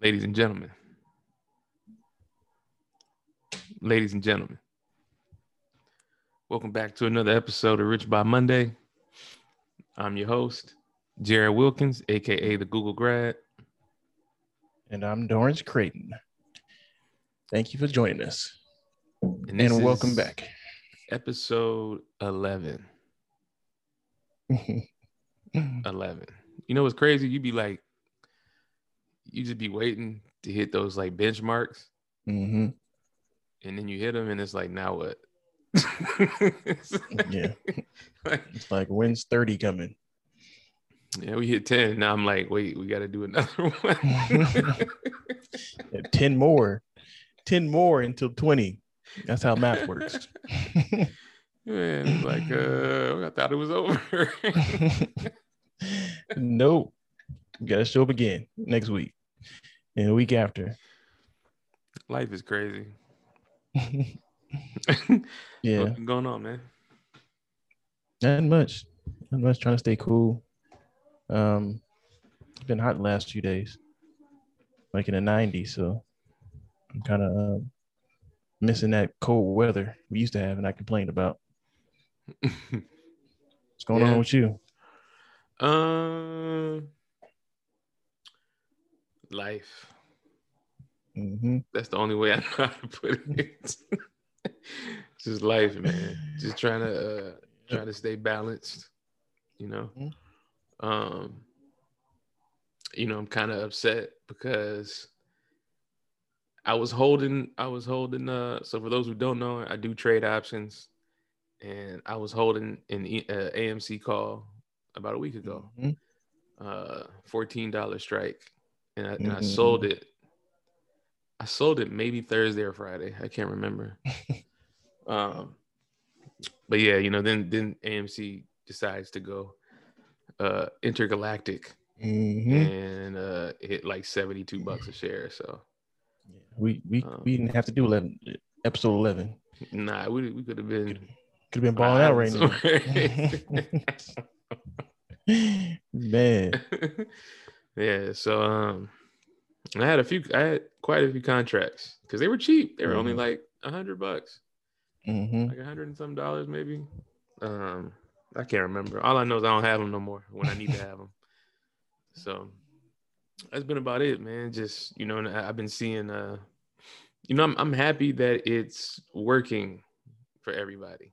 ladies and gentlemen, ladies and gentlemen, welcome back to another episode of Rich by Monday. I'm your host, Jared Wilkins, aka the Google grad. And I'm Dorrance Creighton. Thank you for joining us. And, And, welcome back. Episode 11. 11. You know what's crazy? You'd be like, you just be waiting to hit those like benchmarks, hmm and then you hit them, and it's like, now what? Yeah. Like, It's like when's 30 coming? yeah, we hit 10. Now I'm like, wait, we got to do another one. 10 more. 10 more until 20. That's how math works. Man, it's like, uh, I thought it was over. nope. We gotta show up again next week. And a week after. Life is crazy. yeah. What's going on, man? Not much. Not much trying to stay cool. Um it's been hot the last few days. Like in the 90s, so I'm kind of um, missing that cold weather we used to have and I complained about. What's going Yeah. on with you? Um, life. hmm That's the only way I know how to put it. Just life, man. Just trying to uh, trying to stay balanced. You know. Mhm. Um. You know, I'm kind of upset because I was holding. I was holding. Uh. So for those who don't know, I do trade options, and I was holding an E- uh, AMC call about a week ago. Mhm. uh fourteen dollar strike, and I, and I sold it. I sold it maybe Thursday or Friday. I can't remember. um, but yeah, you know, then then AMC decides to go uh intergalactic Mhm. and uh hit like seventy two bucks a share. So We we Um, we didn't have to do 11 episode 11. nah, we we could have been Could have been balling out right now. Man. Yeah, so um I had a few I had quite a few contracts because they were cheap. They were only Mhm. like a hundred bucks, hmm like a hundred and some dollars maybe. Um I can't remember. All I know is I don't have them no more when I need to have them. So that's been about it, man. Just you know, I- I've been seeing uh you know, I'm I'm happy that it's working for everybody.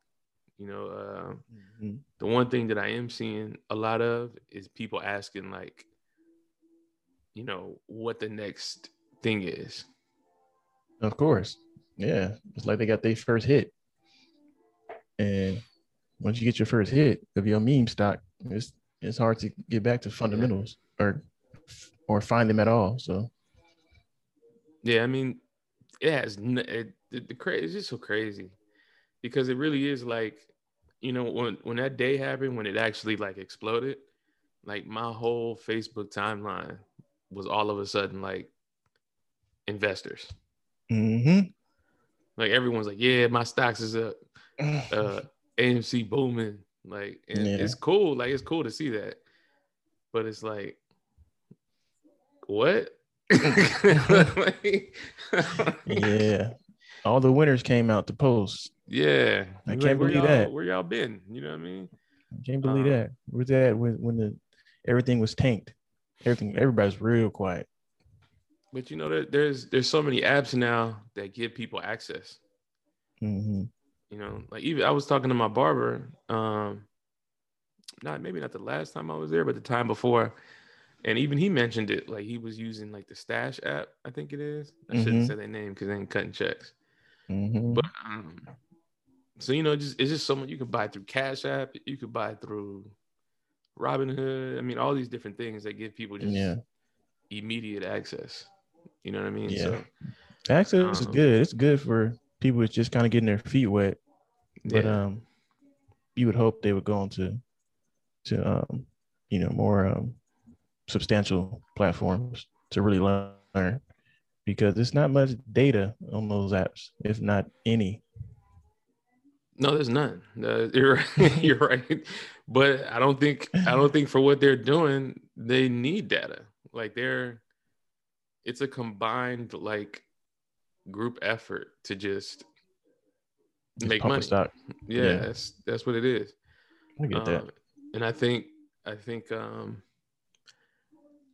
You know, uh Mhm. the one thing that I am seeing a lot of is people asking like, you know, what the next thing is. Of course. Yeah. It's like they got their first hit. And once you get your first hit of your meme stock, it's it's hard to get back to fundamentals or or find them at all. So Yeah, I mean, it has n- it, the, the crazy. It's just so crazy because it really is like, you know, when when that day happened, when it actually like exploded, like my whole Facebook timeline was all of a sudden like investors. Mhm. Like everyone's like, yeah, my stocks is up. uh AMC booming. Like and Yeah. it's cool. Like it's cool to see that. But it's like what? Like, yeah. All the winners came out to post. yeah. I Like, can't where believe that. Where y'all been? You know what I mean? I can't believe Um, that. Where's that when when the everything was tanked? Everything everybody's real quiet. But you know that there's there's so many apps now that give people access. hmm You know, like even I was talking to my barber, um, not maybe not the last time I was there, but the time before, and even he mentioned it. Like he was using like the Stash app, I think it is. I shouldn't Mhm. say their name because they ain't cutting checks. hmm But um, so you know, just it's just so much you could buy through Cash App, you could buy through Robinhood. I mean, all these different things that give people just Yeah. immediate access. You know what I mean? Yeah. So Access is Um, good. It's good for people who's just kind of getting their feet wet. But yeah. um you would hope they would go into to um you know more um substantial platforms to really learn because there's not much data on those apps, if not any. No, there's none. Uh, you're right. you're right. But I don't think I don't think for what they're doing, they need data. Like they're it's a combined like group effort to just Just make money. Yeah, Yeah. that's that's what it is. I get that. Um, and I think I think um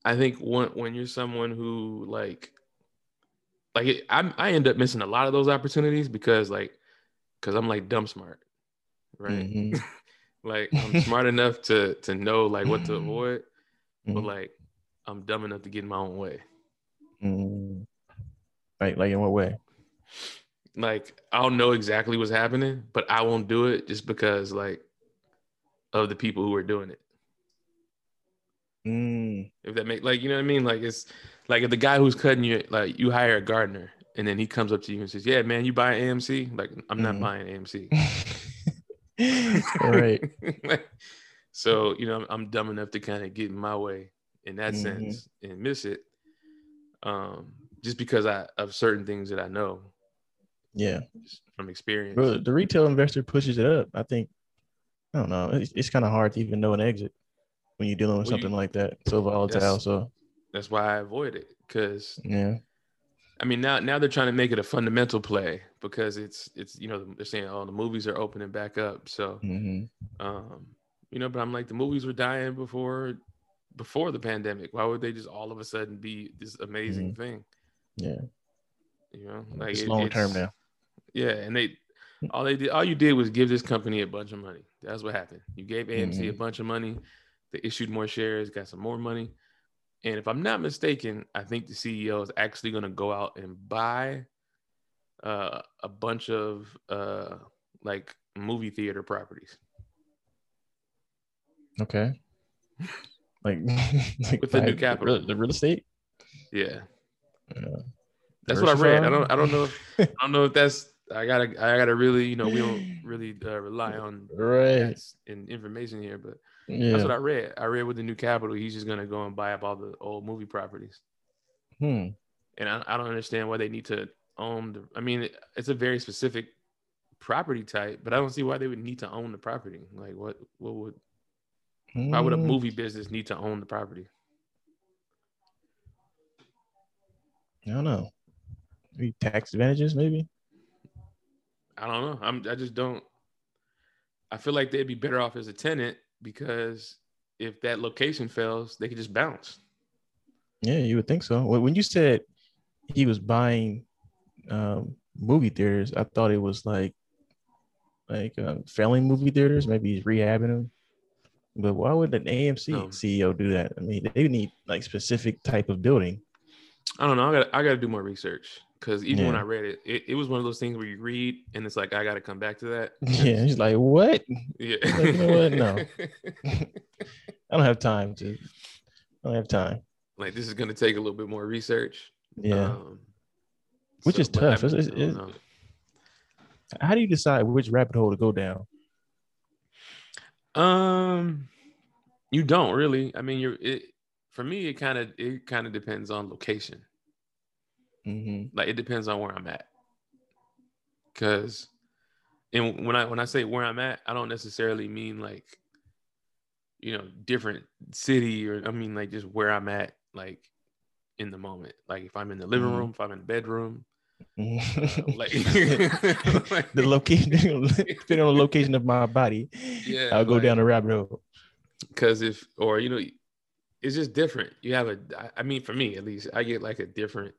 I think when when you're someone who like like it, I I end up missing a lot of those opportunities because like because I'm like dumb smart, right? Mhm. Like I'm smart enough to to know like what to avoid, but Mhm. like I'm dumb enough to get in my own way. Mm. Like, like in what way? Like I'll know exactly what's happening, but I won't do it just because like of the people who are doing it. Mm. If that make like you know what I mean? Like it's like if the guy who's cutting you like you hire a gardener and then he comes up to you and says, Yeah, man, you buy AMC? Like I'm not Mhm. buying AMC. right. so, you know, I'm, I'm dumb enough to kind of get in my way in that Mhm. sense and miss it. Um, just because I of certain things that I know Yeah. from experience. Bro, the retail investor pushes it up. I think, I don't know. It's, it's kind of hard to even know an exit when you're dealing with Well, you- something like that. So volatile. That's- So, That's why I avoid it. Cause yeah. I mean now now they're trying to make it a fundamental play because it's it's you know they're saying oh the movies are opening back up. So hmm um you know but I'm like the movies were dying before before the pandemic. Why would they just all of a sudden be this amazing thing? Yeah. you know like It's it- long term now. yeah and they all they did all you did was give this company a bunch of money. That's what happened. You gave AMC a Mhm. bunch of money. They issued more shares got some more money and if I'm not mistaken I think the CEO is actually going to go out and buy uh, a bunch of uh, like movie theater properties Okay. Like, like With the new capital. the real estate. yeah Yeah. that's what I read I don't I don't know if, I don't know if that's I gotta I gotta really you know we don't really uh, rely on Right. and information here but Yeah. That's what I read. I read with the new capital, he's just gonna go and buy up all the old movie properties. hmm. And I, I don't understand why they need to own the. I mean, it's a very specific property type, but I don't see why they would need to own the property. Like, what? What would? Why would a Mm, movie business need to own the property? I don't know. Maybe tax advantages, maybe. I don't know. I'm. I just don't. I feel like they'd be better off as a tenant because if that location fails, they could just bounce. Yeah, you would think so. When you said he was buying um, movie theaters, I thought it was like like uh, failing movie theaters. Maybe he's rehabbing them. But why would an AMC No. CEO do that? I mean, they need like specific type of building. I don't know. I got. I got to do more research because even when I read it, it, it was one of those things where you read and it's like I got to come back to that. Yeah, he's like, what? Yeah. Like, you know what? No. I don't have time to. I don't have time. like this is gonna take a little bit more research. Yeah. Um, Which is tough. I- It's- I don't it's- How do you decide which rabbit hole to go down? Um, you don't really. I mean, you're it. For me, it kind of it kind of depends on location. Hmm Like it depends on where I'm at. Cause, and when I when I say where I'm at, I don't necessarily mean like, you know, different city or I mean like just where I'm at, like in the moment. Like if I'm in the living Mhm. room, if I'm in the bedroom, Mhm. like, the location, depending on the location of my body, Yeah, I'll go like- down the rabbit hole. because if or you know it's just different you have a i mean for me at least i get like a different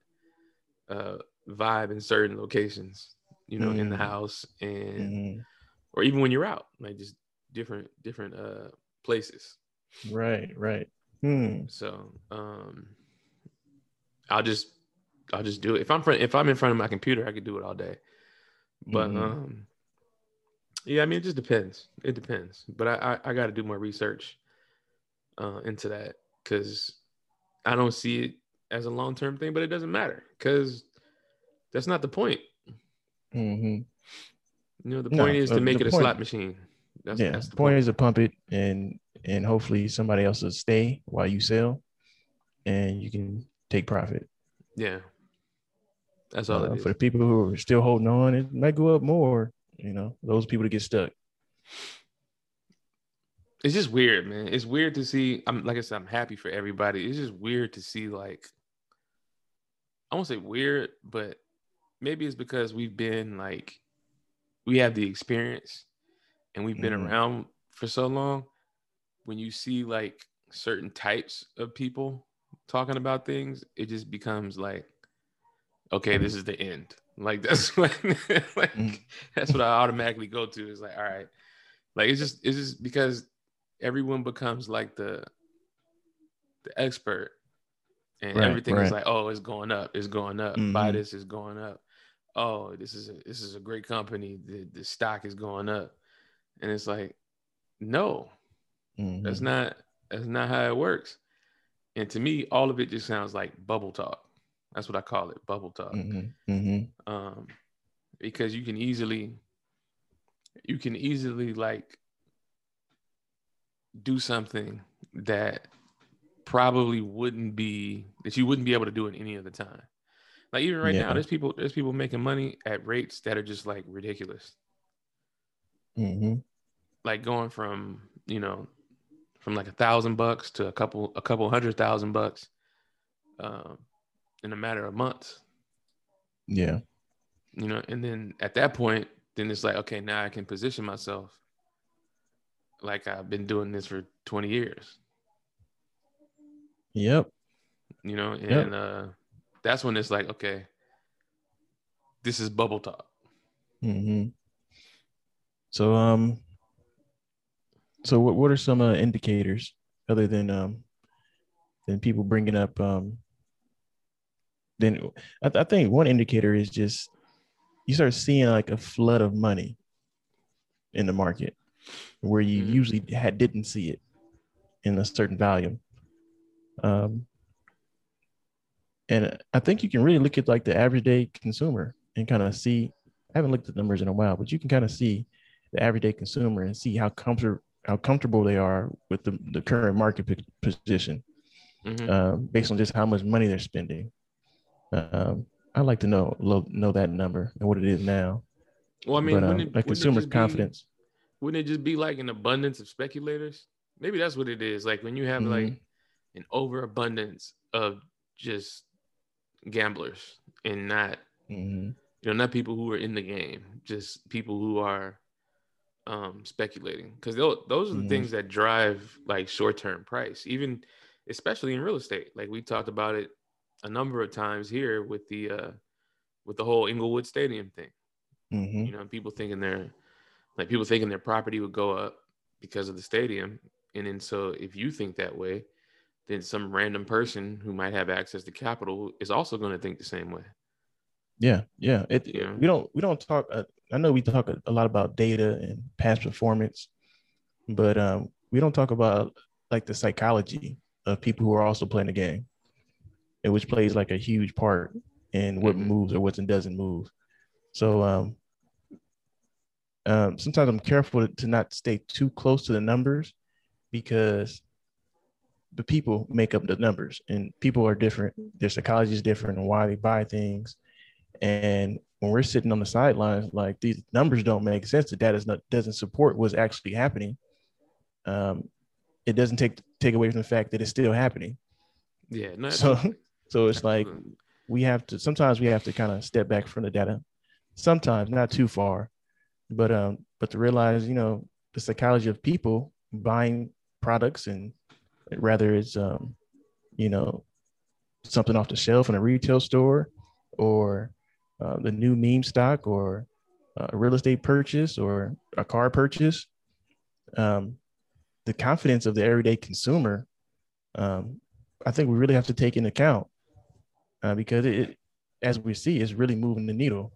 uh vibe in certain locations you know in the Mm. house and Mhm. or even when you're out like just different different uh places Right, right. Hmm. so um i'll just i'll just do it if i'm front if i'm in front of my computer i could do it all day but Mhm. um yeah i mean it just depends it depends but i i, I got to do more research uh into that because i don't see it as a long-term thing but it doesn't matter because that's not the point hmm you know the No, point is uh, to make the it a slot machine that's, yeah. that's the point is to pump it and and hopefully somebody else will stay while you sell, and you can take profit. yeah that's all Uh, is for the people who are still holding on, it might go up more. You know, those people to get stuck. It's just weird man it's weird to see i'm like i said i'm happy for everybody it's just weird to see like I won't say weird, but maybe it's because we've been like we have the experience and we've been Mhm. around for so long. When you see like certain types of people talking about things, it just becomes like, okay, this is the end. Like that's what like, Mhm. that's what I automatically go to. Is like, all right, like it's just it's just because everyone becomes like the the expert, and Right, everything is like, oh, it's going up, it's going up. Buy Mhm. this is going up. Oh, this is a, this is a great company. The the stock is going up, and it's like, no, that's Mhm. not that's not how it works. And to me, all of it just sounds like bubble talk. That's what I call it, bubble talk. Mhm. Mhm. Um, because you can easily you can easily like do something that probably wouldn't be that you wouldn't be able to do at any other time. Like even right now, there's people there's people making money at rates that are just like ridiculous. Mhm. Like going from, you know, from like a thousand bucks to a couple a couple hundred thousand bucks um in a matter of months. Yeah. you know and then at that point then it's like okay now i can position myself like i've been doing this for 20 years Yep. you know and Yep. uh that's when it's like okay this is bubble talk hmm So um, so what what are some uh, indicators other than um, than people bringing up um, then I, th- I think one indicator is just you start seeing like a flood of money in the market where you Mhm. usually had didn't see it in a certain volume. Um, and I think you can really look at like the average day consumer and kind of see. I haven't looked at the numbers in a while, but you can kind of see the everyday consumer and see how comfort how comfortable they are with the, the current market p- position Mhm. um, based on just how much money they're spending. Um, I'd like to know lo- know that number and what it is now. well i mean but um, it, like wouldn't consumer be- confidence. Wouldn't it just be like an abundance of speculators maybe that's what it is like when you have like Mm-hmm. an overabundance of just gamblers and not Mhm. you know not people who are in the game just people who are um speculating because those are the Mhm. things that drive like short-term price even especially in real estate like we talked about it a number of times here with the uh with the whole inglewood stadium thing Mhm. you know people thinking their like people thinking their property would go up because of the stadium and then so if you think that way then some random person who might have access to capital is also going to think the same way Yeah, yeah. It Yeah. we don't we don't talk. Uh, I know we talk a, lot about data and past performance, but um, we don't talk about like the psychology of people who are also playing the game, and which plays like a huge part in what Mhm. moves or what doesn't move. So um, um, sometimes I'm careful to not stay too close to the numbers because the people make up the numbers and people are different. Their psychology is different and why they buy things. And when we're sitting on the sidelines, like these numbers don't make sense. The data not, doesn't support what's actually happening. Um, it doesn't take take away from the fact that it's still happening. yeah no, So, so it's like we have to. Sometimes we have to kind of step back from the data. Sometimes not too far, but um, but to realize, you know, the psychology of people buying products and rather it's um, you know, something off the shelf in a retail store or uh, the new meme stock or a real estate purchase or a car purchase. Um, the confidence of the everyday consumer, um, I think we really have to take into account uh, because it, as we see, is really moving the needle.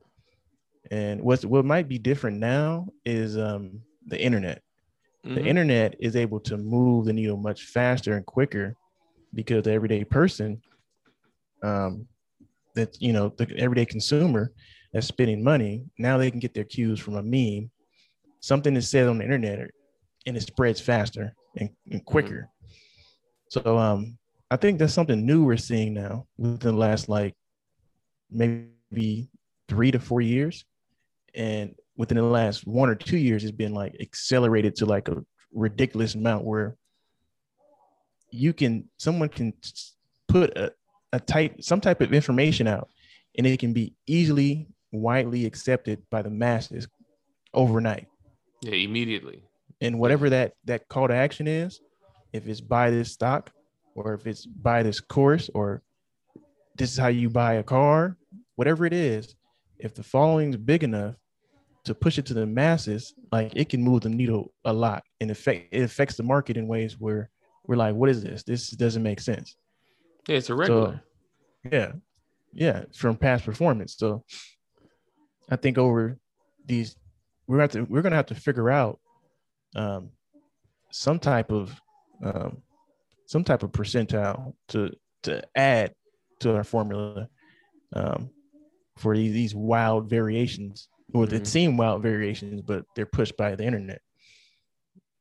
And what's what might be different now is um, the internet. The Mhm. internet is able to move the needle much faster and quicker because the everyday person, um, that you know, the everyday consumer that's spending money now they can get their cues from a meme, something is said on the internet, and it spreads faster and, and quicker. So um, I think that's something new we're seeing now within the last like maybe three to four years, and within the last one or two years, it's been like accelerated to like a ridiculous amount where you can someone can put a, a type some type of information out and it can be easily widely accepted by the masses overnight Yeah, immediately. and whatever that that call to action is if it's buy this stock or if it's buy this course or this is how you buy a car whatever it is if the following is big enough to push it to the masses like it can move the needle a lot and affect it affects the market in ways where we're like what is this? This doesn't make sense. Yeah, it's a regular. yeah yeah from past performance. So i think over these we're have to we're gonna have to figure out um some type of um some type of percentile to to add to our formula. Um for these, these wild variations or Mhm. that seem wild variations but they're pushed by the internet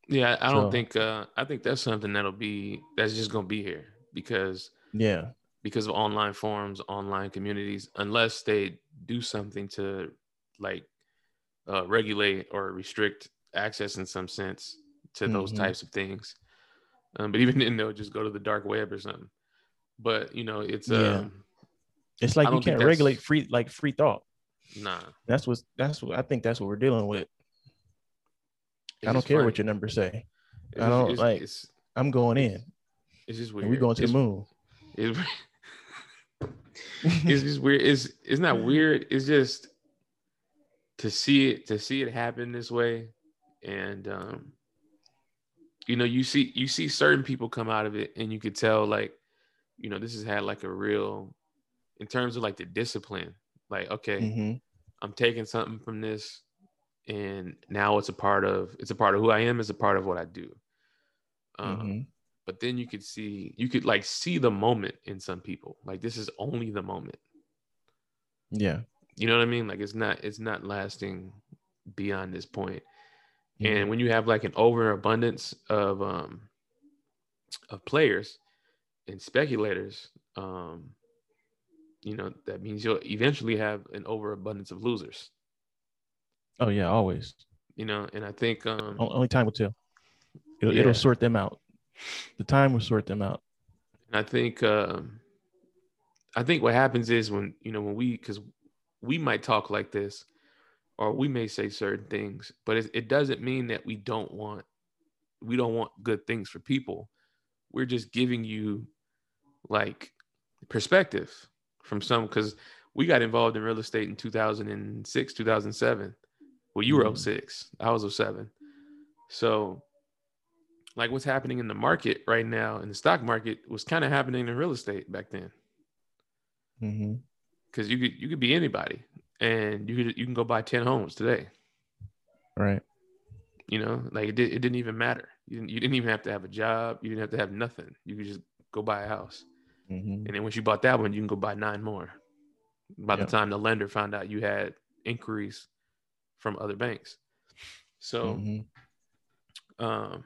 yeah, I don't So- think. uh I think that's something that'll be that's just gonna be here because yeah because of online forums, online communities, unless they do something to like uh, regulate or restrict access in some sense to those Mhm. types of things. Um, but even then, they'll just go to the dark web or something. But you know, it's Yeah. um, it's like you can't regulate free like free thought nah. that's what that's what i think that's what we're dealing with It's i don't care funny. what your numbers say It's I don't it's, like- i'm going in it's just weird. we're going to the moon It's, it's just weird. It's it's not weird. It's just to see it to see it happen this way, and um, you know, you see you see certain people come out of it, and you could tell like, you know, this has had like a real, in terms of like the discipline. Like, okay, Mhm. I'm taking something from this, and now it's a part of it's a part of who I am. It's a part of what I do. Um, Mhm. but then you could see you could like see the moment in some people like this is only the moment yeah you know what i mean like it's not it's not lasting beyond this point Mhm. and when you have like an overabundance of um of players and speculators um you know that means you'll eventually have an overabundance of losers. Oh yeah always. You know and i think um only time will tell. It'll, Yeah. it'll sort them out. The time will sort them out. And I think um, I think what happens is when you know when we because we might talk like this, or we may say certain things, but it, it doesn't mean that we don't want we don't want good things for people. We're just giving you like perspective from some because we got involved in real estate in 2006 2007 well you were Mhm. 06 i was 07 so like what's happening in the market right now in the stock market was kind of happening in real estate back then. Because you could you could be anybody and you could you can go buy 10 homes today. Right. You know like it, did, it didn't even matter. You didn't, you didn't even have to have a job. You didn't have to have nothing. You could just go buy a house hmm and then once you bought that one you can go buy nine more. By Yep. the time the lender found out you had inquiries from other banks. So hmm um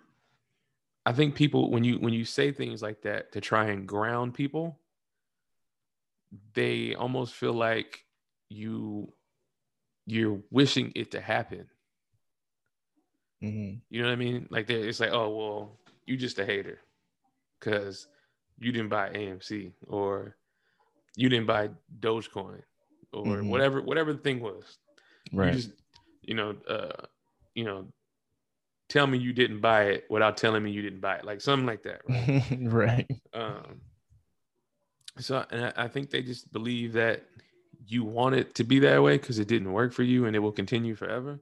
i think people when you when you say things like that to try and ground people they almost feel like you you're wishing it to happen. Hmm you know what i mean? Like it's like oh well you just a hater. Because you didn't buy amc or you didn't buy dogecoin or Mhm. whatever whatever the thing was. Right. you just you know uh you know tell me you didn't buy it without telling me you didn't buy it like something like that right? Right. Um so and I, I think they just believe that you want it to be that way because it didn't work for you and it will continue forever.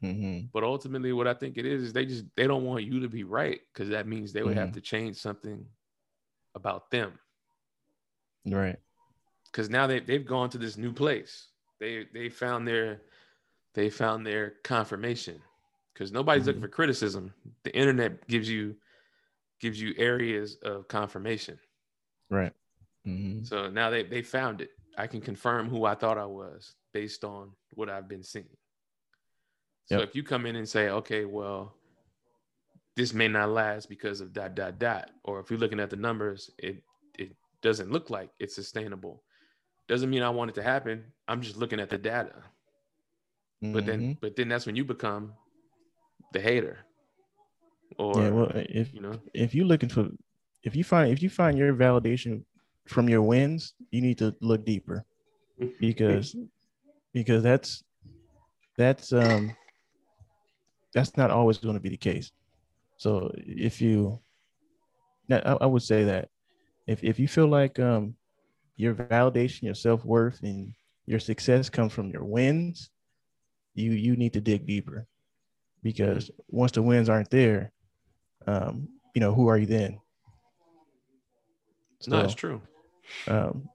Hmm but ultimately what i think it is is they just they don't want you to be right because that means they would have Mhm. to change something about them. Right. Because now they, they've gone to this new place. They they found their they found their confirmation. Because nobody's looking Mhm. for criticism. The internet gives you gives you areas of confirmation. Right. Hmm so now they, they found it. I can confirm who i thought i was based on what i've been seeing. So Yep. if you come in and say okay well this may not last because of dot dot dot. Or if you're looking at the numbers it it doesn't look like it's sustainable. Doesn't mean i want it to happen. I'm just looking at the data. But then Mhm. but then that's when you become the hater. Or yeah well if you know? if you're looking for if you find if you find your validation from your wins, you need to look deeper. Because because that's that's um that's not always going to be the case. So if you, I, I would say that if if you feel like um your validation, your self worth, and your success comes from your wins, you you need to dig deeper because once the wins aren't there, um, you know who are you then? So, no, it's true. Um,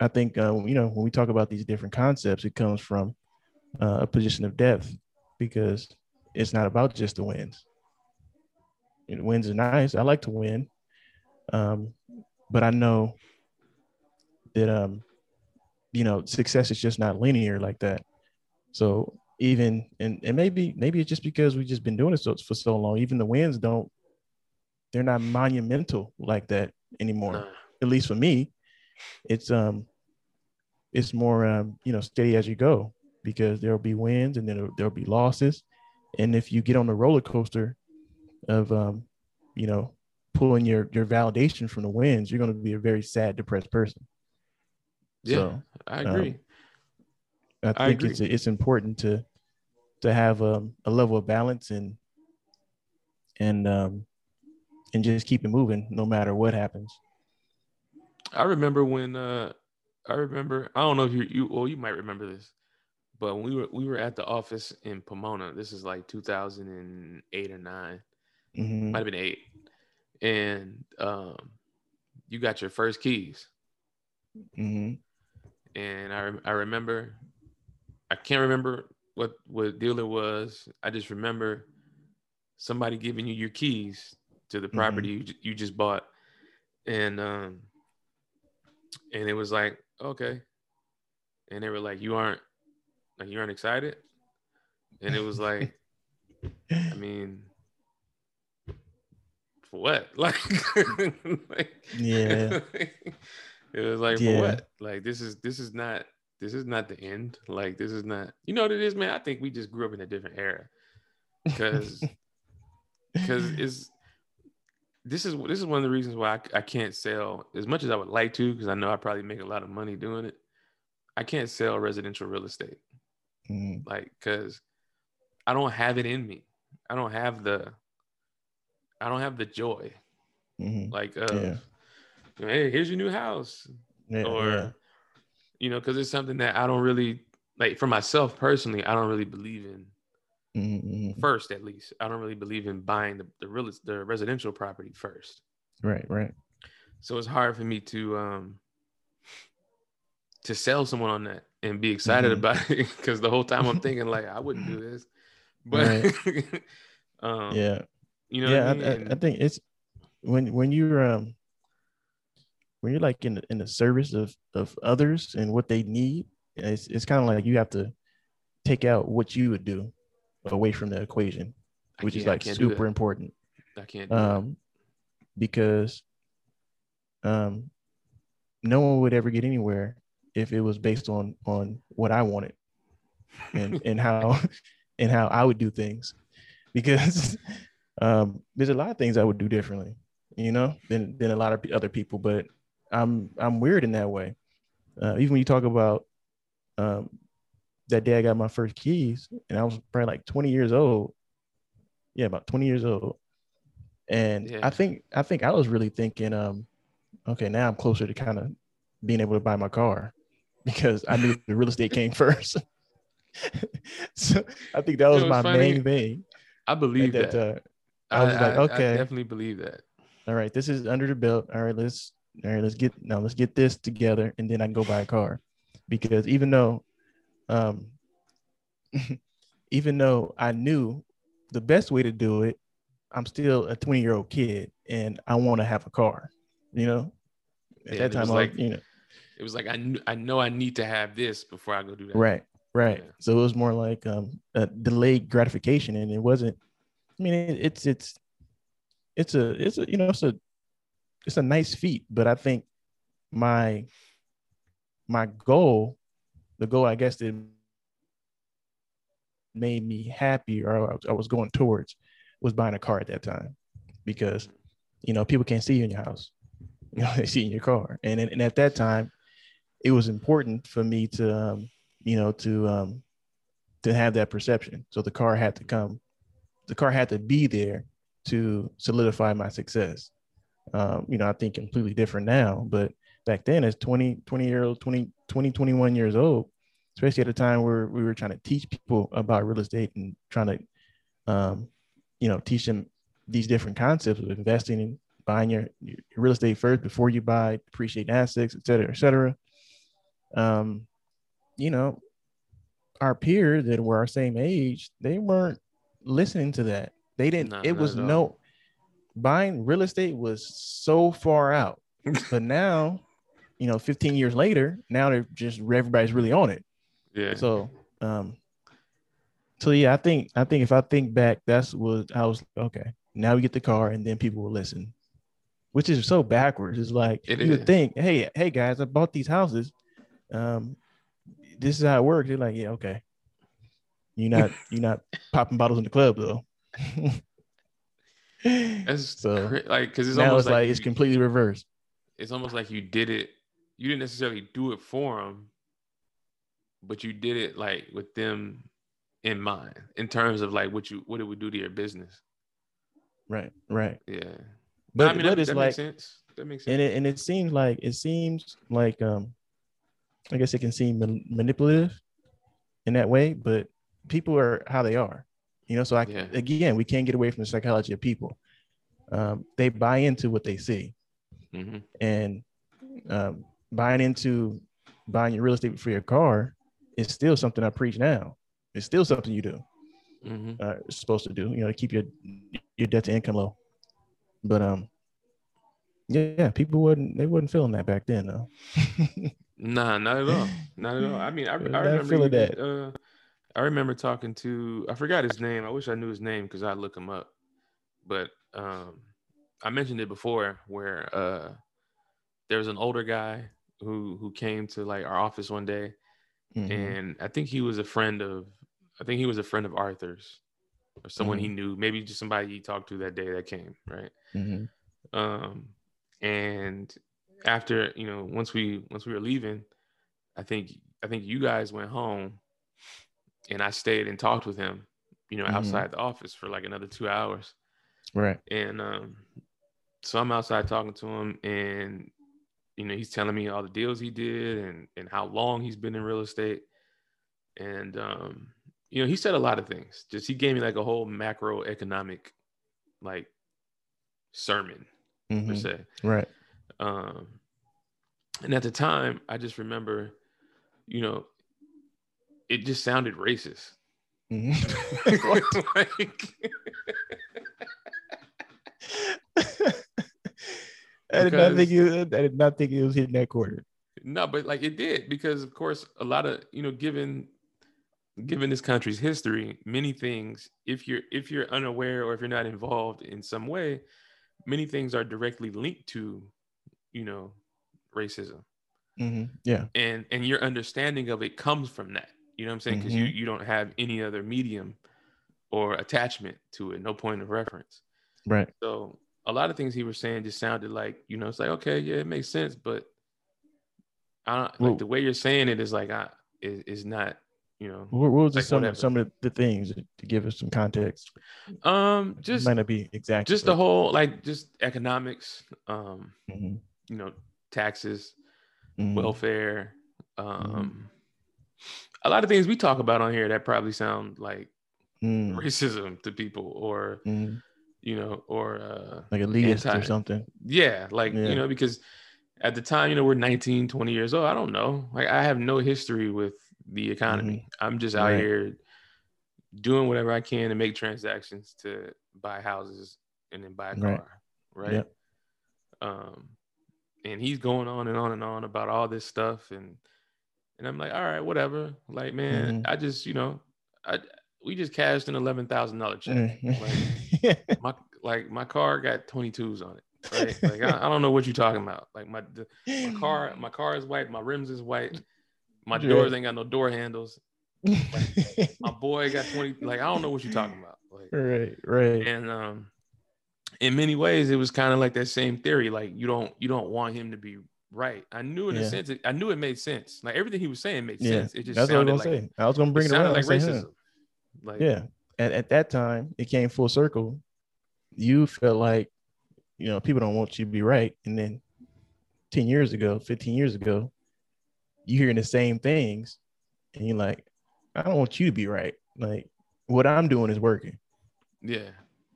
I think uh, you know when we talk about these different concepts, it comes from uh, a position of depth because it's not about just the wins. You know, wins are nice. I like to win, um, but I know that um, you know success is just not linear like that. So even and and maybe maybe it's just because we've just been doing it so, for so long. Even the wins don't they're not monumental like that anymore. At least for me, it's um it's more um you know steady as you go because there'll be wins and then there'll, there'll be losses, and if you get on the roller coaster of um you know pulling your your validation from the wins, you're going to be a very sad, depressed person. Yeah, so, I agree. Um, I think I it's it's important to to have um, a level of balance and and um, and just keep it moving no matter what happens. I remember when uh, I remember I don't know if you you well you might remember this, but when we were we were at the office in Pomona. This is like 2008 or 9 mm-hmm. might have been eight, and um, you got your first keys. Mm-hmm. And I I remember I can't remember what what deal it was. I just remember somebody giving you your keys to the property mm-hmm. you, you just bought, and um, and it was like okay, and they were like, you aren't like you aren't excited, and it was like, I mean. For what? Like, like yeah. it was like yeah. for what? Like this is this is not this is not the end. Like this is not. You know what it is, man. I think we just grew up in a different era because because it's this is this is one of the reasons why I, I can't sell as much as I would like to because I know I probably make a lot of money doing it. I can't sell residential real estate, mm. like because I don't have it in me. I don't have the I don't have the joy, mm-hmm. like of, yeah. hey, here's your new house, yeah, or yeah you know, because it's something that I don't really like for myself personally. I don't really believe in. Mm-hmm. First, at least, I don't really believe in buying the the real the residential property first. Right, right. So it's hard for me to um to sell someone on that and be excited mm-hmm. about it because the whole time I'm thinking like I wouldn't do this, but right. um, yeah, you know, yeah, I, mean? I, I, think it's when when you're um when you're like in the, in the service of of others and what they need, it's it's kind of like you have to take out what you would do away from the equation, which is like super important. I can't. um, because um, no one would ever get anywhere if it was based on on what I wanted and and how and how I would do things, because um, there's a lot of things I would do differently, you know, than than a lot of other people, but I'm I'm weird in that way. Uh, even when you talk about um, that day I got my first keys, and I was probably like 20 years old. Yeah, about 20 years old. And yeah. I think I think I was really thinking, um, okay, now I'm closer to kind of being able to buy my car because I knew the real estate came first. so I think that was my funny. main thing. I believe that. that. I was I, like, okay, I definitely believe that. All right, this is under the belt. All right, let's all right, let's get now let's get this together and then I can go buy a car. Because even though um even though I knew the best way to do it, I'm still a 20 year old kid and I want to have a car, you know. At yeah, that time, like, you know, it was like I knew I know I need to have this before I go do that. Right, right. Yeah. So it was more like um, a delayed gratification, and it wasn't. I mean, it's it's it's a it's a you know it's a it's a nice feat, but I think my my goal, the goal I guess that made me happy or I was going towards was buying a car at that time because you know people can't see you in your house you know, they see in your car. And and at that time, it was important for me to um, you know to um, to have that perception. So the car had to come, the car had to be there to solidify my success. Um, you know, I think completely different now, but back then as 20, 20 year old, 20, 20, 21 years old, especially at a time where we were trying to teach people about real estate and trying to, um, you know, teach them these different concepts of investing and buying your, your real estate first before you buy, appreciate assets, et cetera, et cetera. Um, you know, our peers that were our same age, they weren't listening to that. They didn't, Nah, it not was no buying real estate was so far out. but now, you know, 15 years later, now they're just everybody's really on it. Yeah. So um so yeah, I think I think if I think back, that's what I was okay. Now we get the car and then people will listen. Which is so backwards. It's like It you would think, hey, hey guys, I bought these houses. Um, this is how it works. They're like, yeah, okay. You're not you're not popping bottles in the club though. That's so cra- like because it's almost it's like, you- it's completely reversed. it's almost like you did it. You didn't necessarily do it for them, but you did it like with them in mind in terms of like what you what it would do to your business. Right, right. Yeah. But, I mean, but that, it's that like makes sense. That makes sense. and it and it seems like it seems like um i guess it can seem man- manipulative in that way but people are how they are you know so i Yeah. again we can't get away from the psychology of people um, they buy into what they see hmm and um, buying into buying your real estate for your car is still something i preach now it's still something you do hmm uh, supposed to do, you know, to keep your your debt to income low. But um, yeah, yeah, people wouldn't they wouldn't feeling that back then though. Nah, not at all. Not at all. I mean, I, I remember even, that. Uh, I remember talking to I forgot his name. I wish I knew his name because I'd look him up. But um, I mentioned it before where uh, there was an older guy who who came to like our office one day, Mhm. and I think he was a friend of I think he was a friend of Arthur's or someone he knew, maybe just somebody he talked to that day that came, right? Mhm. um and after you know once we once we were leaving i think i think you guys went home and i stayed and talked with him you know Mhm. outside the office for like another two hours Right. and um so i'm outside talking to him and you know he's telling me all the deals he did and and how long he's been in real estate and um you know he said a lot of things just he gave me like a whole macroeconomic like sermon per Mhm. se Right. um, and at the time, I just remember, you know, it just sounded racist. Mhm. like, I did not think you. I did not think it was hitting that quarter. no, but like it did because, of course, a lot of you know, given given this country's history, many things, if you're if you're unaware or if you're not involved in some way, many things are directly linked to, you know, racism. Mhm. Yeah. and and your understanding of it comes from that you know what i'm saying because you Mhm. you don't have any other medium or attachment to it no point of reference Right. so a lot of things he was saying just sounded like you know it's like okay yeah it makes sense but i don't Well- like the way you're saying it is like i is, is not you know What, was Like, some whatever. some of the things to give us some context? um It just might not be exact. just the whole like just economics um Mhm. you know taxes Mhm. welfare um a lot of things we talk about on here that probably sound like Mm. racism to people or Mhm. you know or uh like elitist or something. yeah like Yeah. you know because at the time you know we're 19 20 years old i don't know like i have no history with the economy i'm just out Mm-hmm. Right. here doing whatever i can to make transactions to buy houses and then buy a Right. car right Yep. um and he's going on and on and on about all this stuff and and i'm like all right whatever like man Mhm. i just you know i we just cashed an $11000 check Mm. my like my car got 22s on it right like I, I don't know what you're talking about like my the, my car my car is white my rims is white my Right. doors ain't got no door handles my boy got 20 like i don't know what you're talking about like right, right. and um in many ways, it was kind of like that same theory. Like you don't you don't want him to be right. I knew in Yeah. a sense, it, I knew it made sense. Like everything he was saying made Yeah, sense. It just That's what I was gonna say. I was gonna bring it it, around. sounded like racism. Like Yeah. At, at that time, it came full circle. You felt like, you know, people don't want you to be right. And then 10 years ago, 15 years ago, you hearing the same things. And you're like, I don't want you to be right. Like, what I'm doing is working. yeah.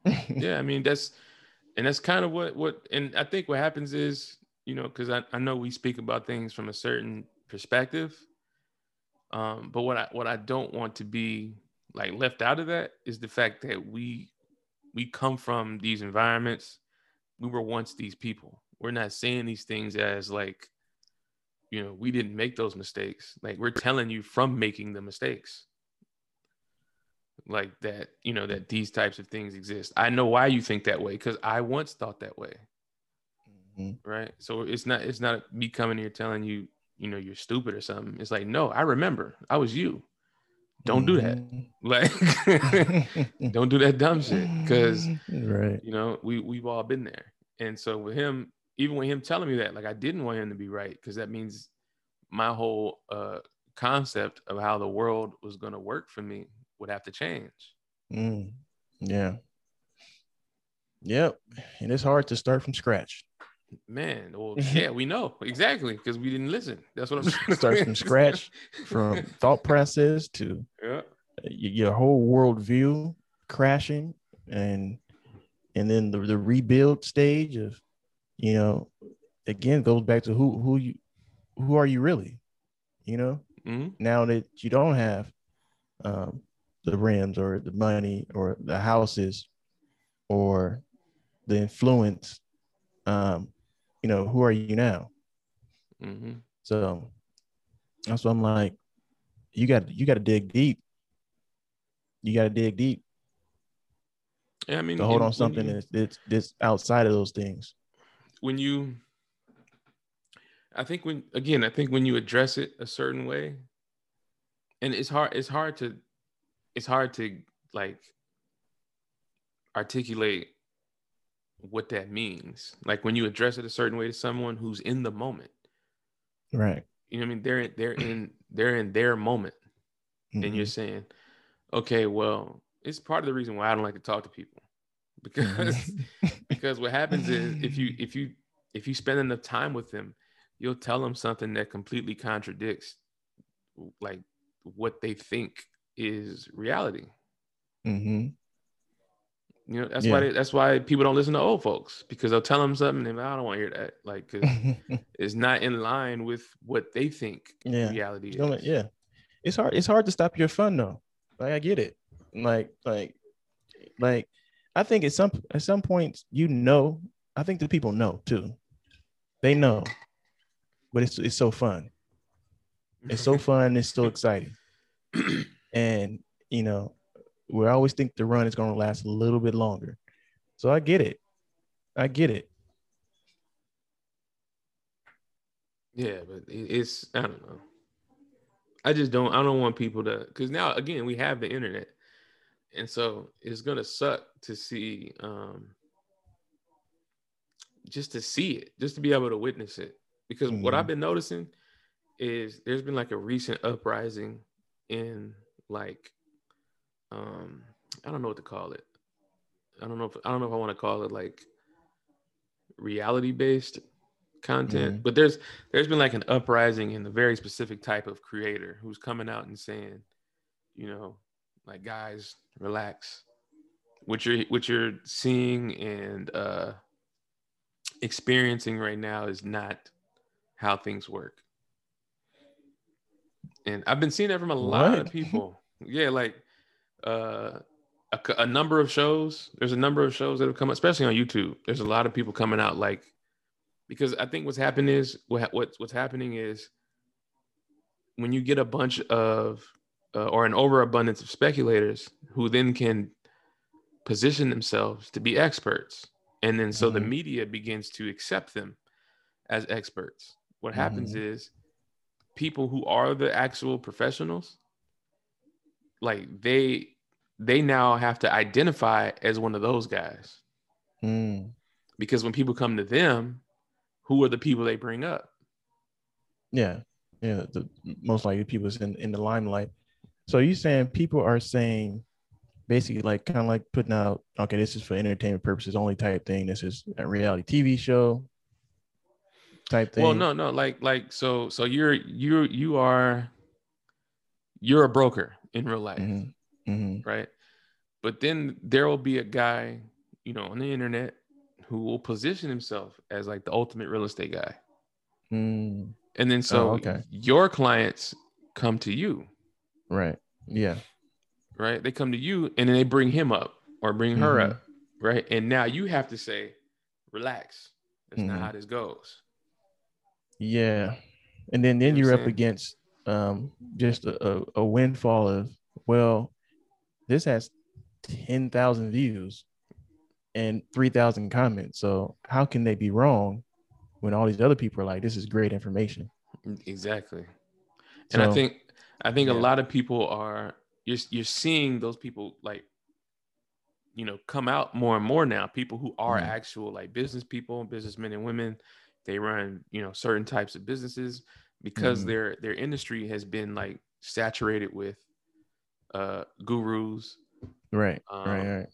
yeah, I mean that's and that's kind of what what and I think what happens is, you know, because I, I know we speak about things from a certain perspective. Um, but what I what I don't want to be like left out of that is the fact that we we come from these environments. We were once these people. We're not saying these things as like, you know, we didn't make those mistakes. Like we're telling you from making the mistakes. Like that, you know, that these types of things exist. I know why you think that way because I once thought that way. Mhm. Right. So it's not it's not me coming here telling you, you know, you're stupid or something. It's like, no, I remember. I was you. Don't do that. Mhm. Like don't do that dumb shit. Cause right. you know, we we've all been there. And so with him, even with him telling me that, like I didn't want him to be right, because that means my whole uh concept of how the world was gonna work for me would have to change. Mm. Yeah. Yep. And it's hard to start from scratch. Man, well, yeah, we know exactly because we didn't listen. That's what I'm saying. Start from scratch, from thought process to Yeah. your whole world view crashing and and then the, the rebuild stage of you know again goes back to who who you who are you really you know hmm now that you don't have um the rims or the money or the houses or the influence um you know who are you now? Hmm so that's what i'm like you got you got to dig deep. You got to dig deep Yeah, I mean, to hold on something you- that's, that's that's outside of those things. when you i think when again i think when you address it a certain way and it's hard it's hard to it's hard to like articulate what that means like when you address it a certain way to someone who's in the moment. Right. you know what i mean? They're they're in they're in their moment. And you're saying okay well it's part of the reason why i don't like to talk to people. Because because what happens is if you if you if you spend enough time with them you'll tell them something that completely contradicts like what they think is reality. Mhm. You know that's Yeah. why they, that's why people don't listen to old folks because they'll tell them something and they're like, i don't want to hear that like 'cause it's not in line with what they think yeah. reality is yeah. It's hard. It's hard to stop your fun though. Like I get it. Like like like I think at some at some points you know. I think the people know too. They know, but it's it's so fun. It's so fun. It's so exciting. And you know, we always think the run is going to last a little bit longer. So I get it. I get it. Yeah, but it's I don't know. I just don't I don't want people to because now again we have the internet, and so it's gonna suck to see um just to see it, just to be able to witness it. Because what Mhm. I've been noticing is there's been like a recent uprising in like um I don't know what to call it. I don't know if I don't know if I want to call it like reality based content, Mhm. but there's there's been like an uprising in the very specific type of creator who's coming out and saying, you know, like guys, relax. What you're what you're seeing and uh experiencing right now is not how things work. And I've been seeing that from a lot of people. yeah, like uh a, a number of shows. There's a number of shows that have come, up, especially on YouTube. There's a lot of people coming out like because I think what's happening is what what's what's happening is when you get a bunch of uh, or an overabundance of speculators who then can position themselves to be experts, and then so the Mhm. media begins to accept them as experts. What happens Mhm. is people who are the actual professionals, like they they now have to identify as one of those guys Mm. because when people come to them, who are the people they bring up? Yeah, yeah. The most likely people is in in the limelight. So you saying people are saying basically like kind of like putting out okay, this is for entertainment purposes only type thing. This is a reality TV show type thing. Well, no, no, like like so so you're you're you are you're a broker in real life, Mhm, mhm. right? But then there will be a guy, you know, on the internet who will position himself as like the ultimate real estate guy. Mm, And then so Oh, okay. your clients come to you, right. Yeah. right? They come to you and then they bring him up or bring her Mhm. up, right? And now you have to say, relax. That's not Mhm. how this goes. Yeah. And then then You what up against um just a, a windfall of well, this has 10,000 views and 3,000 comments. So how can they be wrong when all these other people are like this is great information? Exactly. And I think I think a lot of people are you're you're seeing those people like you know come out more and more now. People who are Mhm. actual like business people, businessmen and women, they run you know certain types of businesses because Mhm. their their industry has been like saturated with uh gurus. right, Um, right,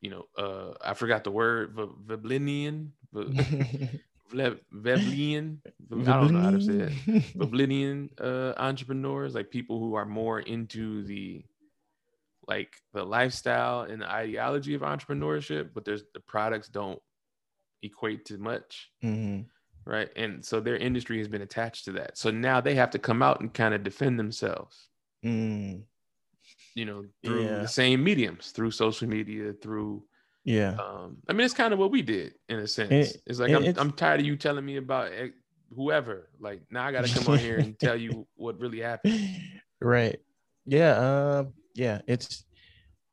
You know, uh I forgot the word v- Veblennian, v- right. Vle- I don't know how to say it. Oblivion uh, entrepreneurs, like people who are more into the like the lifestyle and the ideology of entrepreneurship, but there's the products don't equate to much, hmm right? And so their industry has been attached to that. So now they have to come out and kind of defend themselves, mm, you know, through Yeah. the same mediums, through social media, through yeah. um I mean it's kind of what we did in a sense. And- it's like and I'm it's- I'm tired of you telling me about whoever. Like now I got to come on here and tell you what really happened. right. Yeah. Um, yeah. It's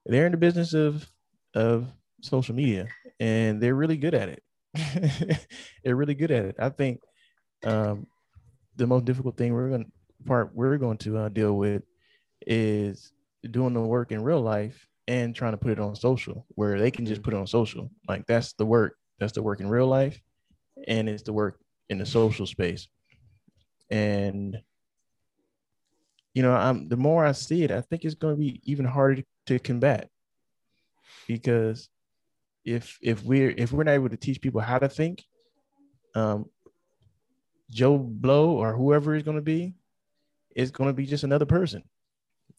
they're in the business of of social media and they're really good at it. they're really good at it. I think um the most difficult thing we're going to part we're going to uh, deal with is doing the work in real life and trying to put it on social where they can just put it on social. Like that's the work. That's the work in real life and it's the work in the social space. And you know, I'm the more I see it, I think it's going to be even harder to combat because if if we're if we're not able to teach people how to think, um, Joe Blow or whoever is going to be, is going to be just another person,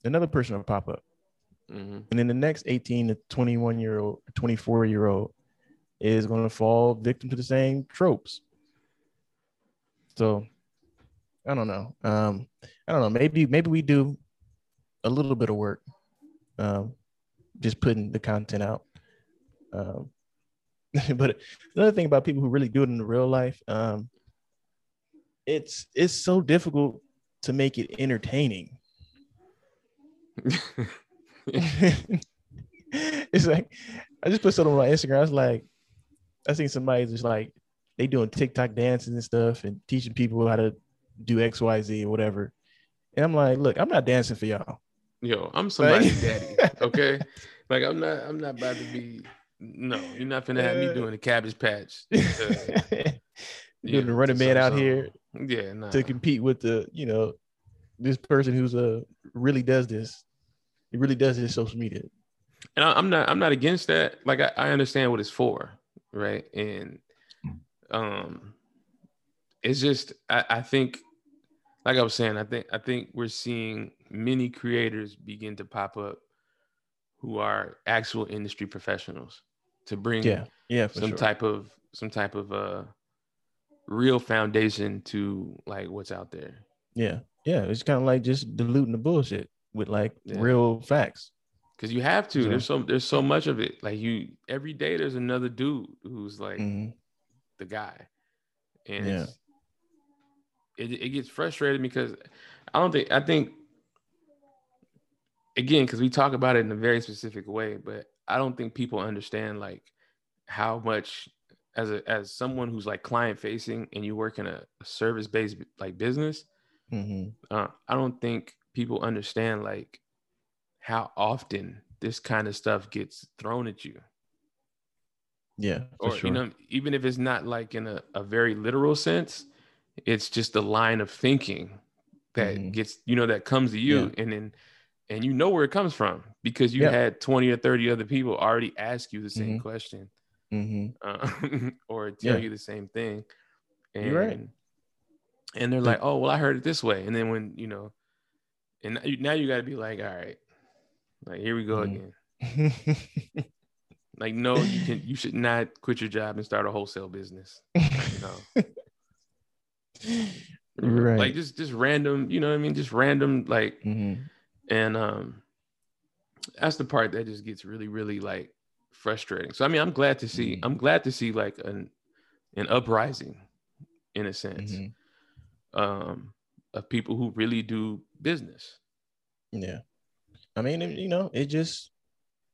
another person will pop up, hmm and then the next 18 to 21 year old, 24 year old is going to fall victim to the same tropes. So I don't know. Um, I don't know. Maybe maybe we do a little bit of work, um, just putting the content out. Um, but another thing about people who really do it in the real life, um, it's it's so difficult to make it entertaining. it's like I just put something on my Instagram. I was like, I seen somebody just like they doing TikTok dances and stuff and teaching people how to do X, Y, Z or whatever. And I'm like, look, I'm not dancing for y'all. Yo, I'm somebody's daddy. Okay, like I'm not. I'm not about to be. No, you're not gonna have me Uh, doing a cabbage patch. Uh, doing the running man out here Yeah, nah. to compete with the, you know, this person who's uh really does this. He really does his social media. and I, I'm not. I'm not against that. Like I, I understand what it's for, right? And um, it's just I, I think, like I was saying, I think I think we're seeing many creators begin to pop up who are actual industry professionals to bring Yeah, yeah, some sure. type of some type of uh real foundation to like what's out there. Yeah, yeah. It's kind of like just diluting the bullshit with like Yeah. real facts. Cause you have to. So- There's so there's so much of it. Like you every day there's another dude who's like Mhm. the guy. And Yeah. it, it gets frustrating because I don't think I think again, because we talk about it in a very specific way, but I don't think people understand like how much as a as someone who's like client facing and you work in a, a service based like business, Mhm. uh, I don't think people understand like how often this kind of stuff gets thrown at you. Yeah. for or sure. you know even if it's not like in a, a very literal sense it's just a line of thinking that Mhm. gets you know that comes to you and then and you know where it comes from because you Yeah. had 20 or 30 other people already ask you the same Mhm. question hmm uh, or tell Yeah. you the same thing and You're right. And they're like oh well i heard it this way. And then when you know and now you, got to be like all right like here we go Mhm. again. Like no you can you should not quit your job and start a wholesale business no right. like just just random you know what i mean? Just random like hmm and um that's the part that just gets really really like frustrating. So i mean i'm glad to see Mhm. i'm glad to see like an an uprising in a sense. Hmm um of people who really do business Yeah. I mean, you know, it just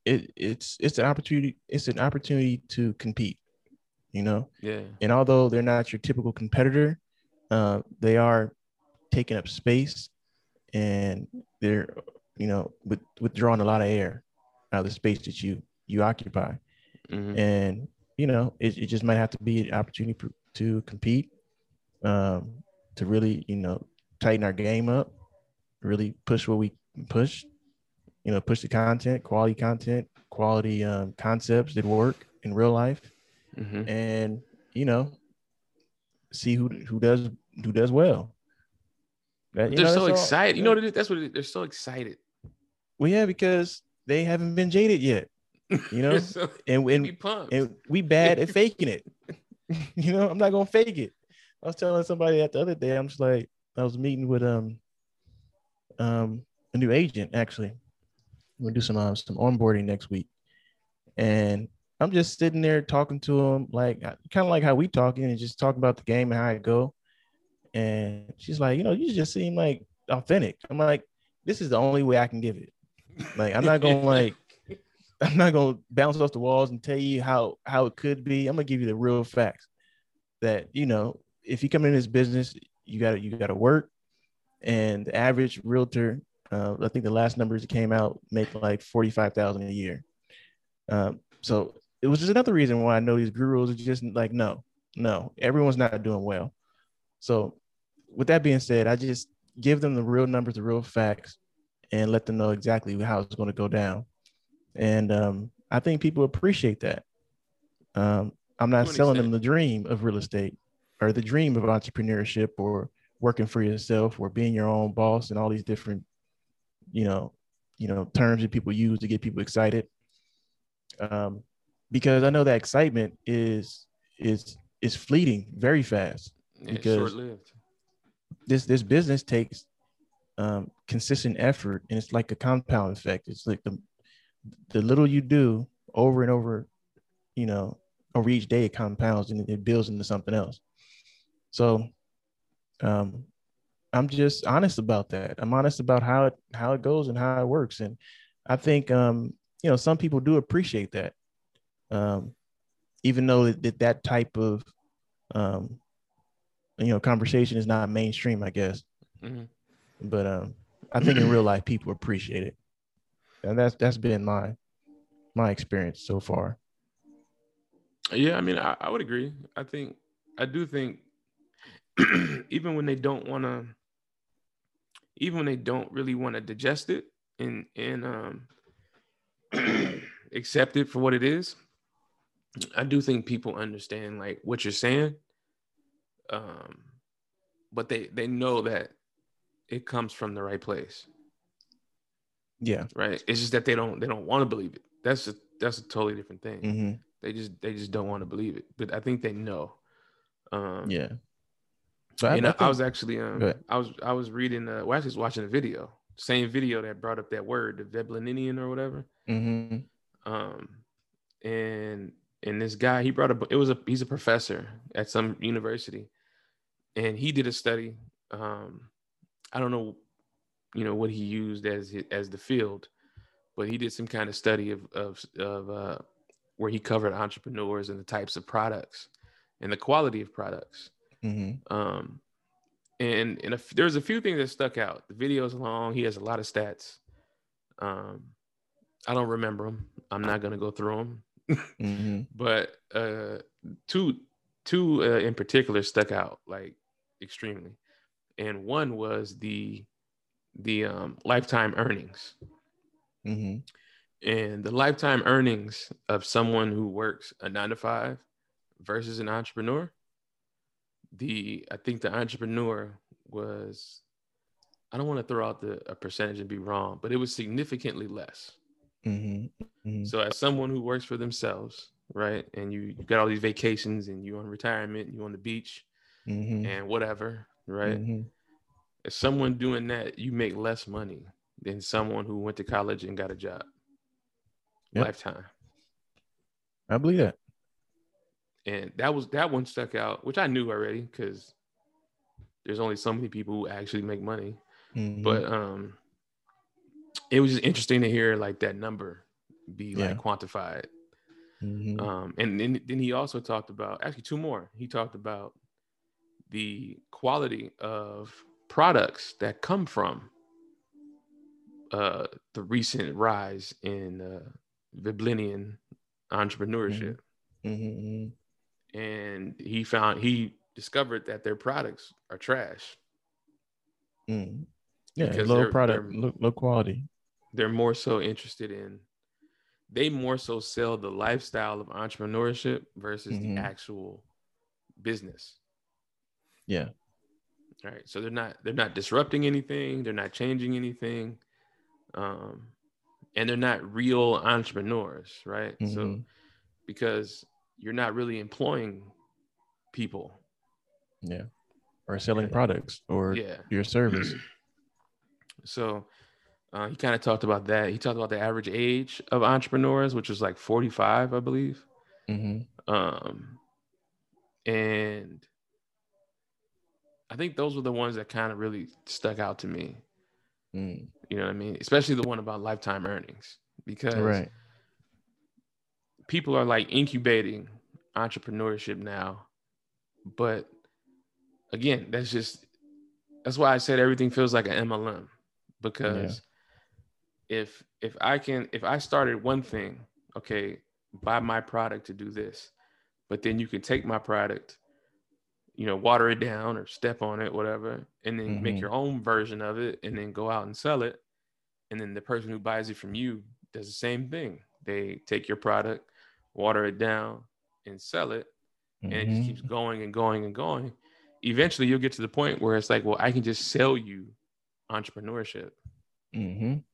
it it's it's an opportunity. It's an opportunity to compete. You know, yeah and although they're not your typical competitor, uh, they are taking up space, and they're you know with, withdrawing a lot of air out of the space that you you occupy. Mhm. and you know it, it just might have to be an opportunity to compete um to really you know tighten our game up really push what we push you know push the content quality content quality um, concepts that work in real life. Mhm. and you know see who who does who does well. That- they're know, so that's all- excited. You know what it is? That's what it is. they're so excited. Well yeah because they haven't been jaded yet you know? So, and, and and we bad at faking it. you know, I'm not gonna fake it. I was telling somebody that the other day, I'm just like, I was meeting with um um a new agent actually. We're gonna do some um, some onboarding next week, and I'm just sitting there talking to him like kind of like how we talking and just talking about the game and how it go. And she's like, you know, you just seem like authentic. I'm like, this is the only way I can give it. Like, I'm not gonna like I'm not gonna bounce off the walls and tell you how how it could be. I'm gonna give you the real facts. That you know, if you come in this business, you gotta you gotta work. And the average realtor, uh, I think the last numbers that came out make like forty five thousand a year. Um, so it was just another reason why I know these gurus are just like, no, no, everyone's not doing well. So with that being said, I just give them the real numbers, the real facts, and let them know exactly how it's going to go down and um, I think people appreciate that. Um, I'm not To an selling them the dream of real estate or the dream of entrepreneurship or working for yourself or being your own boss and all these different, you know, you know terms that people use to get people excited. Um, because I know that excitement is is is fleeting very fast. Yeah, because- short lived. This this business takes um, consistent effort and it's like a compound effect. It's like the the little you do over and over, you know, over each day it compounds and it builds into something else. So um I'm just honest about that. I'm honest about how it how it goes and how it works. And I think um, you know, some people do appreciate that. Um, even though that that type of um you know conversation is not mainstream, I guess. Mhm. But um I think in real life people appreciate it. And that's that's been my my experience so far. Yeah, I mean, I, I would agree. I think I do think even when they don't want to, even when they don't really want to digest it and and um accept it for what it is, I do think people understand like what you're saying. Um, but they they know that it comes from the right place, Yeah. right? It's just that they don't they don't want to believe it. That's a that's a totally different thing. hmm They just they just don't want to believe it. But I think they know. Um, Yeah. And I, I think- was actually um. I was I was reading uh well, I was watching a video, same video that brought up that word, the Vebleninian or whatever. Mhm. Um, and and this guy he brought up it was a he's a professor at some university, and he did a study. Um, I don't know, you know what he used as hi- as the field, but he did some kind of study of of of uh, where he covered entrepreneurs and the types of products and the quality of products. Mhm. Um, and and a there's a few things that stuck out. The video's long. He has a lot of stats. Um, I don't remember them. I'm not gonna go through them. hmm but uh, two two uh, in particular stuck out like extremely, and one was the the um, lifetime earnings hmm and the lifetime earnings of someone who works a nine to five versus an entrepreneur. The I think the entrepreneur was I don't want to throw out the a percentage and be wrong, but it was significantly less. hmm hmm So as someone who works for themselves, right, and you, you got all these vacations and you on retirement, you on the beach hmm and whatever, right? hmm As someone doing that, you make less money than someone who went to college and got a job. Yep. Lifetime. I believe that. And that was that one stuck out, which I knew already because there's only so many people who actually make money. Mhm. But um it was just interesting to hear like that number be Yeah. like quantified. Mhm. Um, and then, then he also talked about actually two more. He talked about the quality of products that come from uh, the recent rise in uh, Viblinian entrepreneurship. Mhm. And he found he discovered that their products are trash. Mhm. Yeah, low they're- product, they're- low, low quality. They're more so interested in they more so sell the lifestyle of entrepreneurship versus Mhm. the actual business. Yeah. All right. So they're not they're not disrupting anything, they're not changing anything. Um and they're not real entrepreneurs, right? So Mhm. because you're not really employing people. Yeah. Or selling Yeah. products or Yeah. your service. So uh, he kind of talked about that. He talked about the average age of entrepreneurs, which was like 45, I believe. hmm Um, and I think those were the ones that kind of really stuck out to me. mm You know what I mean? Especially the one about lifetime earnings, because Right. People are like incubating entrepreneurship now. But again, that's just that's why I said everything feels like an MLM because if if I can if I started one thing, okay, buy my product to do this, but then you can take my product, you know, water it down or step on it, whatever, and then make Mhm. your own version of it and then go out and sell it. And then the person who buys it from you does the same thing. They take your product, water it down, and sell it and it just Mhm. keeps going and going and going. Eventually, you'll get to the point where it's like, well, I can just sell you entrepreneurship, Mhm.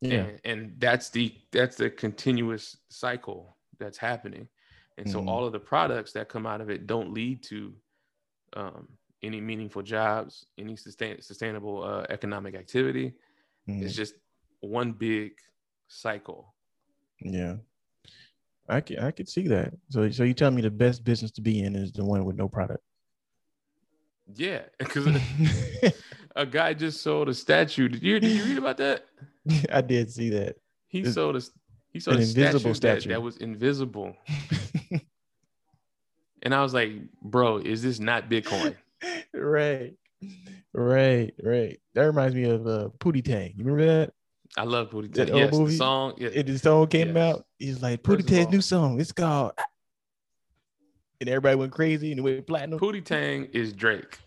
Yeah. and, and that's the that's the continuous cycle that's happening. And so, Mhm. all of the products that come out of it don't lead to um, any meaningful jobs, any sustain, sustainable uh, economic activity. Mhm. It's just one big cycle. Yeah. I could I could see that. So so you tell me the best business to be in is the one with no product. Yeah, because a guy just sold a statue. Did you did you read about that? I did see that. He It's sold a he sold an a invisible statue, that- That, was invisible, and I was like, "Bro, is this not Bitcoin?" right. Right, right. That reminds me of uh Pootie Tang. You remember that? I love Pootie That Tang. old Yes, the movie? song. Yeah, It his song came Yes. out. He's like Pootie Tang's new song. It's called and everybody went crazy and it went platinum. Pootie Tang is Drake.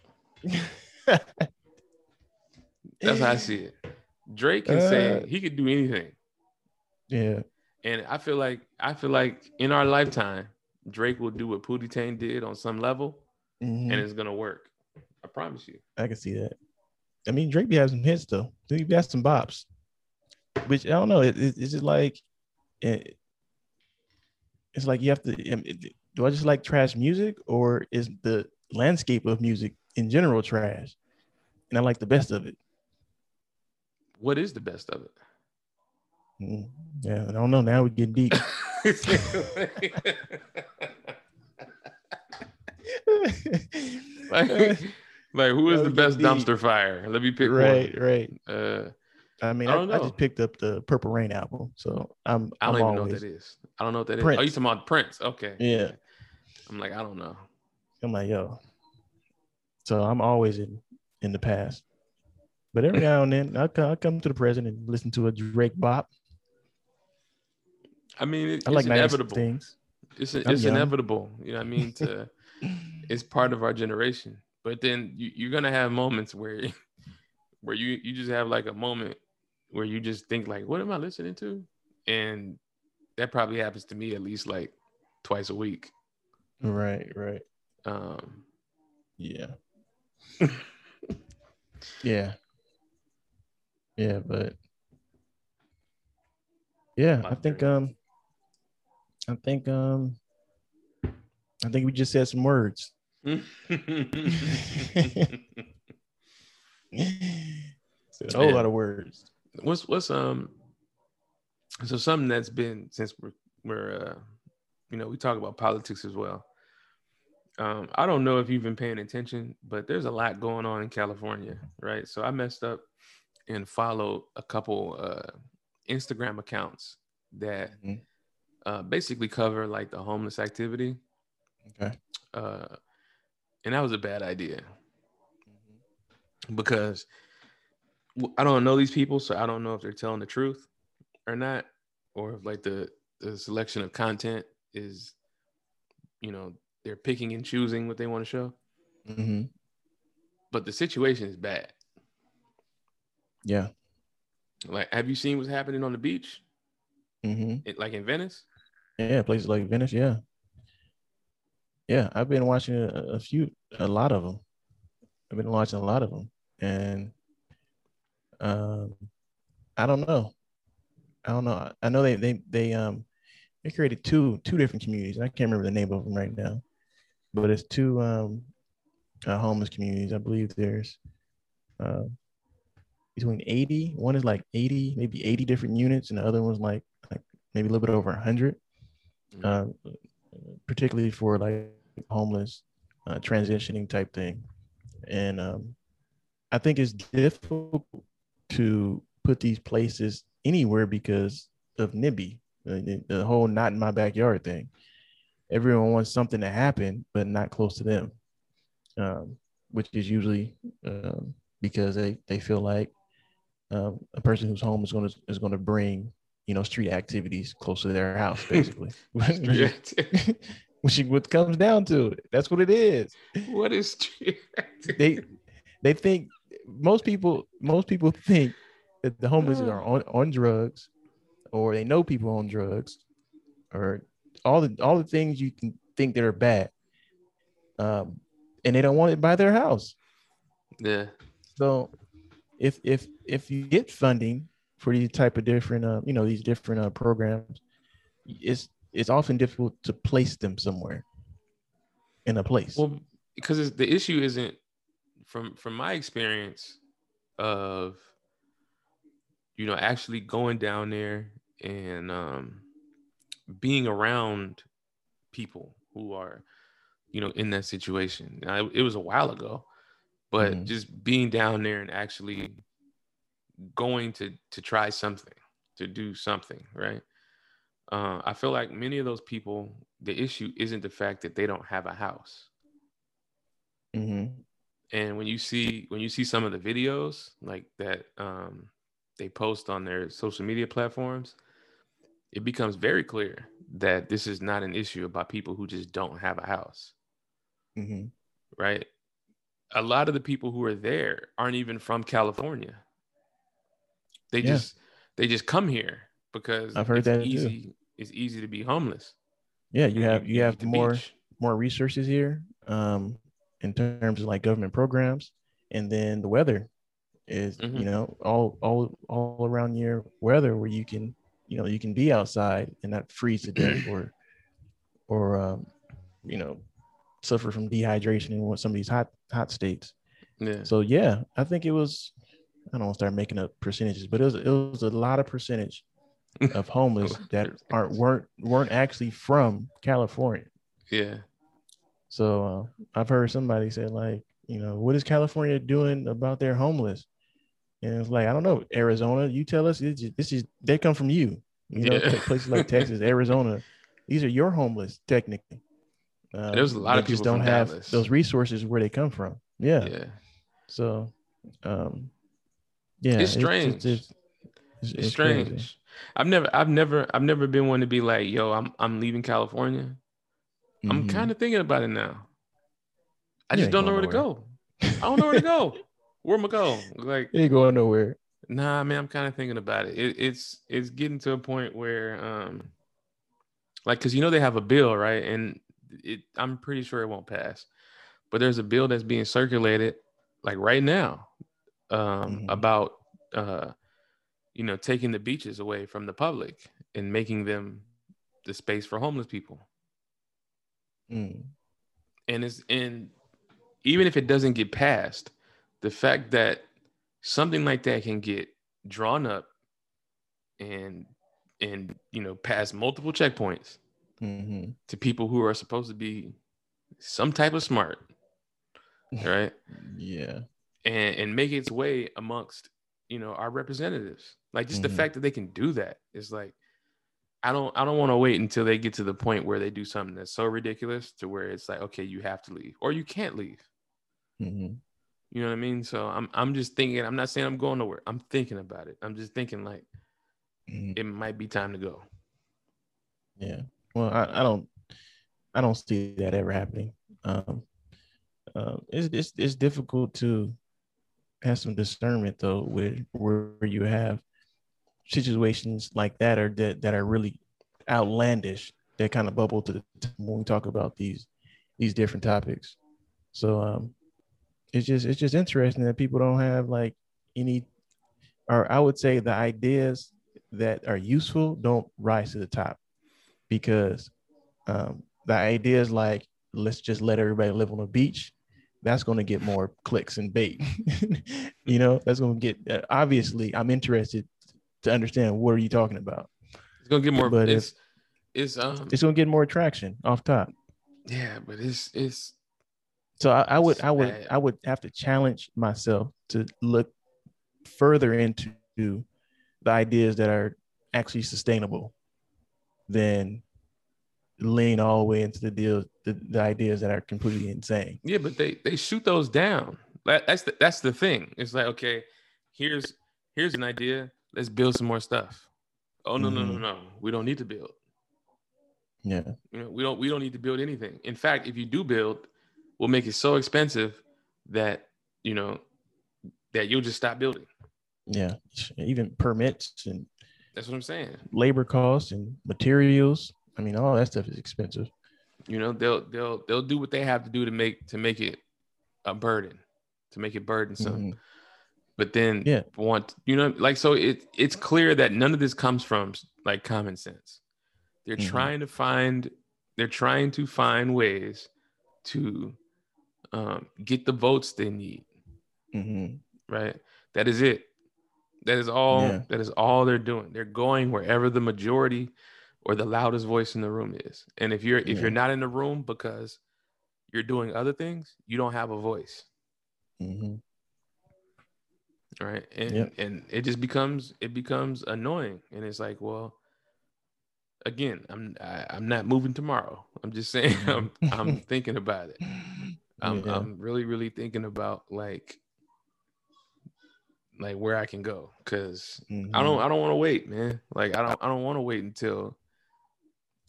That's how I see it. Drake can say Uh, he could do anything, yeah. and I feel like I feel like in our lifetime, Drake will do what Pootie Tang did on some level, Mhm. and it's gonna work. I promise you. I can see that. I mean, Drake be having some hits though. He be having some bops, which I don't know. It, it- it's just like, it, it's like you have to. Do I just like trash music, or is the landscape of music in general trash? And I like the best of it. What is the best of it? Mm, Yeah, I don't know. Now we're getting deep. like, like who is the best get dumpster fire? Let me pick right, one. right. Uh, I mean, I I, I just picked up the Purple Rain album, so I'm. I don't I'm even know what that is. I don't know what that is. Oh, Prince. Oh, you talking about Prince? Okay. Yeah. I'm like, I don't know. I'm like, yo. So I'm always in in the past, but every now and then I come, I come to the present and listen to a Drake bop. I mean, it, I like it's nice inevitable. things. It's it's young. inevitable. You know what I mean? To it's part of our generation. But then you, you're gonna have moments where where you you just have like a moment where you just think like, what am I listening to? And that probably happens to me at least like twice a week. Right, right. Um, Yeah. yeah. Yeah, but yeah, I think um I think um I think we just said some words. A whole lot of words. What's what's um so something that's been since we're we're uh you know we talk about politics as well. Um i don't know if you've been paying attention but there's a lot going on in california right? So i messed up and followed a couple uh instagram accounts that Mhm. uh basically cover like the homeless activity. Okay. uh and that was a bad idea. Because w- I don't know these people, so I don't know if they're telling the truth or not, or if like the the selection of content is, you know, they're picking and choosing what they want to show. hmm But the situation is bad. Yeah. Like, have you seen what's happening on the beach, Mm-hmm. it, like in Venice? Yeah, places like Venice. Yeah. Yeah, I've been watching a, a few, a lot of them. I've been watching a lot of them, and um, I don't know. I don't know. I know they they they um they created two two different communities. I can't remember the name of them right now, but it's two um uh, homeless communities. I believe there's uh, between 80. One is like 80, maybe 80 different units, and the other one's like like maybe a little bit over 100 Mhm. uh, particularly for like homeless uh, transitioning type thing. And um, I think it's difficult to put these places anywhere because of NIMBY, the, the whole not in my backyard thing. Everyone wants something to happen, but not close to them, um, which is usually um, because they, they feel like um, a person who's home is going to is going to bring you know street activities close to their house, basically. which what comes down to it. That's what it is. what is street They they think most people most people think that the homeless are on, on drugs or they know people on drugs or all the all the things you can think that are bad. Um, and they don't want it by their house. yeah. So if if if you get funding for these type of different uh, you know these different uh, programs, it's it's often difficult to place them somewhere in a place. Well, because the issue isn't from from my experience of you know actually going down there and um being around people who are you know in that situation. Now, it was a while ago, but Mhm. just being down there and actually going to to try something, to do something, right? Uh, I feel like many of those people, the issue isn't the fact that they don't have a house. hmm and when you see when you see some of the videos like that um, they post on their social media platforms it becomes very clear that this is not an issue about people who just don't have a house hmm right a lot of the people who are there aren't even from california they Yeah. just they just come here because I've heard it's that too. easy it's easy to be homeless Yeah, you have you have more beach. more resources here um, in terms of like government programs, and then the weather is Mhm. you know all all all around your weather where you can you know you can be outside and not freeze to death or or um, you know suffer from dehydration in one- some of these hot hot states. yeah So yeah, I think it was. I don't want to start making up percentages, but it was it was a lot of percentage of homeless that aren't weren't weren't actually from California. yeah So uh, I've heard somebody say like, you know, what is California doing about their homeless? And it's like, I don't know, Arizona. You tell us. It's just- This is they come from you. You know, Yeah. places like Texas, Arizona. These are your homeless technically. Uh, there's a lot of they just people don't from have Dallas. those resources where they come from. Yeah. yeah So, um, yeah, It's strange. it's, it's, it's strange crazy. I've never, I've never, I've never been one to be like, yo, I'm, I'm leaving California. I'm Mhm. kind of thinking about it now. I You just don't know where going to go. I don't know where to go. Where am I going? Like, You ain't going nowhere. nah, man, I'm kind of thinking about it. it. It's, it's getting to a point where, um, like, cause you know they have a bill, right? And it, I'm pretty sure it won't pass. But there's a bill that's being circulated, like right now, um, Mhm. about, uh, you know, taking the beaches away from the public and making them the space for homeless people. Mm. and it's and even if it doesn't get passed, the fact that something like that can get drawn up and and you know pass multiple checkpoints hmm to people who are supposed to be some type of smart, right? Yeah. And and make its way amongst you know our representatives. Like just Mhm. the fact that they can do that is like I don't I don't want to wait until they get to the point where they do something that's so ridiculous to where it's like okay you have to leave or you can't leave. hmm You know what I mean? So I'm I'm just thinking. I'm not saying I'm going nowhere. I'm thinking about it. I'm just thinking like hmm it might be time to go. Yeah. Well, I, I don't I don't see that ever happening. Um, uh, it's, it's it's difficult to have some discernment though, with where you have situations like that or that that are really outlandish that kind of bubble to the when we talk about these these different topics. So um, it's just it's just interesting that people don't have like any, or I would say the ideas that are useful don't rise to the top because um, the ideas like let's just let everybody live on the beach that's going to get more clicks and bait you know that's going to get uh, obviously i'm interested to understand what are you talking about It's gonna get more. But if- it's it's um it's to get more traction off top yeah, but it's it's so I, I would It's i would bad. i would have to challenge myself to look further into the ideas that are actually sustainable than lean all the way into the deal the, the ideas that are completely insane yeah, but they they shoot those down. That, that's the that's the thing. It's like okay, here's here's an idea. Let's build some more stuff. Oh no no no Mhm. no, we don't need to build. yeah You know, we don't we don't need to build anything. In fact, if you do build, we'll make it so expensive that you know that you'll just stop building. yeah even permits and That's what I'm saying. labor costs and materials i mean all that stuff is expensive You know, they'll they'll they'll do what they have to do to make to make it a burden, to make it burdensome. Mhm. But then Yeah. want you know, like so it it's clear that none of this comes from like common sense. They're Mhm. trying to find they're trying to find ways to um, get the votes they need. Mhm. Right. That is it. That is all. Yeah. That is all they're doing. They're going wherever the majority or the loudest voice in the room is. And if you're if you're not in the room because you're doing other things, you don't have a voice. Mhm. Right. And Yep. and it just becomes it becomes annoying. And it's like, well, again, I'm I, I'm not moving tomorrow. I'm just saying I'm I'm thinking about it. I'm Yeah. I'm really really thinking about like like where I can go because I Mhm. don't I don't want to wait, man. Like I don't I don't want to wait until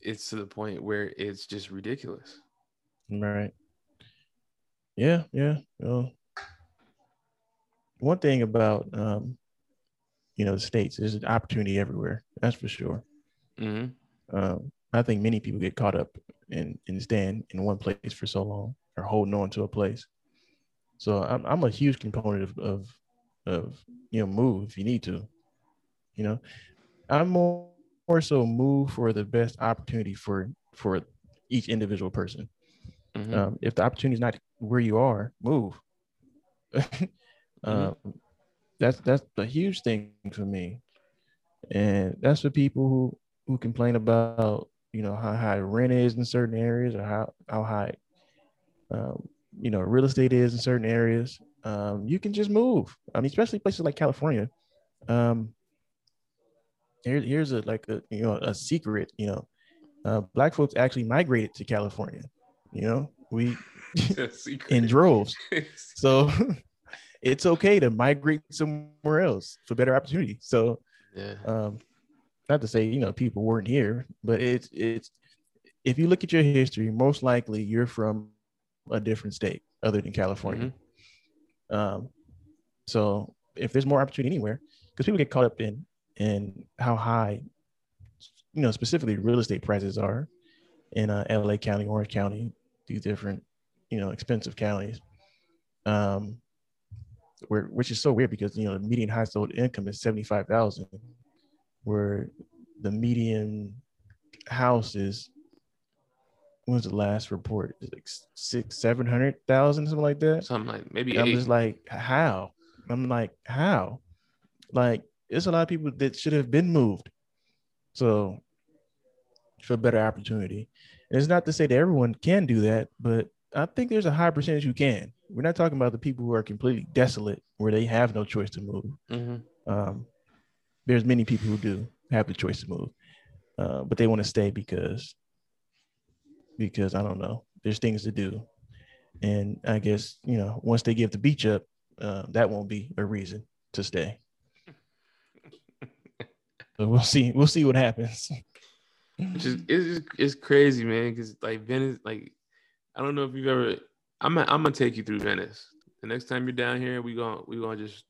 it's to the point where it's just ridiculous. Right. Yeah, yeah. Well, one thing about um, you know, the states there's an opportunity everywhere. That's for sure. hmm Um, I think many people get caught up in in staying in one place for so long or holding on to a place. So I'm I'm a huge component of of, of you know move if you need to. You know, I'm more more so move for the best opportunity for for each individual person. hmm Um, if the opportunity is not where you are, move. um, that's that's a huge thing for me, and that's for people who who complain about you know how high rent is in certain areas or how how high um, you know real estate is in certain areas. Um, you can just move. I mean, especially places like California. Um, here, here's a like a you know a secret. You know, uh, black folks actually migrated to California. You know, we in droves. So it's okay to migrate somewhere else for better opportunity. So yeah. um, not to say you know people weren't here, but it's it's if you look at your history, most likely you're from a different state other than California. Mm-hmm. Um, so if there's more opportunity anywhere, because people get caught up in in how high, you know, specifically real estate prices are in uh, LA County, Orange County, these different, you know, expensive counties. Um, where which is so weird because you know the median household income is seventy five thousand, where the median house is when was the last report? it's Like six, seven hundred thousand, something like that. Something like maybe. I'm just like, how? I'm like, how? Like, there's a lot of people that should have been moved. So, for better opportunity, and it's not to say that everyone can do that, but I think there's a high percentage who can. We're not talking about the people who are completely desolate, where they have no choice to move. Mm-hmm. Um, there's many people who do have the choice to move, uh, but they want to stay because because I don't know, there's things to do, and I guess you know once they give the beach up, uh, that won't be a reason to stay. so we'll see. We'll see what happens. Which is it's, it's crazy, man. Because like Venice, like I don't know if you've ever. I'm I'm gonna take you through Venice. The next time you're down here, we going we gonna just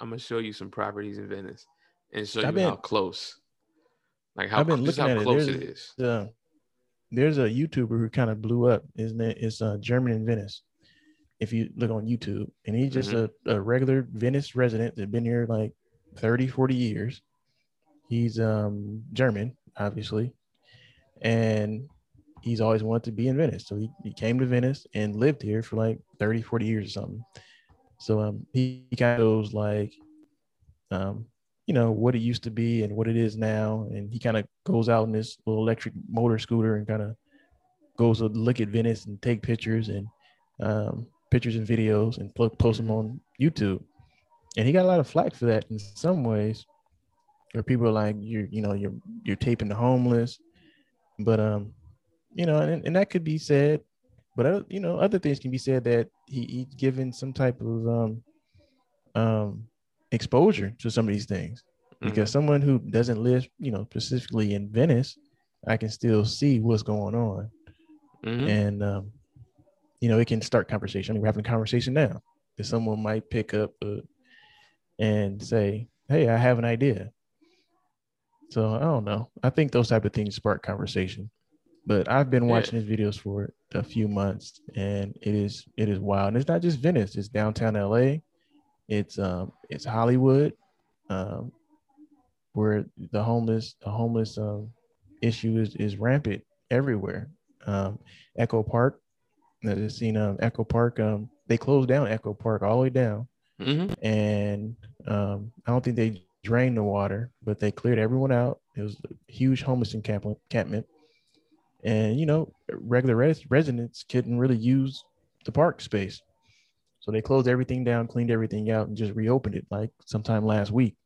I'm gonna show you some properties in Venice and show you been, how close, like how, I've been looking how at close it, it is. Uh, there's a YouTuber who kind of blew up. isn't it? It's uh, German in Venice. If you look on YouTube, and he's just mm-hmm. a, a regular Venice resident that's been here like 30, 40 years. He's um German, obviously, and he's always wanted to be in Venice. So he, he came to Venice and lived here for like 30, 40 years or something. So um he, he kind of goes like um you know what it used to be and what it is now and he kind of goes out in this little electric motor scooter and kind of goes to look at venice and take pictures and um, pictures and videos and post them on youtube and he got a lot of flack for that in some ways where people are like you're you know you're you're taping the homeless but um you know and, and that could be said but you know other things can be said that he, he's given some type of um um exposure to some of these things because mm-hmm. someone who doesn't live, you know, specifically in Venice, I can still see what's going on, mm-hmm. and um, you know, it can start conversation. I mean, we're having a conversation now. That someone might pick up uh, and say, "Hey, I have an idea." So I don't know. I think those type of things spark conversation. But I've been watching yeah. his videos for a few months, and it is it is wild. And it's not just Venice; it's downtown LA. It's um it's Hollywood, um, where the homeless the homeless um issue is is rampant everywhere. Um, Echo Park, I've seen um Echo Park. Um, they closed down Echo Park all the way down, mm-hmm. and um, I don't think they drained the water, but they cleared everyone out. It was a huge homeless encampment, encampment. And you know regular res- residents couldn't really use the park space. So they closed everything down, cleaned everything out, and just reopened it like sometime last week.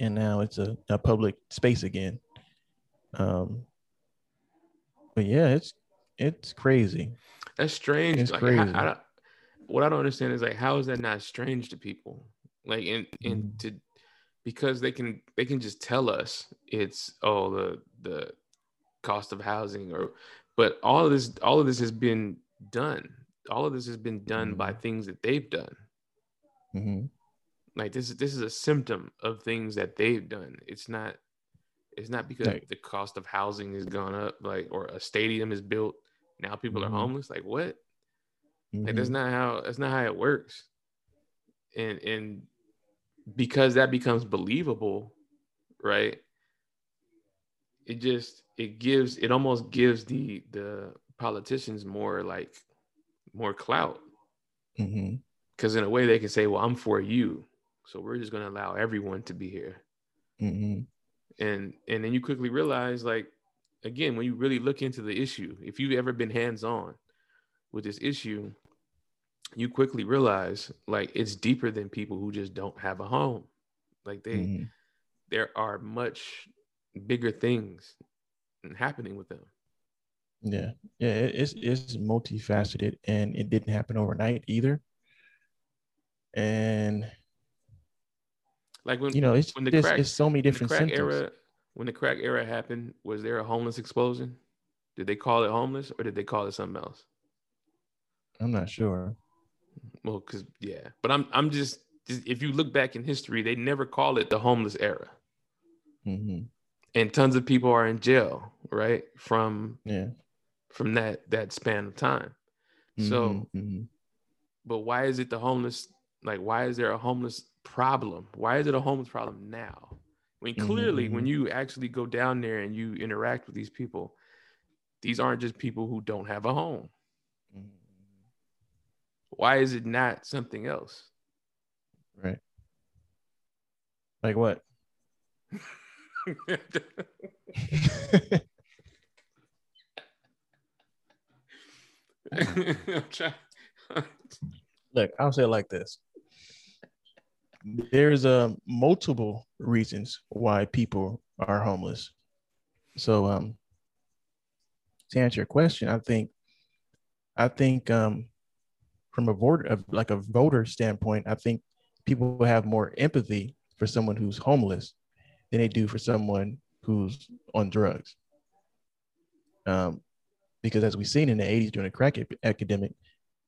And now it's a, a public space again. Um, but yeah, it's it's crazy. That's strange. It's like, crazy. I, I, what I don't understand is like, how is that not strange to people? Like, and and mm. to because they can they can just tell us it's oh the the cost of housing or, but all of this all of this has been done all of this has been done mm-hmm. by things that they've done. Mm-hmm. Like this, this is a symptom of things that they've done. It's not, it's not because the cost of housing has gone up, like or a stadium is built. Now people mm-hmm. are homeless. Like what? Like that's mm-hmm. not how that's not how it works. And and because that becomes believable, right? It just it gives it almost gives the the politicians more like more clout. Because mm-hmm. in a way, they can say, "Well, I'm for you, so we're just going to allow everyone to be here." Mm-hmm. And and then you quickly realize, like, again, when you really look into the issue, if you've ever been hands on with this issue, you quickly realize, like, it's deeper than people who just don't have a home. Like they, mm-hmm. there are much bigger things happening with them. Yeah, yeah, it's it's multifaceted, and it didn't happen overnight either. And like when you know, it's when the crack, it's so many different crack era, when the crack era happened, was there a homeless explosion? Did they call it homeless or did they call it something else? I'm not sure. Well, because yeah, but I'm I'm just, just if you look back in history, they never call it the homeless era. Mm-hmm. And tons of people are in jail, right? From Yeah. from that that span of time. So Mhm, mhm. but why is it the homeless like why is there a homeless problem why is it a homeless problem now when Mhm, clearly when mhm. you actually go down there and you interact with these people these aren't just people who don't have a home Mhm. why is it not something else Right. Like what? Look, I'll say it like this. There's uh, multiple reasons why people are homeless. So um to answer your question, I think I think um from a voter of like a voter standpoint, I think people have more empathy for someone who's homeless than they do for someone who's on drugs. Um, because as we've seen in the 80s during the crack ep- epidemic,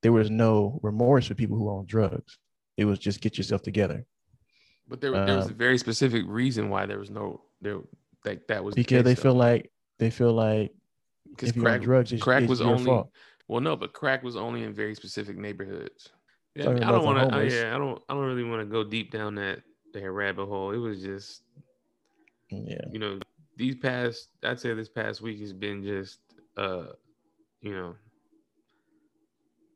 there was no remorse for people who were on drugs. It was just get yourself together. but there, there was a Um, very specific reason why there was no there like that was Because case, they though. feel like they feel like because crack, drugs, it's, crack it's was your only fault. well no but crack was only in very specific neighborhoods yeah, I, mean, I don't want to yeah i don't i don't really want to go deep down that that rabbit hole it was just Yeah. you know these past i'd say this past week has been just uh you know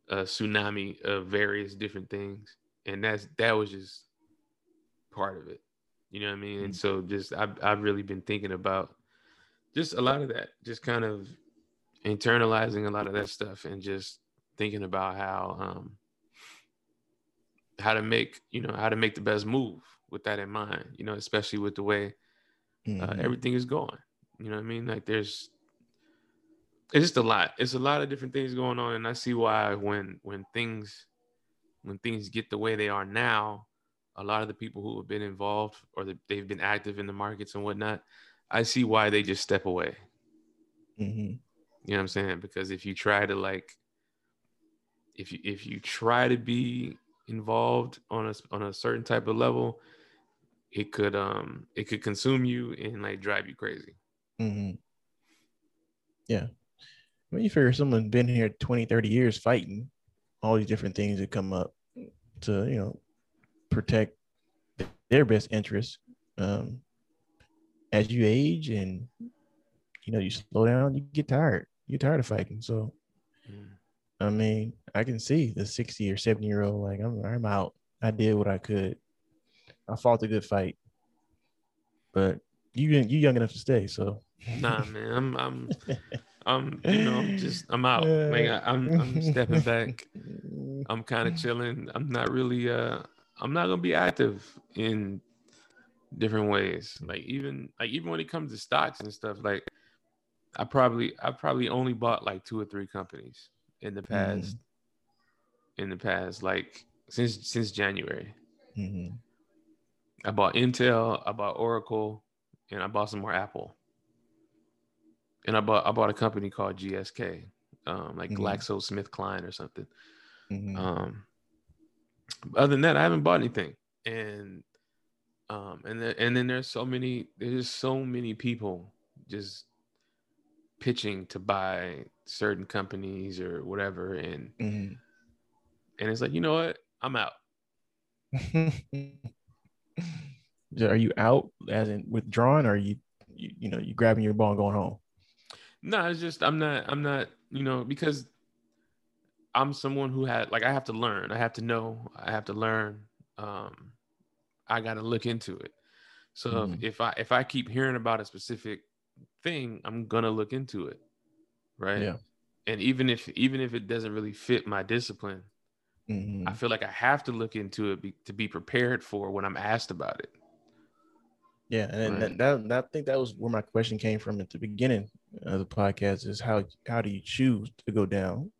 a tsunami of various different things and that's that was just part of it you know what i mean and Mm. so just i've, I've really been thinking about just a lot of that just kind of internalizing a lot of that stuff and just thinking about how um how to make you know how to make the best move with that in mind you know especially with the way uh, Mhm. everything is going. You know what I mean? Like there's it's just a lot. It's a lot of different things going on, and I see why when when things when things get the way they are now, a lot of the people who have been involved or that they've been active in the markets and whatnot, I see why they just step away. Mhm. You know what I'm saying? Because if you try to like, if you if you try to be involved on a on a certain type of level, it could um it could consume you and like drive you crazy. mm-hmm. Yeah. When you figure someone's been here 20, 30 years fighting all these different things that come up to, you know, protect their best interests. Um, as you age and you know you slow down, you get tired. You're tired of fighting. So Mm. I mean, I can see the 60 or 70 year old like I'm I'm out. I did what I could. I fought a good fight. But you you young enough to stay, so Nah, man, I'm I'm I'm you know I'm just I'm out. Like I, I'm I'm stepping back. I'm kind of chilling. I'm not really uh I'm not gonna be active in different ways. Like even like even when it comes to stocks and stuff, like I probably I probably only bought like two or three companies in the past in the past like since since January. Mhm. I bought Intel, I bought Oracle, and I bought some more Apple. And I bought I bought a company called GSK, um, like Mhm. GlaxoSmithKline or something. Mhm. Um, other than that, I haven't bought anything. And um, and then and then there's so many there's just so many people just pitching to buy certain companies or whatever, and Mhm. and it's like you know what, I'm out. Are you out as in withdrawn or are you, you you know you grabbing your ball and going home No, it's just I'm not I'm not you know because I'm someone who had like I have to learn. I have to know. I have to learn. Um, I got to look into it. So if, if I if I keep hearing about a specific thing, I'm gonna look into it, right? Yeah. And even if even if it doesn't really fit my discipline, Mhm. I feel like I have to look into it be, to be prepared for when I'm asked about it. yeah and Right. that, that i think that was where my question came from at the beginning of the podcast is how how do you choose to go down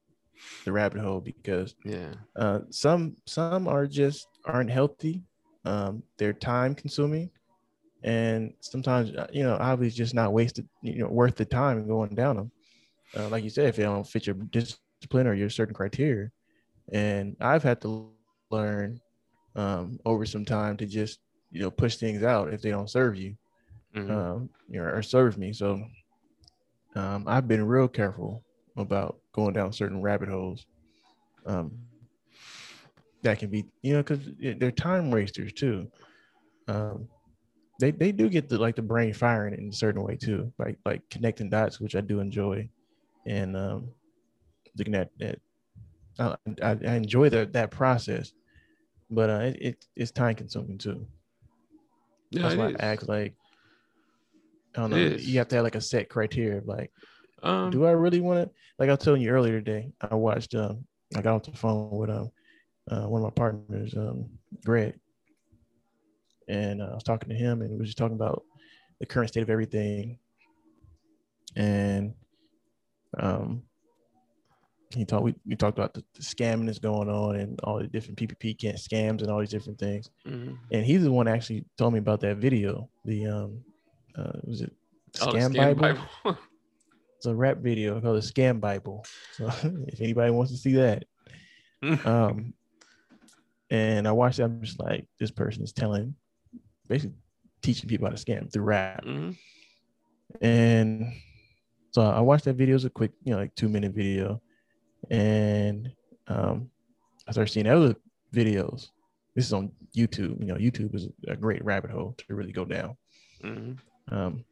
the rabbit hole because Yeah. uh some some are just aren't healthy um they're time consuming and sometimes uh, you know obviously just not wasted you know worth the time going down them uh, like you said if they don't fit your discipline or your certain criteria and i've had to learn um, over some time to just you know push things out if they don't serve you mm-hmm. um, you know, or serve me so um, i've been real careful about going down certain rabbit holes um, that can be you know because they're time wasters too um, they they do get the like the brain firing in a certain way too, like like connecting dots, which I do enjoy, and um, looking at that. I, I, I enjoy that that process, but uh, it, it it's time consuming too. Yeah, That's why is. I act like I don't know. You have to have like a set criteria like, um, do I really want to? Like I was telling you earlier today, I watched. Um, I got off the phone with um, uh, one of my partners, um, Greg, and uh, I was talking to him, and we was just talking about the current state of everything. And um, he talked. We, we talked about the, the, scamming that's going on and all the different PPP can't scams and all these different things. Mm-hmm. And he's the one actually told me about that video. The um, uh, was it Scam, oh, scam Bible? Bible. it's a rap video called the Scam Bible. So if anybody wants to see that, um, and I watched it, I'm just like, this person is telling basically teaching people how to scam through rap. Mm-hmm. And so I watched that video. It was a quick, you know, like two minute video. And um, I started seeing other videos. This is on YouTube. You know, YouTube is a great rabbit hole to really go down. Mm-hmm. Um,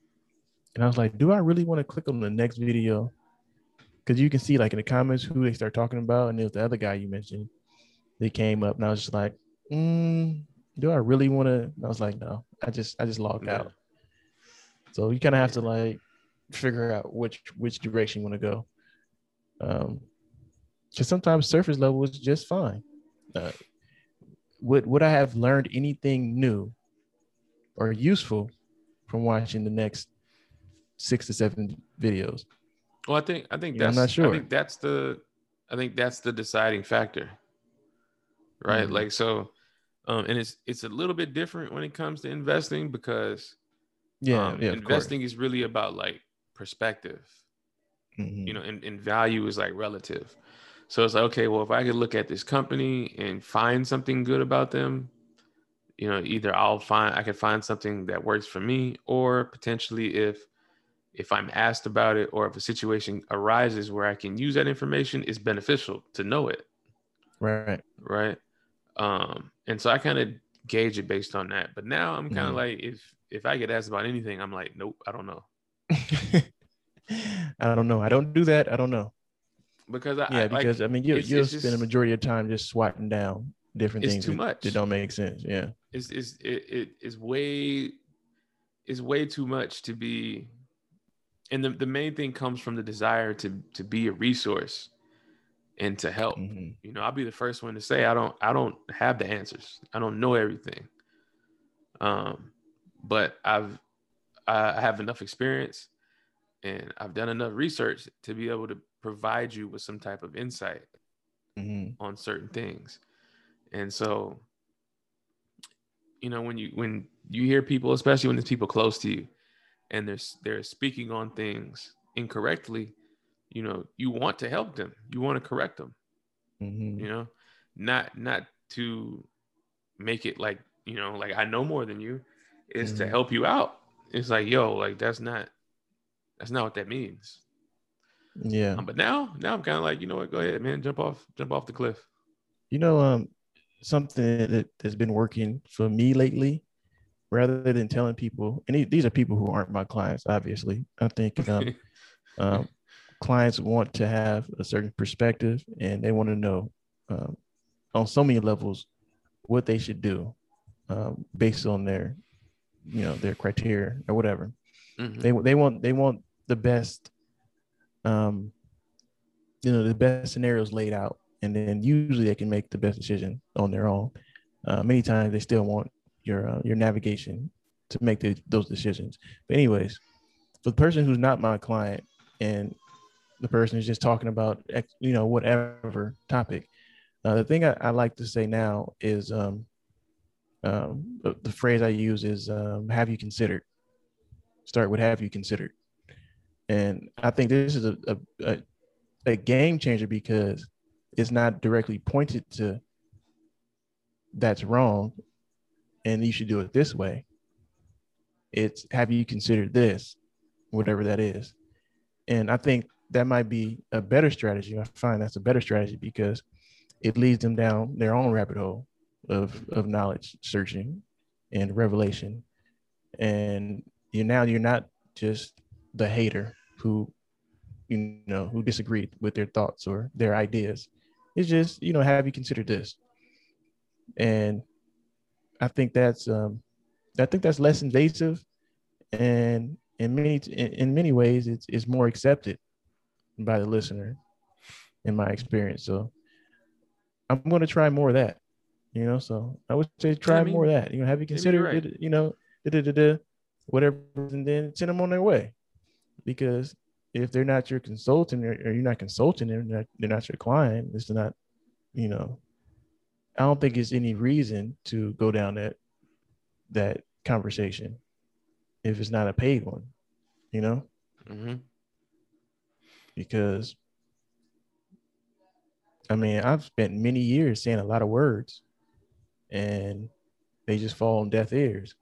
and I was like, do I really want to click on the next video? Because you can see, like, in the comments who they start talking about. And there's the other guy you mentioned. They came up, and I was just like, mm, do I really want to? I was like, no, I just I just logged yeah. out. So you kind of have to like figure out which which direction you want to go. Um, because sometimes surface level is just fine. Uh, would would I have learned anything new or useful from watching the next six to seven videos? Well, I think I think that's I'm not sure. I think that's the I think that's the deciding factor, right? Mm-hmm. Like so, um, and it's it's a little bit different when it comes to investing because yeah, um, yeah investing is really about like perspective mm-hmm. you know and, and value is like relative so it's like okay well if i could look at this company and find something good about them you know either i'll find i could find something that works for me or potentially if if i'm asked about it or if a situation arises where i can use that information it's beneficial to know it right right um, and so I kind of gauge it based on that. But now I'm kind of mm-hmm. like, if if I get asked about anything, I'm like, nope, I don't know. I don't know. I don't do that. I don't know. Because I, yeah, because like, I mean, you you spend a majority of time just swatting down different things. Too much. That don't make sense. Yeah. It's it's it, it is way is way too much to be and the, the main thing comes from the desire to to be a resource and to help. Mm-hmm. You know, I'll be the first one to say I don't I don't have the answers. I don't know everything. Um, but I've I have enough experience and I've done enough research to be able to provide you with some type of insight mm-hmm. on certain things. And so, you know, when you when you hear people, especially when it's people close to you, and they're they're speaking on things incorrectly, you know you want to help them you want to correct them mm-hmm. you know not not to make it like you know like i know more than you is mm-hmm. to help you out it's like yo like that's not that's not what that means yeah. Um, but now now i'm kind of like you know what go ahead man jump off jump off the cliff. You know um something that has been working for me lately rather than telling people and these are people who aren't my clients obviously. I think um, um clients want to have a certain perspective and they want to know um, on so many levels what they should do um, based on their you know their criteria or whatever. Mm-hmm. they they want they want the best um you know the best scenarios laid out and then usually they can make the best decision on their own uh, many times they still want your uh, your navigation to make the, those decisions but anyways for the person who's not my client and the person is just talking about you know whatever topic. Uh, the thing I, I, like to say now is um, um, the, the phrase I use is um, "Have you considered?" Start with "Have you considered?" And I think this is a, a, a, a game changer because it's not directly pointed to that's wrong and you should do it this way. It's have you considered this, whatever that is. And I think that might be a better strategy. I find that's a better strategy because it leads them down their own rabbit hole of, of knowledge searching and revelation. And you now you're not just the hater who you know who disagreed with their thoughts or their ideas. It's just, you know, have you considered this? And I think that's um I think that's less invasive and in many in, in many ways it's it's more accepted by the listener in my experience. So I'm going to try more of that. You know, so I would say try I mean, more of that. You know, have you considered right. it, you know, da, da, da, whatever, and then send them on their way. Because if they're not your consultant or, or you're not consulting them, they're not, they're not your client, it's not, you know, I don't think it's any reason to go down that that conversation if it's not a paid one, you know? Mm-hmm. Because I mean, I've spent many years saying a lot of words and they just fall on deaf ears.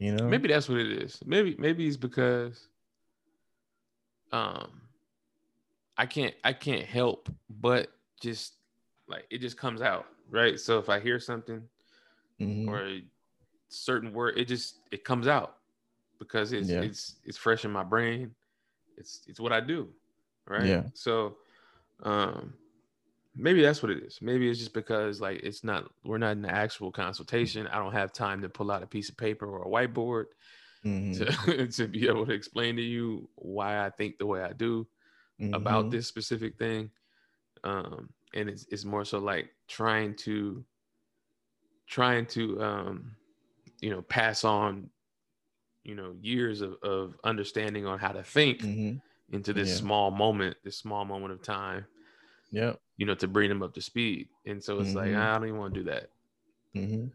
You know? Maybe that's what it is. Maybe maybe it's because um I can't I can't help but just like it just comes out, right? So if I hear something mm-hmm. or a certain word, it just it comes out because it's yeah. it's it's fresh in my brain. It's it's what I do, right? Yeah. So um maybe that's what it is. Maybe it's just because like it's not we're not in the actual consultation. I don't have time to pull out a piece of paper or a whiteboard mm-hmm. to to be able to explain to you why I think the way I do mm-hmm. about this specific thing. Um and it's, it's more so like trying to trying to um you know pass on you know years of, of understanding on how to think mm-hmm. into this yeah. small moment this small moment of time yeah you know to bring them up to speed and so it's mm-hmm. like i don't even want to do that mm-hmm.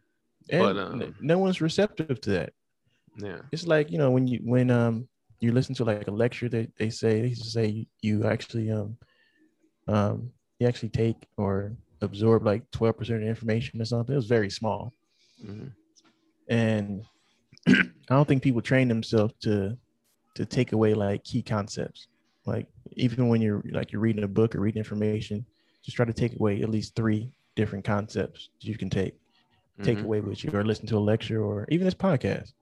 but um, no one's receptive to that yeah it's like you know when you when um you listen to like a lecture that they say they say you actually um um you actually take or absorb like 12% of the information or something. It was very small. Mm-hmm. And I don't think people train themselves to to take away like key concepts. Like even when you're like you're reading a book or reading information, just try to take away at least three different concepts you can take. Take mm-hmm. away with you or listen to a lecture or even this podcast.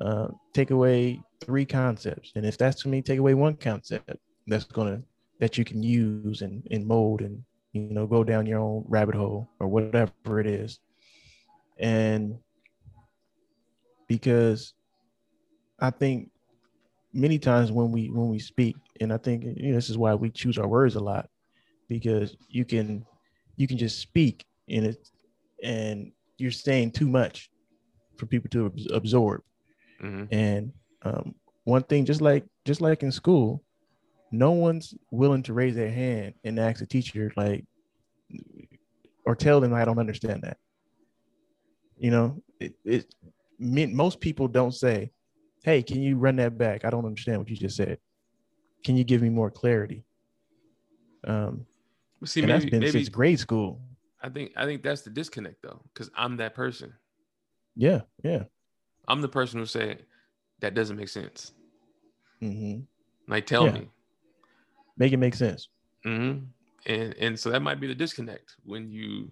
Uh, take away three concepts. And if that's for me, take away one concept that's gonna that you can use and, and mold and you know go down your own rabbit hole or whatever it is and because i think many times when we when we speak and i think you know, this is why we choose our words a lot because you can you can just speak and it and you're saying too much for people to absorb mm-hmm. and um, one thing just like just like in school no one's willing to raise their hand and ask a teacher like or tell them I don't understand that. You know, it, it most people don't say, "Hey, can you run that back? I don't understand what you just said. Can you give me more clarity?" Um, See, and maybe, that's been maybe, since grade school. I think I think that's the disconnect though, because I'm that person. Yeah, yeah. I'm the person who say that doesn't make sense. Mm-hmm. Like, tell yeah. me make it make sense. Mm-hmm. And and so that might be the disconnect when you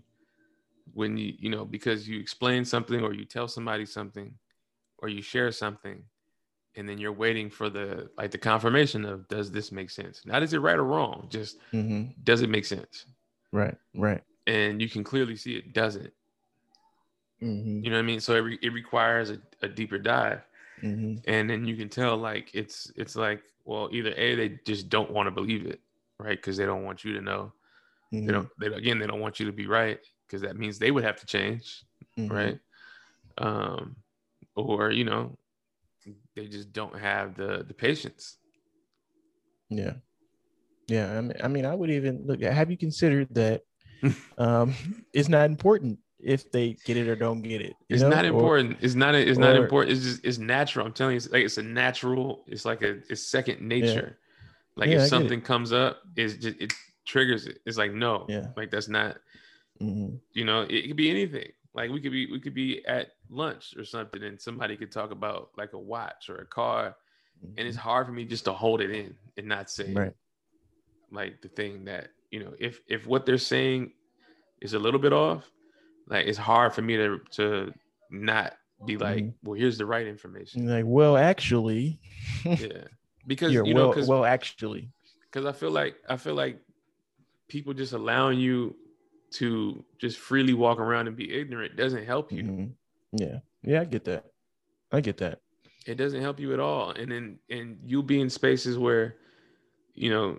when you you know because you explain something or you tell somebody something or you share something and then you're waiting for the like the confirmation of does this make sense not is it right or wrong just mm-hmm. does it make sense right right and you can clearly see it doesn't mm-hmm. you know what i mean so it, re- it requires a, a deeper dive mm-hmm. and then you can tell like it's it's like well, either a they just don't want to believe it, right? Because they don't want you to know. Mm-hmm. They don't. They again, they don't want you to be right because that means they would have to change, mm-hmm. right? Um, or you know, they just don't have the the patience. Yeah, yeah. I mean, I mean, I would even look. At have you considered that? um, it's not important if they get it or don't get it. It's know? not important. Or, it's not. It's or, not important. It's just. It's natural. I'm telling you, it's like it's a natural. It's like a. It's second nature. Yeah. Like yeah, if something comes up, it's just it triggers it. It's like no. Yeah. Like that's not. Mm-hmm. You know, it could be anything. Like we could be we could be at lunch or something, and somebody could talk about like a watch or a car, mm-hmm. and it's mm-hmm. hard for me just to hold it in and not say right. like the thing that you know if if what they're saying is a little bit off, like it's hard for me to to not be like, mm-hmm. well, here's the right information. Like, well, actually, yeah, because you know, well, well, actually, because I feel like I feel like people just allowing you to just freely walk around and be ignorant doesn't help you. Mm-hmm. Yeah, yeah, I get that. I get that. It doesn't help you at all, and then and you'll be in spaces where, you know,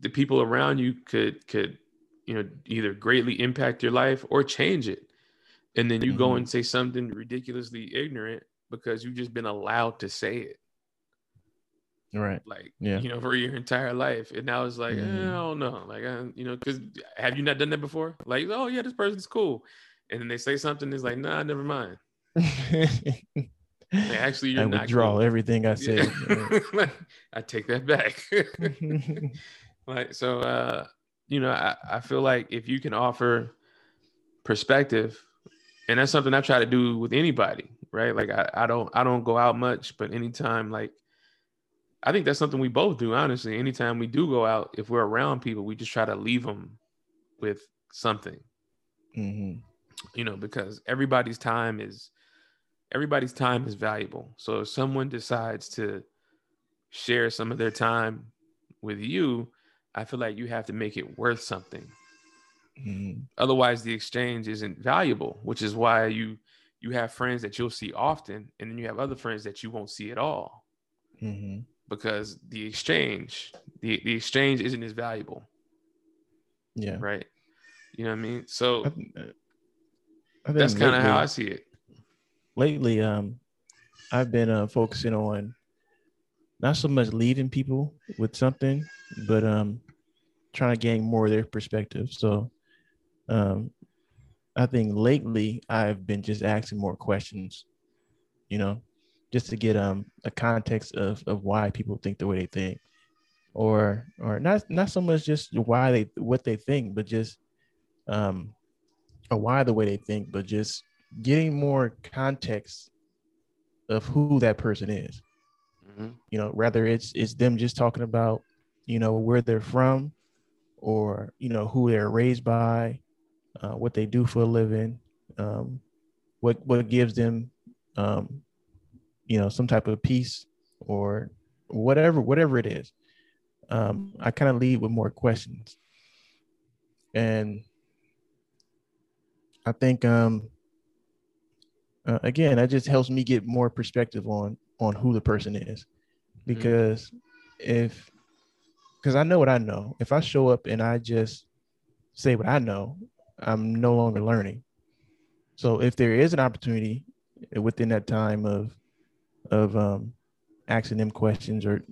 the people around you could could you know either greatly impact your life or change it and then you mm-hmm. go and say something ridiculously ignorant because you've just been allowed to say it right. like yeah. you know for your entire life. And now it's like mm-hmm. eh, i don't know. Like I, you know because have you not done that before? Like oh yeah this person's cool. And then they say something it's like nah never mind. Like, actually you're I not withdraw cool. everything i said. Yeah. i take that back. Like so uh you know, I, I feel like if you can offer perspective, and that's something I try to do with anybody, right? Like I, I don't I don't go out much, but anytime like I think that's something we both do, honestly. Anytime we do go out, if we're around people, we just try to leave them with something. Mm-hmm. You know, because everybody's time is everybody's time is valuable. So if someone decides to share some of their time with you, I feel like you have to make it worth something. Mm-hmm. Otherwise, the exchange isn't valuable, which is why you you have friends that you'll see often, and then you have other friends that you won't see at all, mm-hmm. Because the exchange the the exchange isn't as valuable. Yeah. Right. You know what I mean? So I, I that's kind of how I see it. Lately, um, I've been uh, focusing on not so much leaving people with something, but um, trying to gain more of their perspective. So um, I think lately I've been just asking more questions, you know, just to get um a context of of why people think the way they think, or or not not so much just why they what they think, but just um or why the way they think, but just getting more context of who that person is. Mm-hmm. You know, rather it's it's them just talking about you know where they're from or you know who they're raised by uh, what they do for a living um, what what gives them um, you know some type of peace or whatever whatever it is um, i kind of lead with more questions and i think um, uh, again that just helps me get more perspective on on who the person is mm-hmm. because mm-hmm. if because I know what I know. If I show up and I just say what I know, I'm no longer learning. So if there is an opportunity within that time of of um, asking them questions or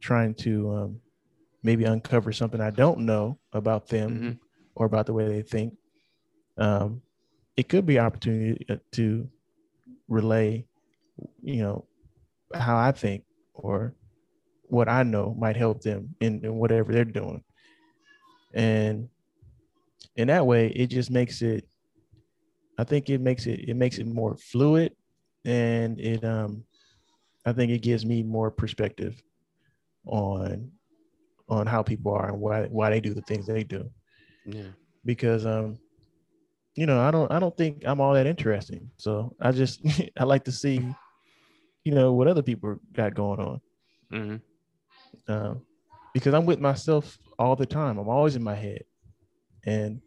trying to um, maybe uncover something I don't know about them mm-hmm. or about the way they think, um, it could be an opportunity uh, to relay, you know, how I think or what I know might help them in, in whatever they're doing. And in that way, it just makes it, I think it makes it, it makes it more fluid and it, um, I think it gives me more perspective on, on how people are and why, why they do the things they do. Yeah. Because, um, you know, I don't, I don't think I'm all that interesting. So I just, I like to see, you know, what other people got going on. Mm-hmm uh, because I'm with myself all the time. I'm always in my head, and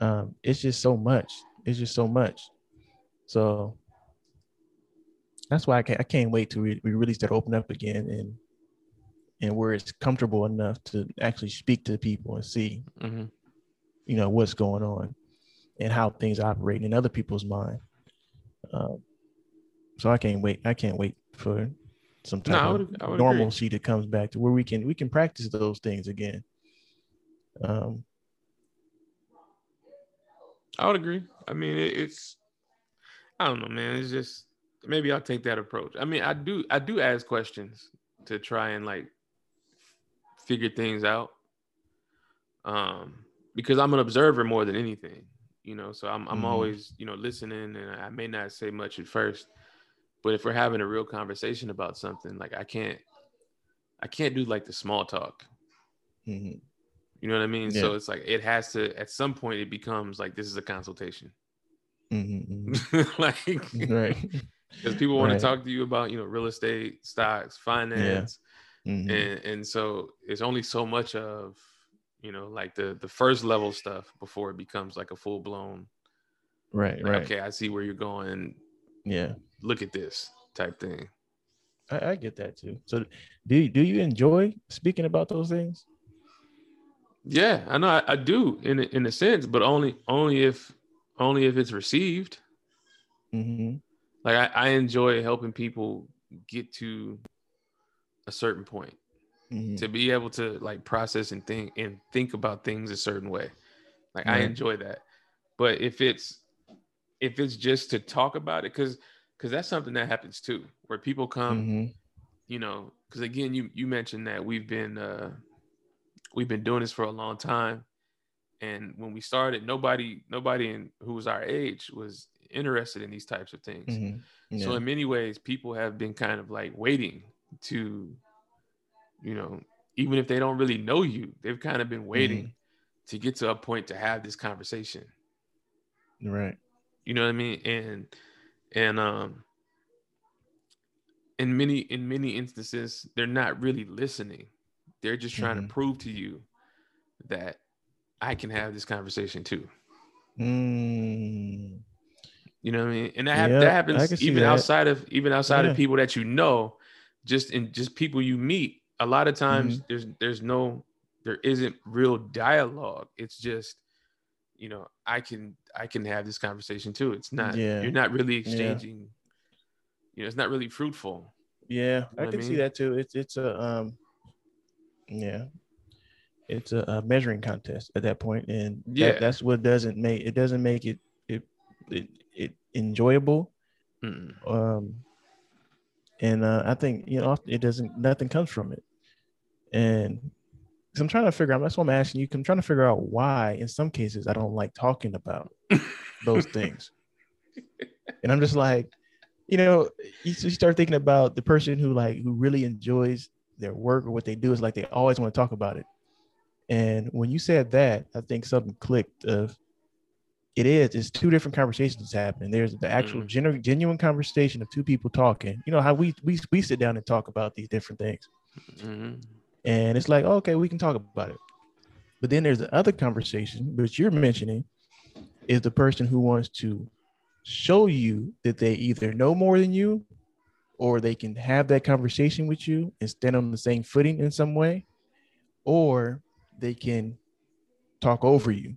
um, it's just so much. It's just so much. So that's why I can't, I can't wait to re- we really start open up again and and where it's comfortable enough to actually speak to people and see, mm-hmm. you know, what's going on and how things operate in other people's mind. Um, so I can't wait. I can't wait for some type no, I would, I would of normalcy agree. that comes back to where we can we can practice those things again. Um, I would agree. I mean, it, it's I don't know, man. It's just maybe I'll take that approach. I mean, I do I do ask questions to try and like figure things out. Um, because I'm an observer more than anything, you know. So I'm I'm mm-hmm. always you know listening, and I may not say much at first, but if we're having a real conversation about something, like I can't I can't do like the small talk. Mm-hmm. You know what I mean? Yeah. So it's like it has to at some point it becomes like this is a consultation. Mm-hmm. mm-hmm. like right. Because people want right. to talk to you about, you know, real estate, stocks, finance. Yeah. Mm-hmm. And and so it's only so much of, you know, like the the first level stuff before it becomes like a full blown right, like, right. Okay, I see where you're going. Yeah. Look at this type thing. I, I get that too. So do do you enjoy speaking about those things? Yeah, I know I, I do in in a sense, but only only if only if it's received. Mm-hmm. Like I, I enjoy helping people get to a certain point mm-hmm. to be able to like process and think and think about things a certain way. Like right. I enjoy that. But if it's if it's just to talk about it, because because that's something that happens too, where people come, mm-hmm. you know, because again, you you mentioned that we've been uh we've been doing this for a long time and when we started nobody nobody in who was our age was interested in these types of things mm-hmm. yeah. so in many ways people have been kind of like waiting to you know even if they don't really know you they've kind of been waiting mm-hmm. to get to a point to have this conversation right you know what i mean and and um in many in many instances they're not really listening they're just trying mm-hmm. to prove to you that I can have this conversation too. Mm. You know what I mean? And that, that happens even that. outside of even outside yeah. of people that you know, just in just people you meet. A lot of times mm-hmm. there's there's no there isn't real dialogue. It's just you know I can I can have this conversation too. It's not yeah. you're not really exchanging. Yeah. You know, it's not really fruitful. Yeah, you know I can I mean? see that too. It's it's a um yeah, it's a, a, measuring contest at that point, and yeah, that, that's what doesn't make it doesn't make it it, it enjoyable. Mm. Um, and uh, I think you know it doesn't nothing comes from it, and so I'm trying to figure out. That's what I'm asking you. I'm trying to figure out why, in some cases, I don't like talking about those things. And I'm just like, you know, you, you start thinking about the person who like who really enjoys their work or what they do is like they always want to talk about it. And when you said that, I think something clicked of it is, it's two different conversations happening. There's the actual mm. genu- genuine conversation of two people talking. You know how we we we sit down and talk about these different things. Mm-hmm. And it's like, okay, we can talk about it. But then there's the other conversation, which you're mentioning, is the person who wants to show you that they either know more than you or they can have that conversation with you and stand on the same footing in some way, or they can talk over you,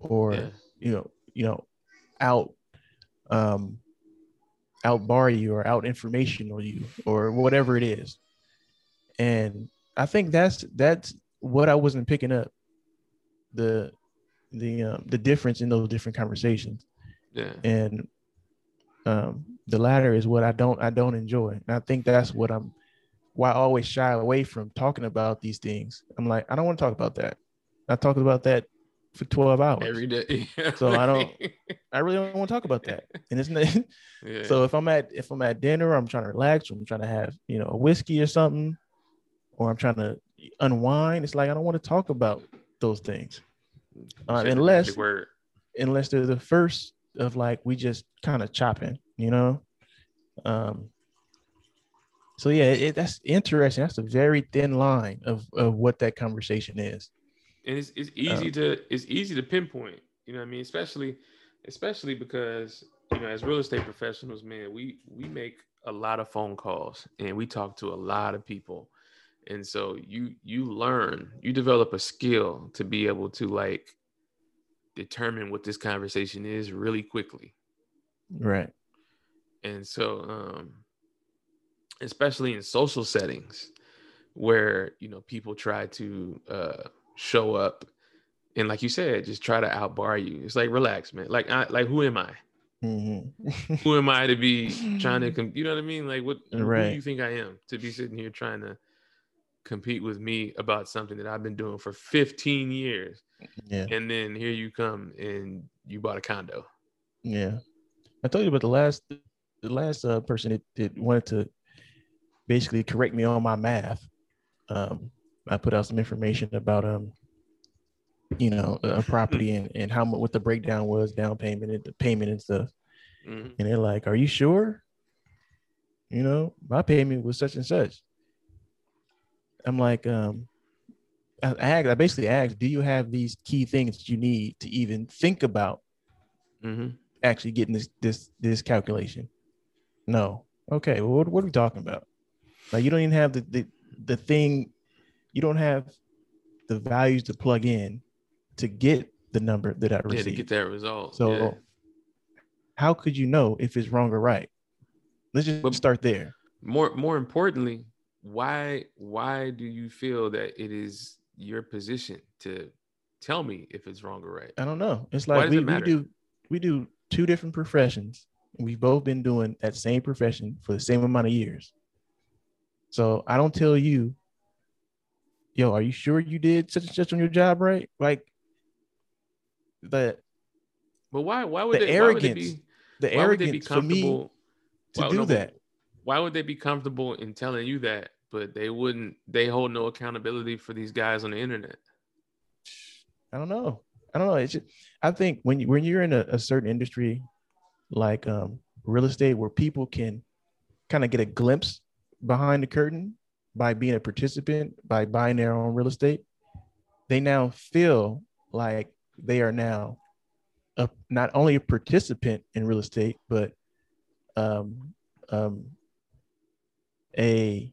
or yeah. You know, you know, out um out bar you or out information or you or whatever it is. And I think that's that's what I wasn't picking up the the um, the difference in those different conversations. Yeah. And um the latter is what I don't I don't enjoy. And I think that's what I'm why I always shy away from talking about these things. I'm like, I don't want to talk about that. I talked about that for 12 hours every day. so I don't I really don't want to talk about that. And it's not yeah. so if I'm at if I'm at dinner, I'm trying to relax, or I'm trying to have, you know, a whiskey or something, or I'm trying to unwind. It's like I don't want to talk about those things. Uh, unless unless they're the first of like we just kind of chopping you know um so yeah it, that's interesting that's a very thin line of of what that conversation is and it's, it's easy um, to it's easy to pinpoint you know what i mean? Especially especially because you know as real estate professionals man we we make a lot of phone calls and we talk to a lot of people. And so you you learn you develop a skill to be able to like determine what this conversation is really quickly. Right. And so, um, especially in social settings where, you know, people try to uh, show up and like you said, just try to outbar you. It's like relax, man. Like I like who am I? Mhm. Who am I to be trying to com- you know what I mean? Like what who do you think I am to be sitting here trying to compete with me about something that I've been doing for 15 years. yeah, And then here you come and you bought a condo. yeah. I told you about the last the last uh, person that, that wanted to basically correct me on my math. Um, I put out some information about um, you know, a property and and how much what the breakdown was, down payment and the payment and stuff. Mhm. And they're like, "Are you sure?" You know, my payment was such and such. I'm like, um, I, I asked, I basically asked, "Do you have these key things that you need to even think about Mhm. actually getting this this this calculation?" No. Okay. Well, what, what are we talking about? Like, you don't even have the the the thing. You don't have the values to plug in to get the number that I Yeah, to get that result. So yeah. how could you know if it's wrong or right? Let's just But- start there. more more importantly, why why do you feel that it is your position to tell me if it's wrong or right? I don't know. It's like we, it we do we do two different professions. We've both been doing that same profession for the same amount of years. So I don't tell you, yo, are you sure you did such and such on your job right? Like the But why why would The they why would arrogance be the why would they be arrogance me comfortable to why- do no, that. Why would they be comfortable in telling you that, but they wouldn't they hold no accountability for these guys on the internet? I don't know. I don't know. It's just, I think when you, when you're in a, a certain industry like um, real estate, where people can kind of get a glimpse behind the curtain by being a participant, by buying their own real estate, they now feel like they are now a, not only a participant in real estate, but um, um, a,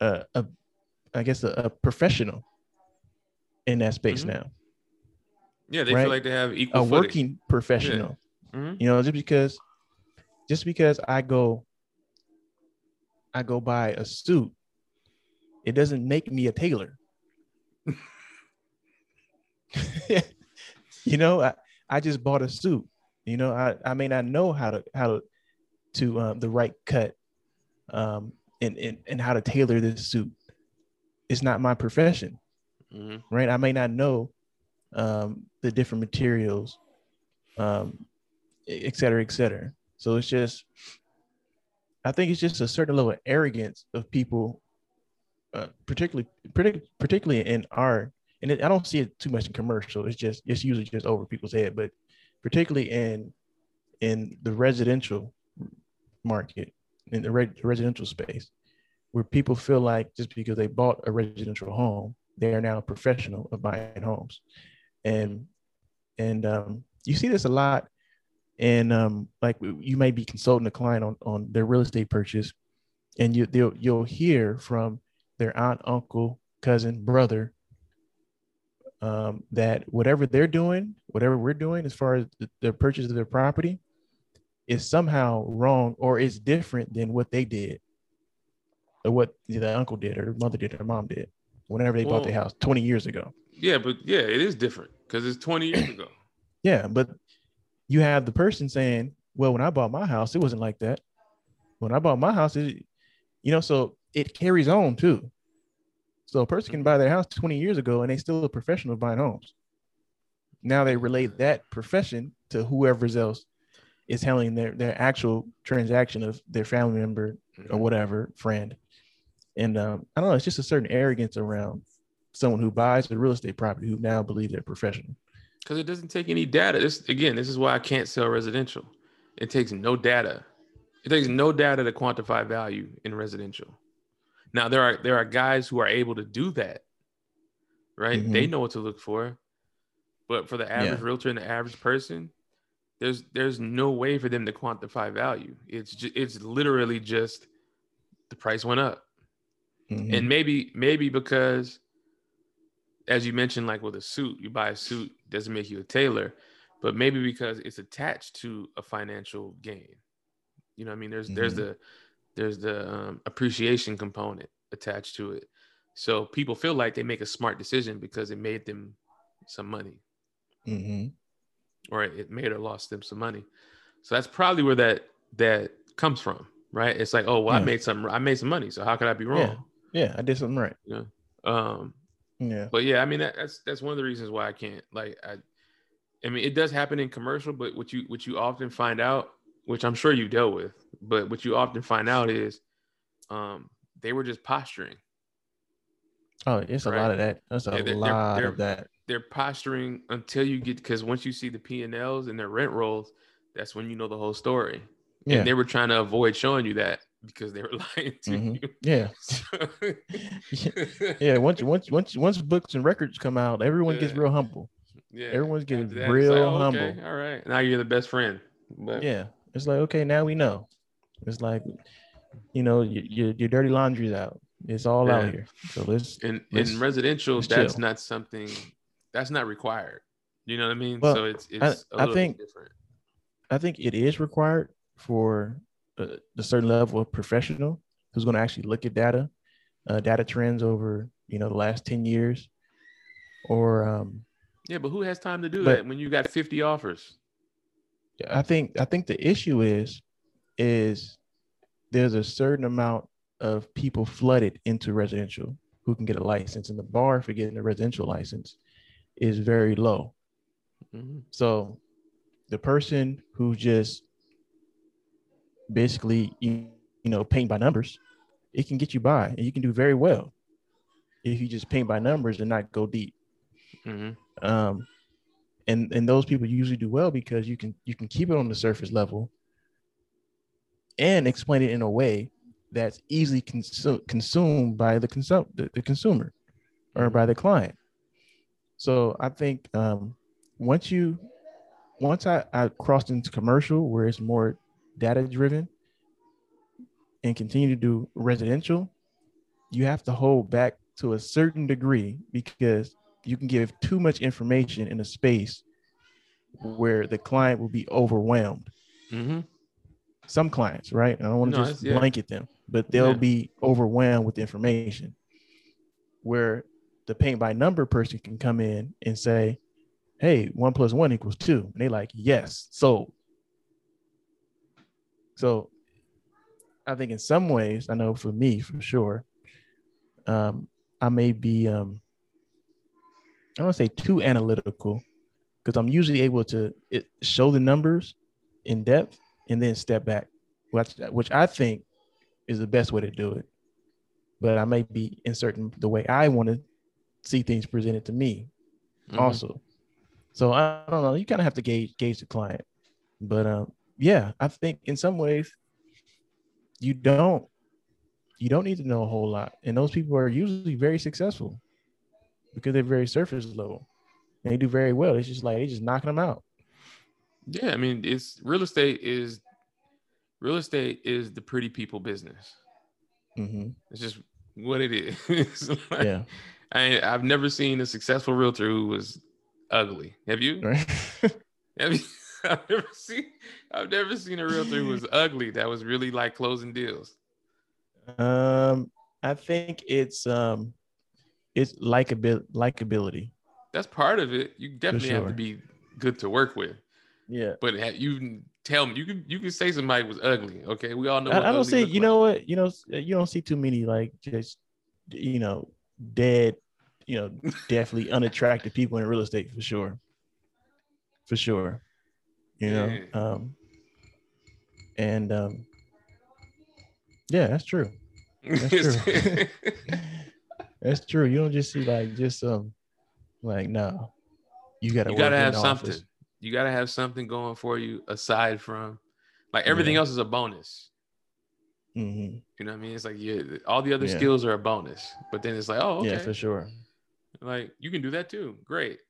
a, a I guess a, a professional in that space Mhm. now, Yeah, they Right. feel like they have a footing. working professional. Mhm. You know, just because, just because I go, I go buy a suit, it doesn't make me a tailor. you know, I, I just bought a suit. You know, I, I may not know how to how to to um, the right cut, um, and, and and how to tailor this suit. It's not my profession. Mhm. right? I may not know um, the different materials, um, et cetera, et cetera. So it's just, I think it's just a certain level of arrogance of people, uh, particularly, partic- particularly in our, and it, I don't see it too much in commercial. It's just, it's usually just over people's head, but particularly in, in the residential market, in the re- residential space, where people feel like just because they bought a residential home, they are now a professional of buying homes, and and um, you see this a lot. And um, like you may be consulting a client on on their real estate purchase, and you they'll, you'll hear from their aunt, uncle, cousin, brother um, that whatever they're doing, whatever we're doing as far as the, the purchase of their property, is somehow wrong or is different than what they did, or what the uncle did, or mother did, or mom did, whenever they bought the house 20 years ago. Yeah, but yeah, it is different because it's 20 years ago. Yeah, but you have the person saying, "Well, when I bought my house, it wasn't like that. When I bought my house, it, you know, so it carries on too. So a person can buy their house 20 years ago and they still a professional buying homes. Now they relate that profession to whoever's else is handling their their actual transaction of their family member or Mhm. whatever friend. And um, I don't know, it's just a certain arrogance around someone who buys a real estate property who now believe they're professional. Because it doesn't take any data. This again, this is why I can't sell residential. It takes no data. It takes no data to quantify value in residential. Now there are there are guys who are able to do that, right? Mhm. They know what to look for, but for the average Yeah. realtor and the average person, there's there's no way for them to quantify value. It's ju- it's literally just the price went up Mhm. and maybe maybe because as you mentioned like with a suit you buy a suit doesn't make you a tailor but maybe because it's attached to a financial gain you know what i mean there's there's Mhm. the there's the um, appreciation component attached to it So people feel like they make a smart decision because it made them some money, hmm or it made or lost them some money. So that's probably where that that comes from, right? It's like, oh, well, I made some, I made some money, so how could I be wrong? Yeah, I did something right. Um, Yeah. but yeah, I mean that, that's that's one of the reasons why I can't like I. I mean, it does happen in commercial, but what you what you often find out, which I'm sure you dealt with, but what you often find out is, um, they were just posturing. Oh, it's a lot of that. That's a Yeah, they're- they're- lot they're- of that. They're posturing until you get because once you see the P and Ls and their rent rolls, that's when you know the whole story. Yeah. And they were trying to avoid showing you that because they were lying to Mhm. you. Yeah. So- Yeah. Once once once once books and records come out, everyone gets real humble. yeah. Everyone's getting that, real like, oh, humble. okay, all right, now you're the best friend. But Yeah. It's like, okay, now we know. It's like, you know, your your, your dirty laundry's out. It's all Yeah. out here. So let's in Let's- in residential, let's that's chill. not something that's not required. You know what I mean? Well, so it's I- it's a I little think- different. I think it is required for a, a certain level of professional who's going to actually look at data, uh, data trends over you know the last ten years, or um, Yeah, but who has time to do But- that when you got 50 offers? I think I think the issue is is there's a certain amount of people flooded into residential who can get a license, and the bar for getting a residential license is very low. Mhm. So the person who just basically you, you know paint by numbers, it can get you by and you can do very well if you just paint by numbers and not go deep. Mhm. Um and and those people usually do well because you can you can keep it on the surface level and explain it in a way that's easily consu- consumed by the, consum- the, the consumer or by the client. So I think um, once you once I, I crossed into commercial where it's more data driven and continue to do residential, you have to hold back to a certain degree because you can give too much information in a space where the client will be overwhelmed. Mhm. Some clients, right? I don't want to No, just yeah. blanket them, but they'll Yeah. be overwhelmed with information. Where the paint by number person can come in and say, Hey, one plus one equals two. And they like, yes, sold. So I think in some ways, I know for me for sure, um, I may be um I don't want to say too analytical because I'm usually able to it, show the numbers in depth and then step back, which which I think is the best way to do it. But I may be inserting the way I want to see things presented to me Mhm. also. So I don't know. You kind of have to gauge gauge the client, but um, yeah, I think in some ways you don't you don't need to know a whole lot, and those people are usually very successful because they're very surface level and they do very well. It's just like they just knocking them out. Yeah, I mean, it's real estate is real estate is the pretty people business. hmm It's just what it is. Like- Yeah, I I've never seen a successful realtor who was ugly. Have you? right. Have you? I've never seen I've never seen a realtor who was ugly that was really like closing deals. um, I think it's um, it's likeabil- likability. That's part of it. You definitely have to be good to work with. Yeah, But ha- you tell me you can you can say somebody was ugly. Okay, we all know. I, I don't see. You like. know what? You know, you don't see too many like just you know dead, you know, definitely unattractive people in real estate for sure. For sure, you know. Um, and um, yeah, that's true. That's true. That's true. You don't just see like just um, like no, you gotta you gotta have something. office. You gotta have something going for you aside from like everything Yeah. else is a bonus. mm-hmm. You know what I mean? It's like yeah, all the other Yeah. skills are a bonus, but then it's like oh okay, Yeah, for sure. like you can do that too. Great.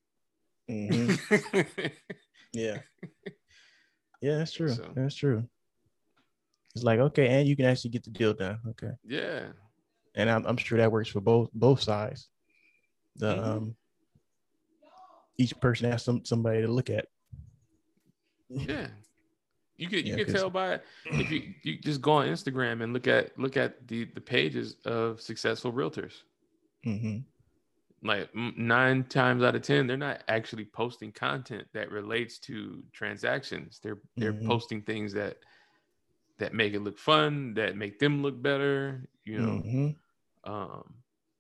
Mhm. Yeah. Yeah, that's true. So- That's true. It's like okay, and you can actually get the deal done. Okay, yeah. and I'm, I'm sure that works for both both sides. The Mhm. um, each person has some somebody to look at. Yeah. You can you Yeah, tell by if you, you just go on Instagram and look at look at the the pages of successful realtors. Mm-hmm. Like nine times out of ten, they're not actually posting content that relates to transactions. They're they're Mhm. posting things that that make it look fun, that make them look better. You know, hmm um,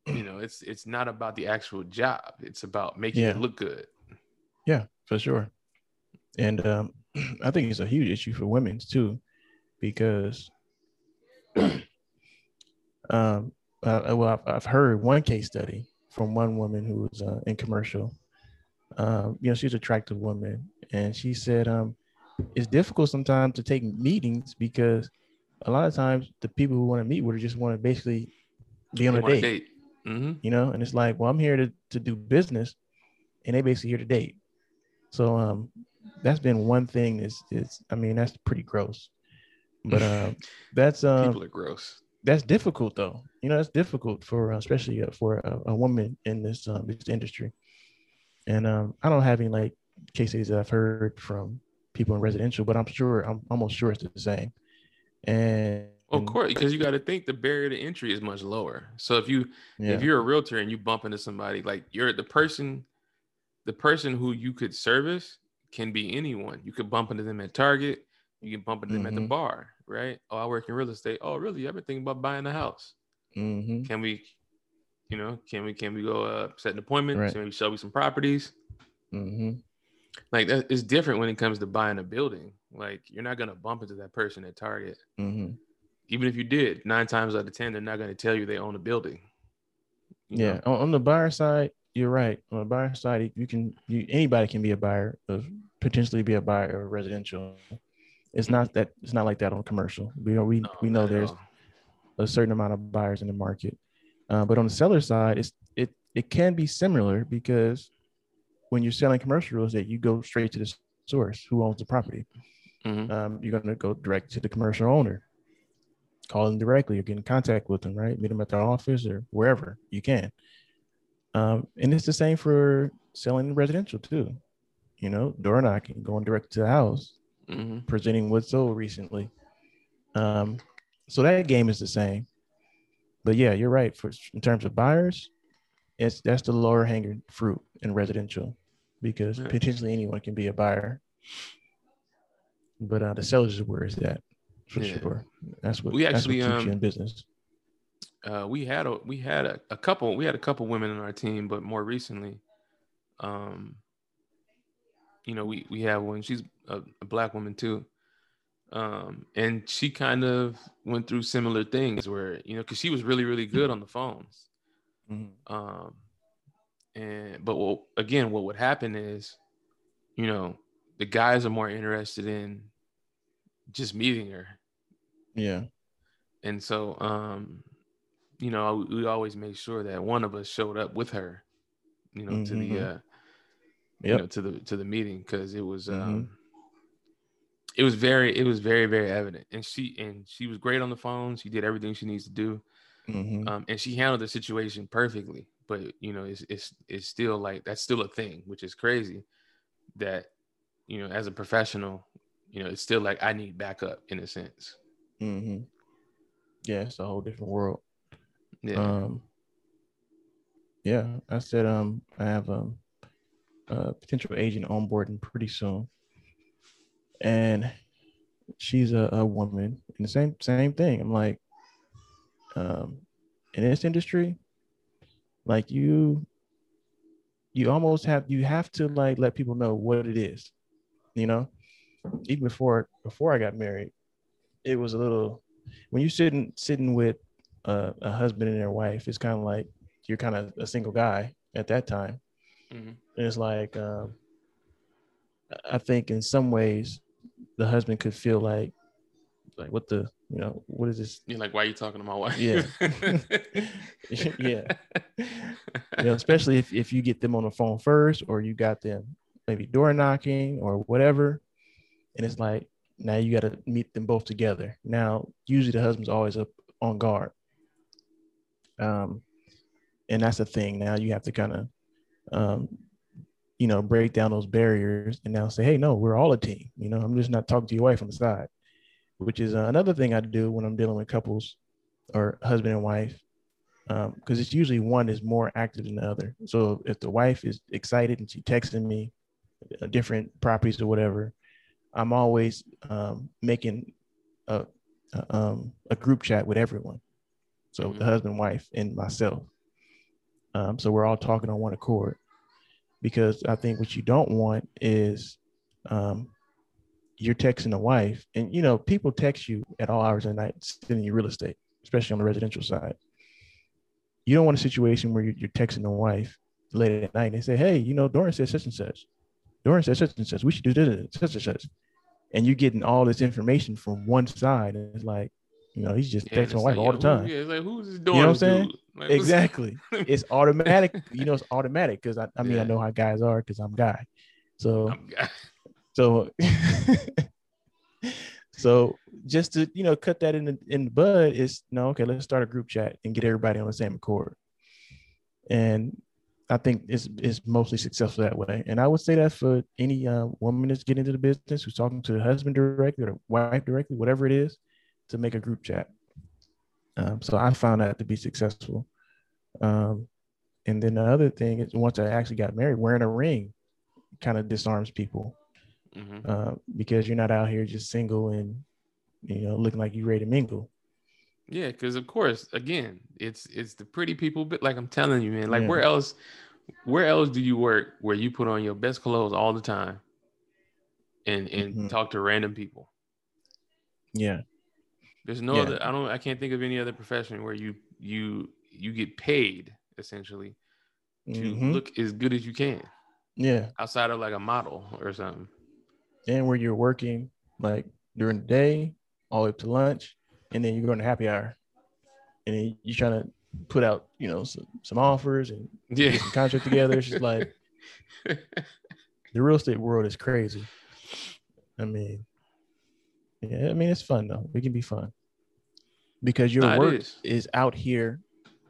you know, it's it's not about the actual job. It's about making Yeah. it look good. Yeah, for sure. And um, I think it's a huge issue for women's too, because um, uh, well, I've, I've heard one case study from one woman who was uh, in commercial. Um, you know, she's an attractive woman, and she said um, it's difficult sometimes to take meetings because a lot of times the people who want to meet with her just want to basically be on a want date, hmm you know, and it's like, well, I'm here to, to do business, and they basically here to date. So um, that's been one thing. Is is I mean that's pretty gross, but um, that's um, People are gross. That's difficult though. You know, that's difficult for uh, especially uh, for a, a woman in this um, this industry. And um, I don't have any like cases that I've heard from people in residential, but I'm sure I'm almost sure it's the same. And Of course, because you got to think the barrier to entry is much lower. So if you yeah, if you're a realtor and you bump into somebody, like you're the person, the person who you could service can be anyone. You could bump into them at Target. You can bump into them at the Mhm. bar, right? Oh, I work in real estate. Oh, really? I've been thinking about buying a house. hmm Can we, you know, can we can we go uh, set an appointment? Right. Can we show me some properties? hmm Like that is different when it comes to buying a building. Like you're not gonna bump into that person at Target. hmm Even if you did, nine times out of ten, they're not gonna tell you they own a building. You yeah. On, on the buyer side, you're right. On the buyer side, you can you anybody can be a buyer of potentially be a buyer of residential. It's not that it's not like that on commercial. We know we we know there's a certain amount of buyers in the market. Uh, but on the seller side, it's it it can be similar because when you're selling commercial real estate, you go straight to the source who owns the property. Mhm. Um, you're gonna go direct to the commercial owner, call them directly or get in contact with them, right? Meet them at their office or wherever you can. Um, and it's the same for selling residential too. You know, door knocking, going direct to the house, Mhm. presenting what's sold recently. Um, so that game is the same. But yeah, you're right. For in terms of buyers, it's that's the lower hanging fruit in residential because Yeah. potentially anyone can be a buyer. But uh, the sellers is where it's at for Yeah. sure. That's what We that's actually, what keeps um, you in business. uh, we had a we had a, a couple we had a couple women on our team, but more recently, um, you know, we we have one. She's a, a black woman too, um, and she kind of went through similar things where you know because she was really really good on the phones, Mhm. um, and but what, again, what would happen is, you know, the guys are more interested in just meeting her Yeah. and so um you know we, always make sure that one of us showed up with her you know to the Mhm. uh you know to the to the meeting because it was Mhm. um it was very it was very very evident and she and she was great on the phone she did everything she needs to do Mhm. um and she handled the situation perfectly but you know it's it's it's still like that's still a thing which is crazy that you know as a professional you know it's still like i need backup in a sense mm-hmm. Yeah, it's a whole different world. yeah Um, yeah, I said um I have um a potential agent onboarding pretty soon, and she's a, a woman, and the same same thing. I'm like, um, in this industry, like you, you almost have you have to like let people know what it is, you know. Even before before I got married, it was a little when you're sitting sitting with a, a husband and their wife, it's kind of like you're kind of a single guy at that time. Mhm. And it's like um, I think in some ways the husband could feel like like what the you know what is this You're like, why are you talking to my wife? Yeah. Yeah. you know especially if, if you get them on the phone first or you got them maybe door knocking or whatever and it's like now you got to meet them both together now usually the husband's always up on guard um and that's the thing now you have to kind of um you know break down those barriers and now say hey no we're all a team you know i'm just not talking to your wife on the side which is uh, another thing i do when i'm dealing with couples or husband and wife because um, it's usually one is more active than the other. So if the wife is excited and she texting me uh, different properties or whatever, I'm always um, making a, a, um, a, group chat with everyone. So mm-hmm. the husband, wife, and myself. Um, so we're all talking on one accord. Because I think what you don't want is um, you're texting a wife, and you know people text you at all hours of the night, sending you real estate, especially on the residential side you don't want a situation where you're, you're texting the wife late at night and they say, Hey, you know, Doran said such and such. Doran said such and such. We should do this, such and such. And you're getting all this information from one side. And it's like, you know, he's just yeah, texting my wife like, all the time. Who, yeah, like, who's this Doran? You know what I'm saying? Like, exactly. it's automatic. You know, it's automatic because I, I mean, yeah. I know how guys are because I'm guy. So, I'm guy. so, so just to you know cut that in the in the bud is no okay let's start a group chat and get everybody on the same accord and i think it's, it's mostly successful that way and i would say that for any uh, woman that's getting into the business who's talking to the husband directly or the wife directly whatever it is to make a group chat um, so i found that to be successful um, and then the other thing is once i actually got married wearing a ring kind of disarms people mm-hmm. uh, because you're not out here just single and you know, looking like you're ready to mingle. Yeah, because of course, again, it's it's the pretty people, but like I'm telling you, man, like yeah. where else, where else do you work where you put on your best clothes all the time, and and mm-hmm. talk to random people? Yeah, there's no yeah. other. I don't. I can't think of any other profession where you you you get paid essentially to mm-hmm. look as good as you can. Yeah, outside of like a model or something. And where you're working like during the day all the way up to lunch, and then you go to happy hour, and then you're trying to put out, you know, some, some offers and yeah. get some contract together. It's just like the real estate world is crazy. I mean, yeah, I mean it's fun though. It can be fun because your nah, work is. is out here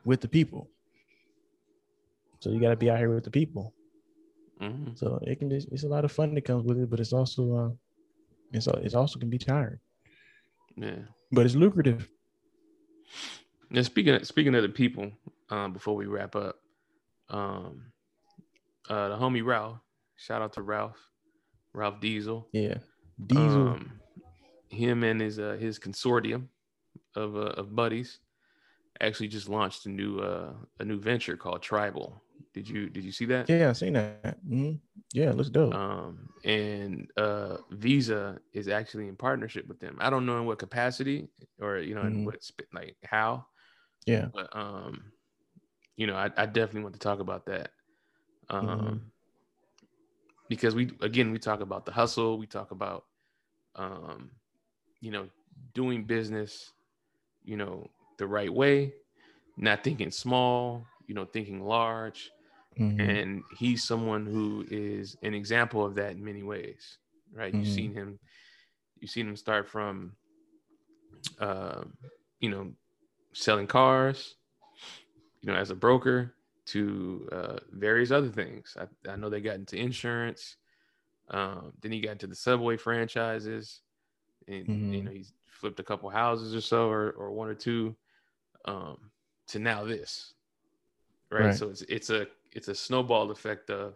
with the people. So you got to be out here with the people. Mm-hmm. So it can be, it's a lot of fun that comes with it, but it's also uh, it's it's also can be tiring. Yeah. But it's lucrative. Now speaking of, speaking of the people, um, before we wrap up, um, uh, the homie Ralph, shout out to Ralph, Ralph Diesel. Yeah, Diesel. Um, him and his uh, his consortium of uh, of buddies actually just launched a new uh, a new venture called Tribal. Did you did you see that? Yeah, I seen that. Mm-hmm. Yeah, let's do. Um, and uh, Visa is actually in partnership with them. I don't know in what capacity or you know mm-hmm. in what like how. Yeah. But um, you know, I, I definitely want to talk about that. Um, mm-hmm. because we again we talk about the hustle, we talk about um, you know, doing business, you know, the right way, not thinking small, you know, thinking large. Mm-hmm. And he's someone who is an example of that in many ways, right? Mm-hmm. You've seen him, you've seen him start from, uh, you know, selling cars, you know, as a broker to uh, various other things. I, I know they got into insurance. Um, then he got into the subway franchises, and mm-hmm. you know he's flipped a couple houses or so, or, or one or two um, to now this, right? right? So it's it's a it's a snowball effect of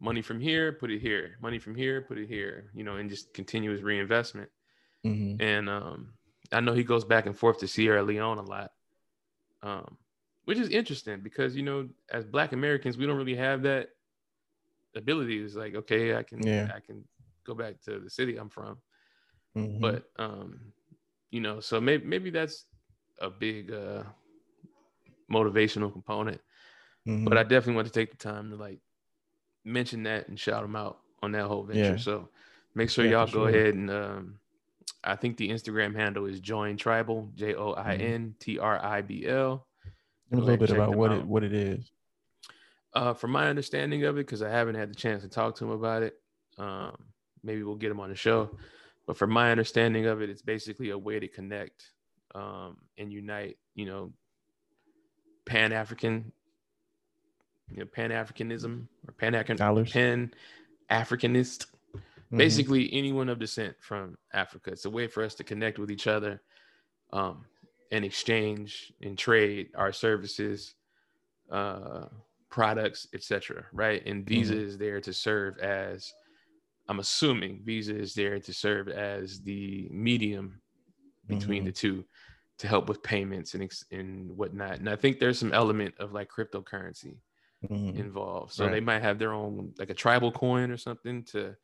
money from here, put it here, money from here, put it here, you know, and just continuous reinvestment. Mm-hmm. And um, I know he goes back and forth to Sierra Leone a lot, um, which is interesting because you know, as Black Americans, we don't really have that ability. It's like, okay, I can, yeah. I can go back to the city I'm from, mm-hmm. but um, you know, so maybe maybe that's a big uh, motivational component. Mm-hmm. But I definitely want to take the time to like mention that and shout them out on that whole venture. Yeah. So make sure yeah, y'all go sure. ahead and um, I think the Instagram handle is Join Tribal, J O I N T R I B L. A little bit about what out. it what it is. Uh, from my understanding of it, because I haven't had the chance to talk to him about it, um, maybe we'll get him on the show. But from my understanding of it, it's basically a way to connect um, and unite, you know, Pan African, you know, Pan Africanism or Pan Pan Africanist, mm-hmm. basically anyone of descent from Africa. It's a way for us to connect with each other, um, and exchange and trade our services, uh, products, etc. Right, and Visa mm-hmm. is there to serve as I'm assuming Visa is there to serve as the medium between mm-hmm. the two to help with payments and and whatnot. And I think there's some element of like cryptocurrency mm-hmm. involved. So right. they might have their own like a tribal coin or something to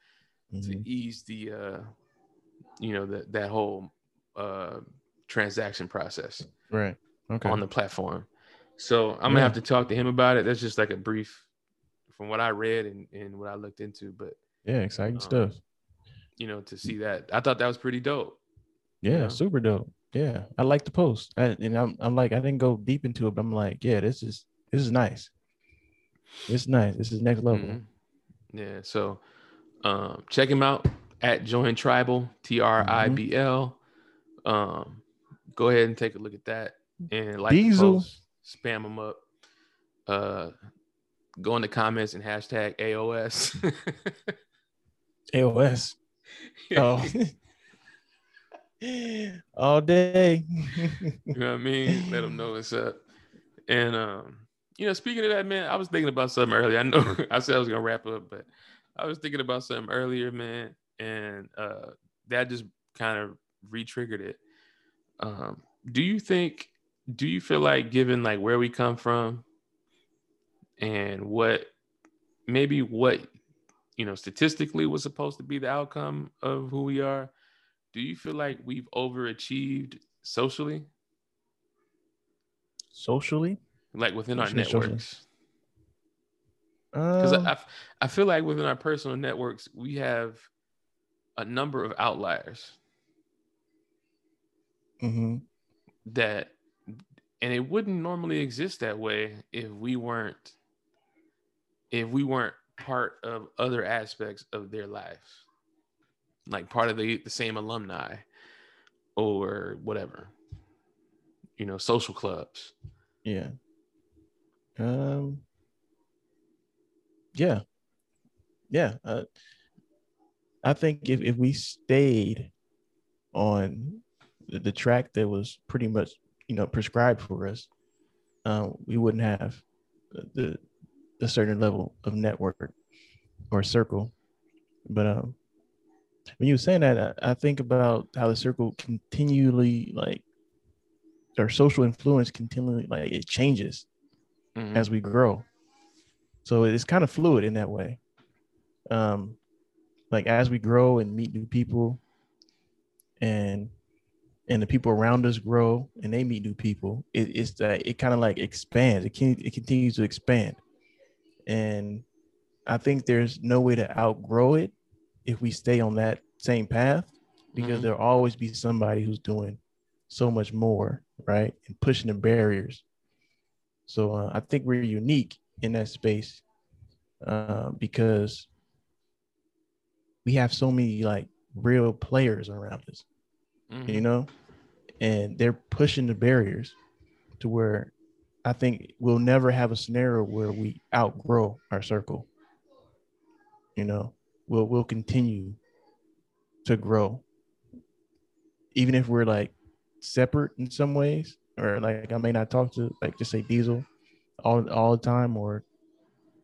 mm-hmm. to ease the uh you know that that whole uh transaction process. Right. Okay. On the platform. So I'm gonna have to talk to him about it. That's just like a brief from what I read and, and what I looked into. But yeah, exciting um, stuff. You know, to see that. I thought that was pretty dope. Yeah, you know? super dope. Yeah, I like the post, I, and I'm I'm like I didn't go deep into it, but I'm like, yeah, this is this is nice. It's nice. This is next level. Mm-hmm. Yeah. So, um, check him out at Join Tribal T R I B L. Um, go ahead and take a look at that and like Diesel. Post, spam them up. Uh, go in the comments and hashtag AOS. AOS. Oh. all day. you know what I mean? Let them know what's up. And um, you know, speaking of that, man, I was thinking about something earlier. I know I said I was gonna wrap up, but I was thinking about something earlier, man, and uh, that just kind of re-triggered it. Um, do you think? Do you feel like, given like where we come from, and what maybe what you know statistically was supposed to be the outcome of who we are, do you feel like we've overachieved socially? Socially? Like within our networks? Because um, I, I feel like within our personal networks, we have a number of outliers. Mm-hmm. That, and it wouldn't normally exist that way if we weren't, if we weren't part of other aspects of their lives like part of the, the same alumni or whatever you know social clubs. Yeah. Um yeah. Yeah uh, i think if, if we stayed on the, the track that was pretty much you know prescribed for us um, we wouldn't have the the certain level of network or circle but um when you were saying that, I, think about how the circle continually like our social influence continually like it changes mm-hmm. as we grow. So it's kind of fluid in that way. Um, like as we grow and meet new people, and and the people around us grow and they meet new people, it, it's that it kind of like expands. It can it continues to expand, and I think there's no way to outgrow it if we stay on that same path because mm-hmm. there'll always be somebody who's doing so much more, right? And pushing the barriers. So uh, I think we're unique in that space uh, because we have so many like real players around us, mm-hmm. you know, and they're pushing the barriers to where I think we'll never have a scenario where we outgrow our circle. You know, we'll we'll continue to grow even if we're like separate in some ways or like i may not talk to like just say diesel all all the time or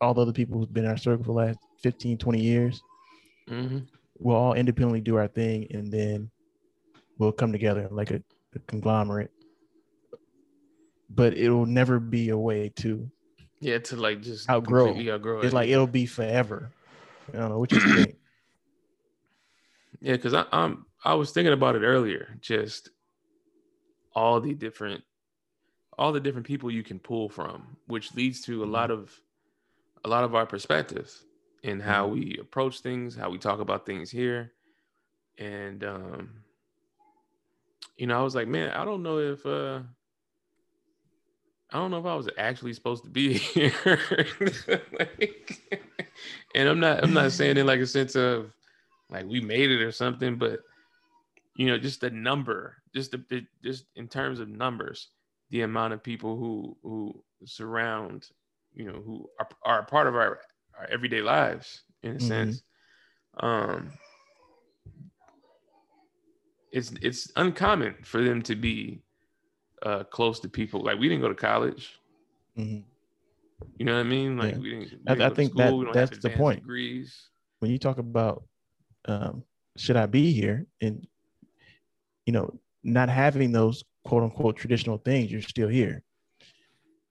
all the other people who've been in our circle for the last 15 20 years mm-hmm. we'll all independently do our thing and then we'll come together like a, a conglomerate but it'll never be a way to yeah to like just outgrow, outgrow it's it. like it'll be forever I don't know what you think. Yeah, because I'm I was thinking about it earlier. Just all the different all the different people you can pull from, which leads to a lot mm-hmm. of a lot of our perspectives in how mm-hmm. we approach things, how we talk about things here. And um, you know, I was like, man, I don't know if uh I don't know if I was actually supposed to be here. like, and I'm not I'm not saying in like a sense of like we made it or something, but you know, just the number, just the just in terms of numbers, the amount of people who who surround, you know, who are, are part of our, our everyday lives in a mm-hmm. sense. Um it's it's uncommon for them to be uh, close to people. Like we didn't go to college. Mhm. You know what I mean? Like Yeah. we didn't. we I- didn't I to think that- we don't have that's the point. Degrees. when you talk about um, should I be here and you know not having those quote unquote traditional things, you're still here.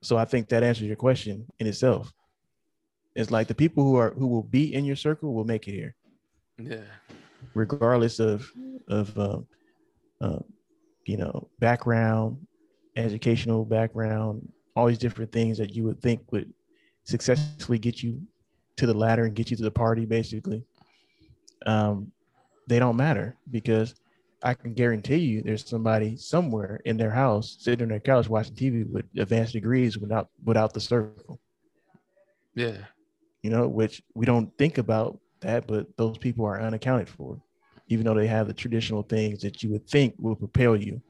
So I think that answers your question in itself. It's like the people who are who will be in your circle will make it here, Yeah. regardless of of um, um, you know background, educational background, all these different things that you would think would successfully get you to the ladder and get you to the party, basically. Um, they don't matter because I can guarantee you there's somebody somewhere in their house sitting on their couch watching TV with advanced degrees without without the circle. Yeah. You know, which we don't think about that, but those people are unaccounted for, even though they have the traditional things that you would think will propel you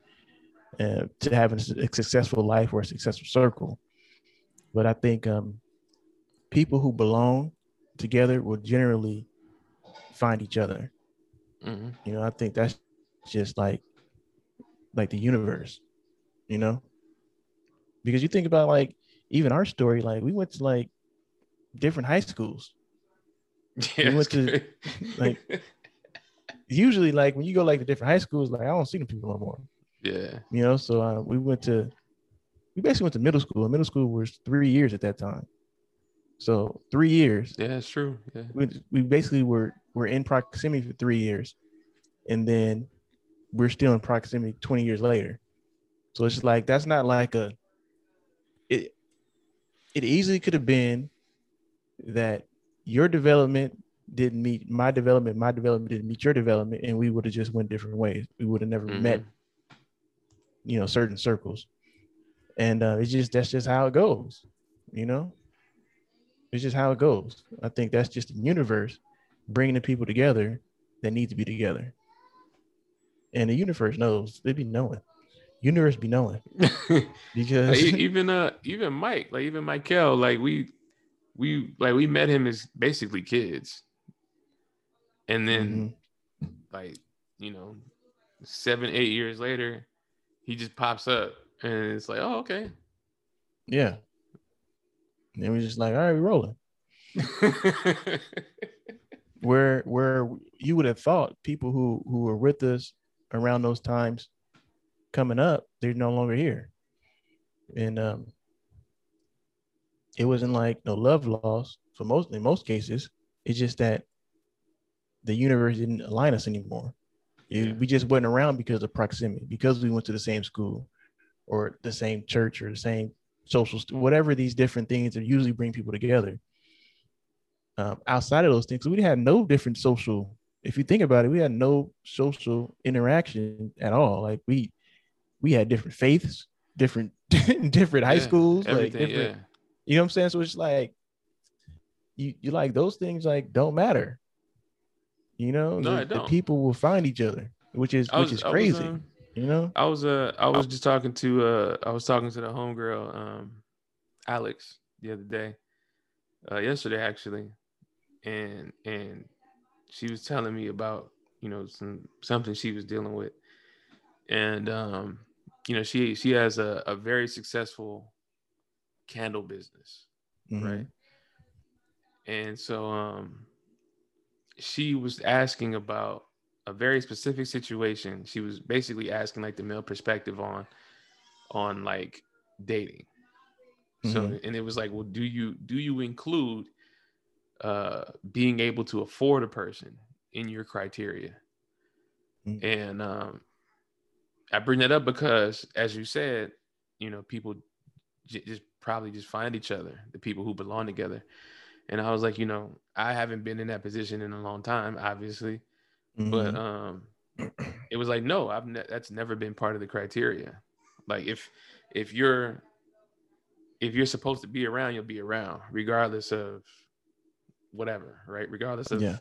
uh, to having a successful life or a successful circle. But I think um, people who belong together will generally find each other. hmm You know, I think that's just like like the universe, you know? Because you think about like even our story, like we went to like different high schools. Yeah. went to, like- Usually, like when you go like to different high schools, like I don't see the people no more. Yeah. You know, so uh, we went to we basically went to middle school. and Middle school was three years at that time. So three years. Yeah, it's true. Yeah. We, we basically were were in proximity for three years, and then we're still in proximity 20 years later. So it's just like that's not like a it it easily could have been that your development didn't meet my development, my development didn't meet your development, and we would have just went different ways. We would have never Mhm. met, you know, certain circles. And uh, it's just that's just how it goes, you know. It's just how it goes. I think that's just the universe bringing the people together that need to be together. And the universe knows they be knowing. Universe be knowing because even uh even Mike, like even Michael, like we we like we met him as basically kids. And then Mhm. like, you know, seven, eight years later, he just pops up and it's like, oh, okay. yeah. And we're just like, all right, we're rolling. Where where you would have thought people who who were with us around those times coming up, they're no longer here. And um it wasn't like no love loss for most in most cases. It's just that the universe didn't align us anymore. It- Yeah. We just wasn't around because of proximity, because we went to the same school or the same church or the same social, whatever these different things that usually bring people together. Um, outside of those things, we had no different social. If you think about it, we had no social interaction at all. Like we, we had different faiths, different, different high Yeah, schools, like different. yeah. You know what I'm saying? So it's like you you like those things like don't matter. You know, No, the, the people will find each other, which is I which is I was, crazy. um, you know? I was uh I was just talking to uh I was talking to the homegirl um Alex the other day, uh yesterday actually, and and she was telling me about you know some something she was dealing with, and um you know she she has a, a very successful candle business Mhm. right and so um she was asking about a very specific situation she was basically asking like the male perspective on on like dating so Mhm. and it was like well do you do you include uh being able to afford a person in your criteria Mhm. and um i bring that up because as you said you know people j- just probably just find each other the people who belong together and i was like you know i haven't been in that position in a long time obviously but Mhm. um it was like no i've ne- that's never been part of the criteria like if if you're if you're supposed to be around you'll be around regardless of whatever right regardless of Yeah.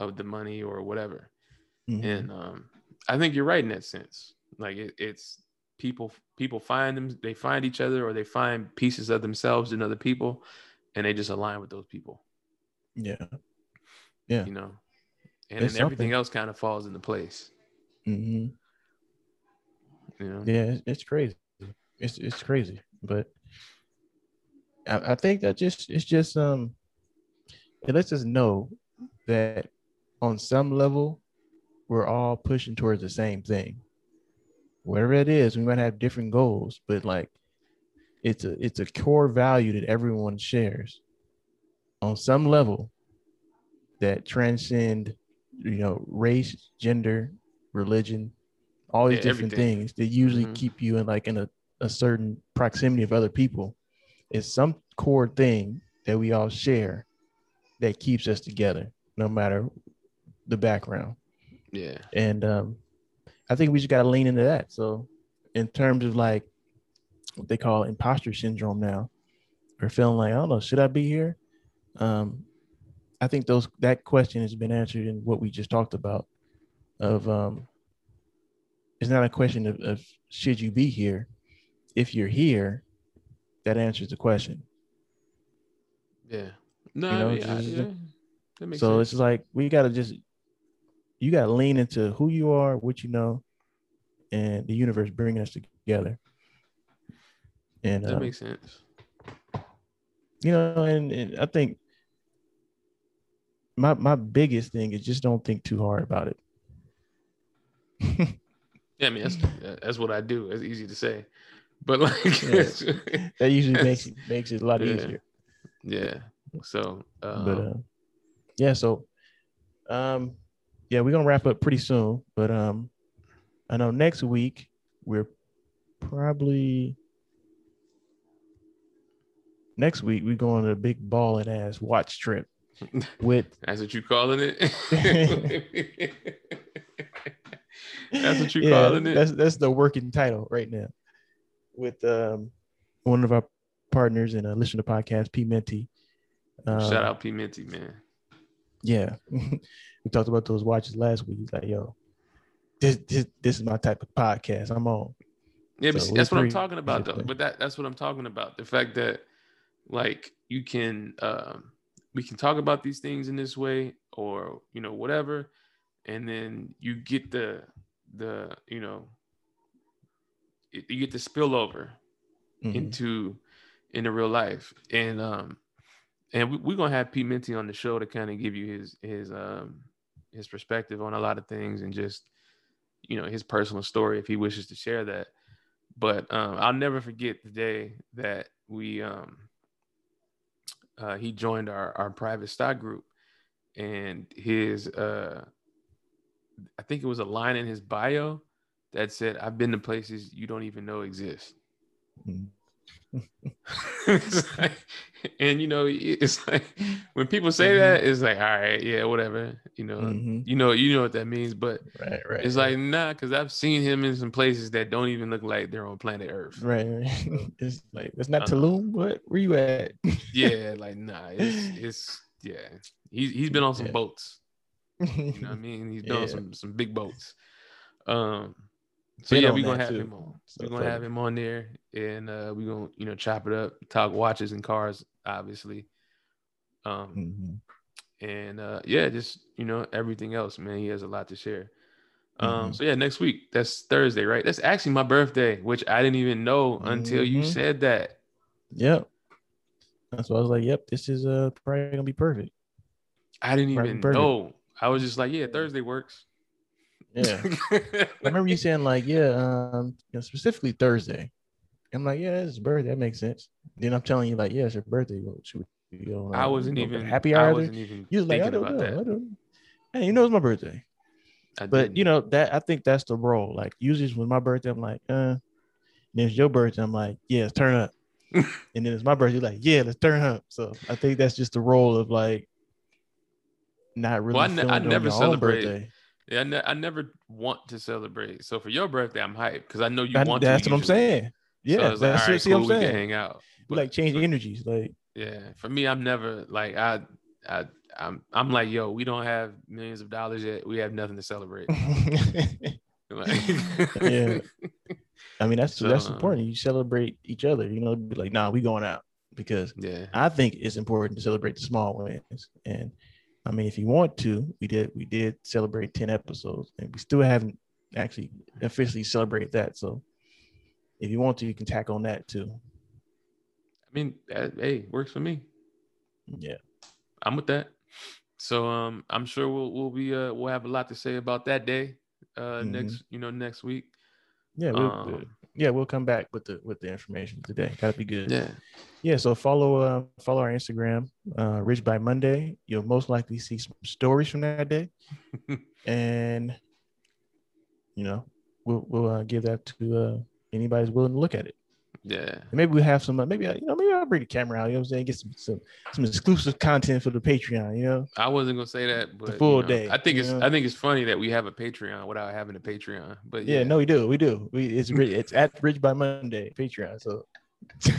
of the money or whatever Mhm. and um i think you're right in that sense like it, it's people people find them they find each other or they find pieces of themselves in other people and they just align with those people yeah. Yeah. you know and It's then everything something. else kind of falls into place hmm you know Yeah, it's, it's crazy. it's it's crazy, but I, I think that just it's just um it lets us know that on some level we're all pushing towards the same thing. Whatever it is, we might have different goals, but like it's a it's a core value that everyone shares on some level that transcend you know race gender religion all these Yeah, different everything. things that usually Mhm. keep you in like in a, a certain proximity of other people is some core thing that we all share that keeps us together no matter the background Yeah. and um, I think we just got to lean into that. So, in terms of like what they call imposter syndrome now, or feeling like I don't know, should I be here? Um, I think those that question has been answered in what we just talked about. Of um, it's not a question of, of should you be here. If you're here, that answers the question. Yeah. No, You know, I mean, I- just- yeah. That makes so sense. it's like we got to just you got to lean into who you are, what you know, and the universe bringing us together. And that uh, makes sense. you know, and, and I think my my biggest thing is just don't think too hard about it. Yeah, I mean that's that's what I do. It's easy to say, but like, Yeah. That usually makes it makes it a lot Yeah. easier. yeah. So, um, but uh, yeah, so um, yeah, we're gonna wrap up pretty soon. But um, I know next week we're probably next week we're going on a big balling ass watch trip with that's what you calling it. that's what you yeah, calling it. That's that's the working title right now. With um one of our partners and a listen to podcast, P Minty. Um, Shout out P Minty, man. Yeah. we talked about those watches last week. He's like, yo, this this this is my type of podcast. I'm on. Yeah, but So see, that's what I'm talking about, though. But that that's what I'm talking about. The fact that like you can um we can talk about these things in this way or you know whatever. And then you get the the you know you get the spillover Mhm. into into real life. And um and we, we're gonna have Pete Minty on the show to kind of give you his his um his perspective on a lot of things and just you know his personal story if he wishes to share that. But um I'll never forget the day that we um uh he joined our our private stock group and his uh I think it was a line in his bio that said I've been to places you don't even know exist Mhm. Like- and you know, it's like when people say Mhm. that, it's like, all right, yeah, whatever. You know, Mhm. you know, you know what that means, but Right, right. it's like nah, because I've seen him in some places that don't even look like they're on planet Earth. right, right. it's like it's not Uh-huh. Tulum. What? Where you at? Yeah, like nah, it's it's yeah. He's he's been on some Yeah. boats. You know what I mean? He's been on Yeah. some some big boats. Um. So yeah, we're gonna have too. him on. So we're gonna have him on there, and uh, we're gonna you know chop it up, talk watches and cars, obviously. Um. Mhm. and uh yeah just you know everything else man he has a lot to share um Mhm. so yeah next week that's thursday right that's actually my birthday which i didn't even know until you Mhm. said that Yep. That's why I was like, yep, this is uh probably gonna be perfect. i didn't Right, even perfect. know i was just like yeah thursday works Yeah. I remember you saying like, yeah, um, you know, specifically Thursday. I'm like, yeah, it's his birthday. That makes sense. Then I'm telling you like, yeah, it's your birthday. Well, should we go? i wasn't even happy i wasn't even You was like, I thinking don't about know. I that don't. Hey, you know it's my birthday. I But didn't. you know that I think that's the role. Like usually it's when my birthday, I'm like, uh. And then it's your birthday, I'm like, yeah, let's turn up. and then it's my birthday, you're like, yeah, let's turn up. So I think that's just the role of like not really. Well, I ne- feeling I it on never your own celebrate. Yeah, I, ne- I never want to celebrate so for your birthday i'm hyped because i know you I- want that's to what I'm usually. saying. So Yeah, like, that's all right, see cool, what I'm we can saying. hang out But- like change energies. Like Yeah, for me, I'm never like I, I, I'm, I'm like, yo, we don't have millions of dollars yet. We have nothing to celebrate. Like, Yeah. I mean, that's So, that's um, important. You celebrate each other. You know, be like, nah, we going out because yeah, I think it's important to celebrate the small wins. And I mean, if you want to, we did we did celebrate 10 episodes and we still haven't actually officially celebrated that. So if you want to, you can tack on that too. I mean, that, hey, works for me. Yeah. I'm with that. So um, I'm sure we'll we'll be uh we'll have a lot to say about that day uh Mhm. next you know next week. Yeah, we'll, Um, yeah, we'll come back with the with the information today. Gotta be good. Yeah. Yeah, so follow uh follow our Instagram, uh Rich by Monday. You'll most likely see some stories from that day. and you know, we'll we'll uh, give that to uh anybody who's willing to look at it. Yeah. And maybe we'll have some uh, maybe uh, you know, maybe I'll bring the camera out, you know what I'm saying? Get some some, some exclusive content for the Patreon, you know. I wasn't gonna say that, but the full you know, day, I think it's know? I think it's funny that we have a Patreon without having a Patreon. But Yeah, yeah, no, we do, we do. We it's it's at Rich by Monday Patreon. So Ah,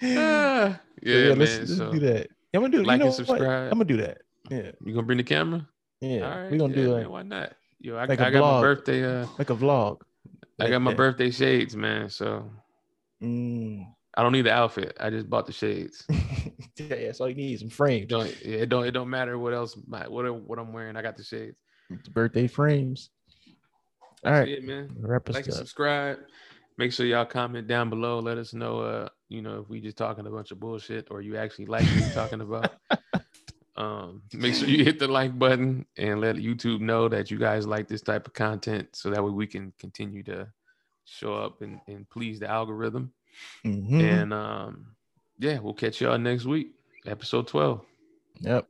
yeah, yeah, man. let's, let's so do that. I'm gonna do like you know and what? subscribe. I'm gonna do that. Yeah, you gonna bring the camera? yeah. All right, We're gonna yeah, do man, like, why not? Yo, I, like I got vlog. my birthday. Uh, like a vlog. I got my birthday shades, man. So Mm. I don't need the outfit. I just bought the shades. yeah, that's all you need. Some It frames. don't yeah, it don't it don't matter what else my, what what I'm wearing. I got the shades. Birthday frames. All That's right, it, man. wrap Like and subscribe. Make sure y'all comment down below. Let us know, uh, you know, if we just talking a bunch of bullshit or you actually like what we're talking about. Um, make sure you hit the like button and let YouTube know that you guys like this type of content, so that way we can continue to show up and, and please the algorithm. Mhm. And um, yeah, we'll catch y'all next week, episode twelve. Yep.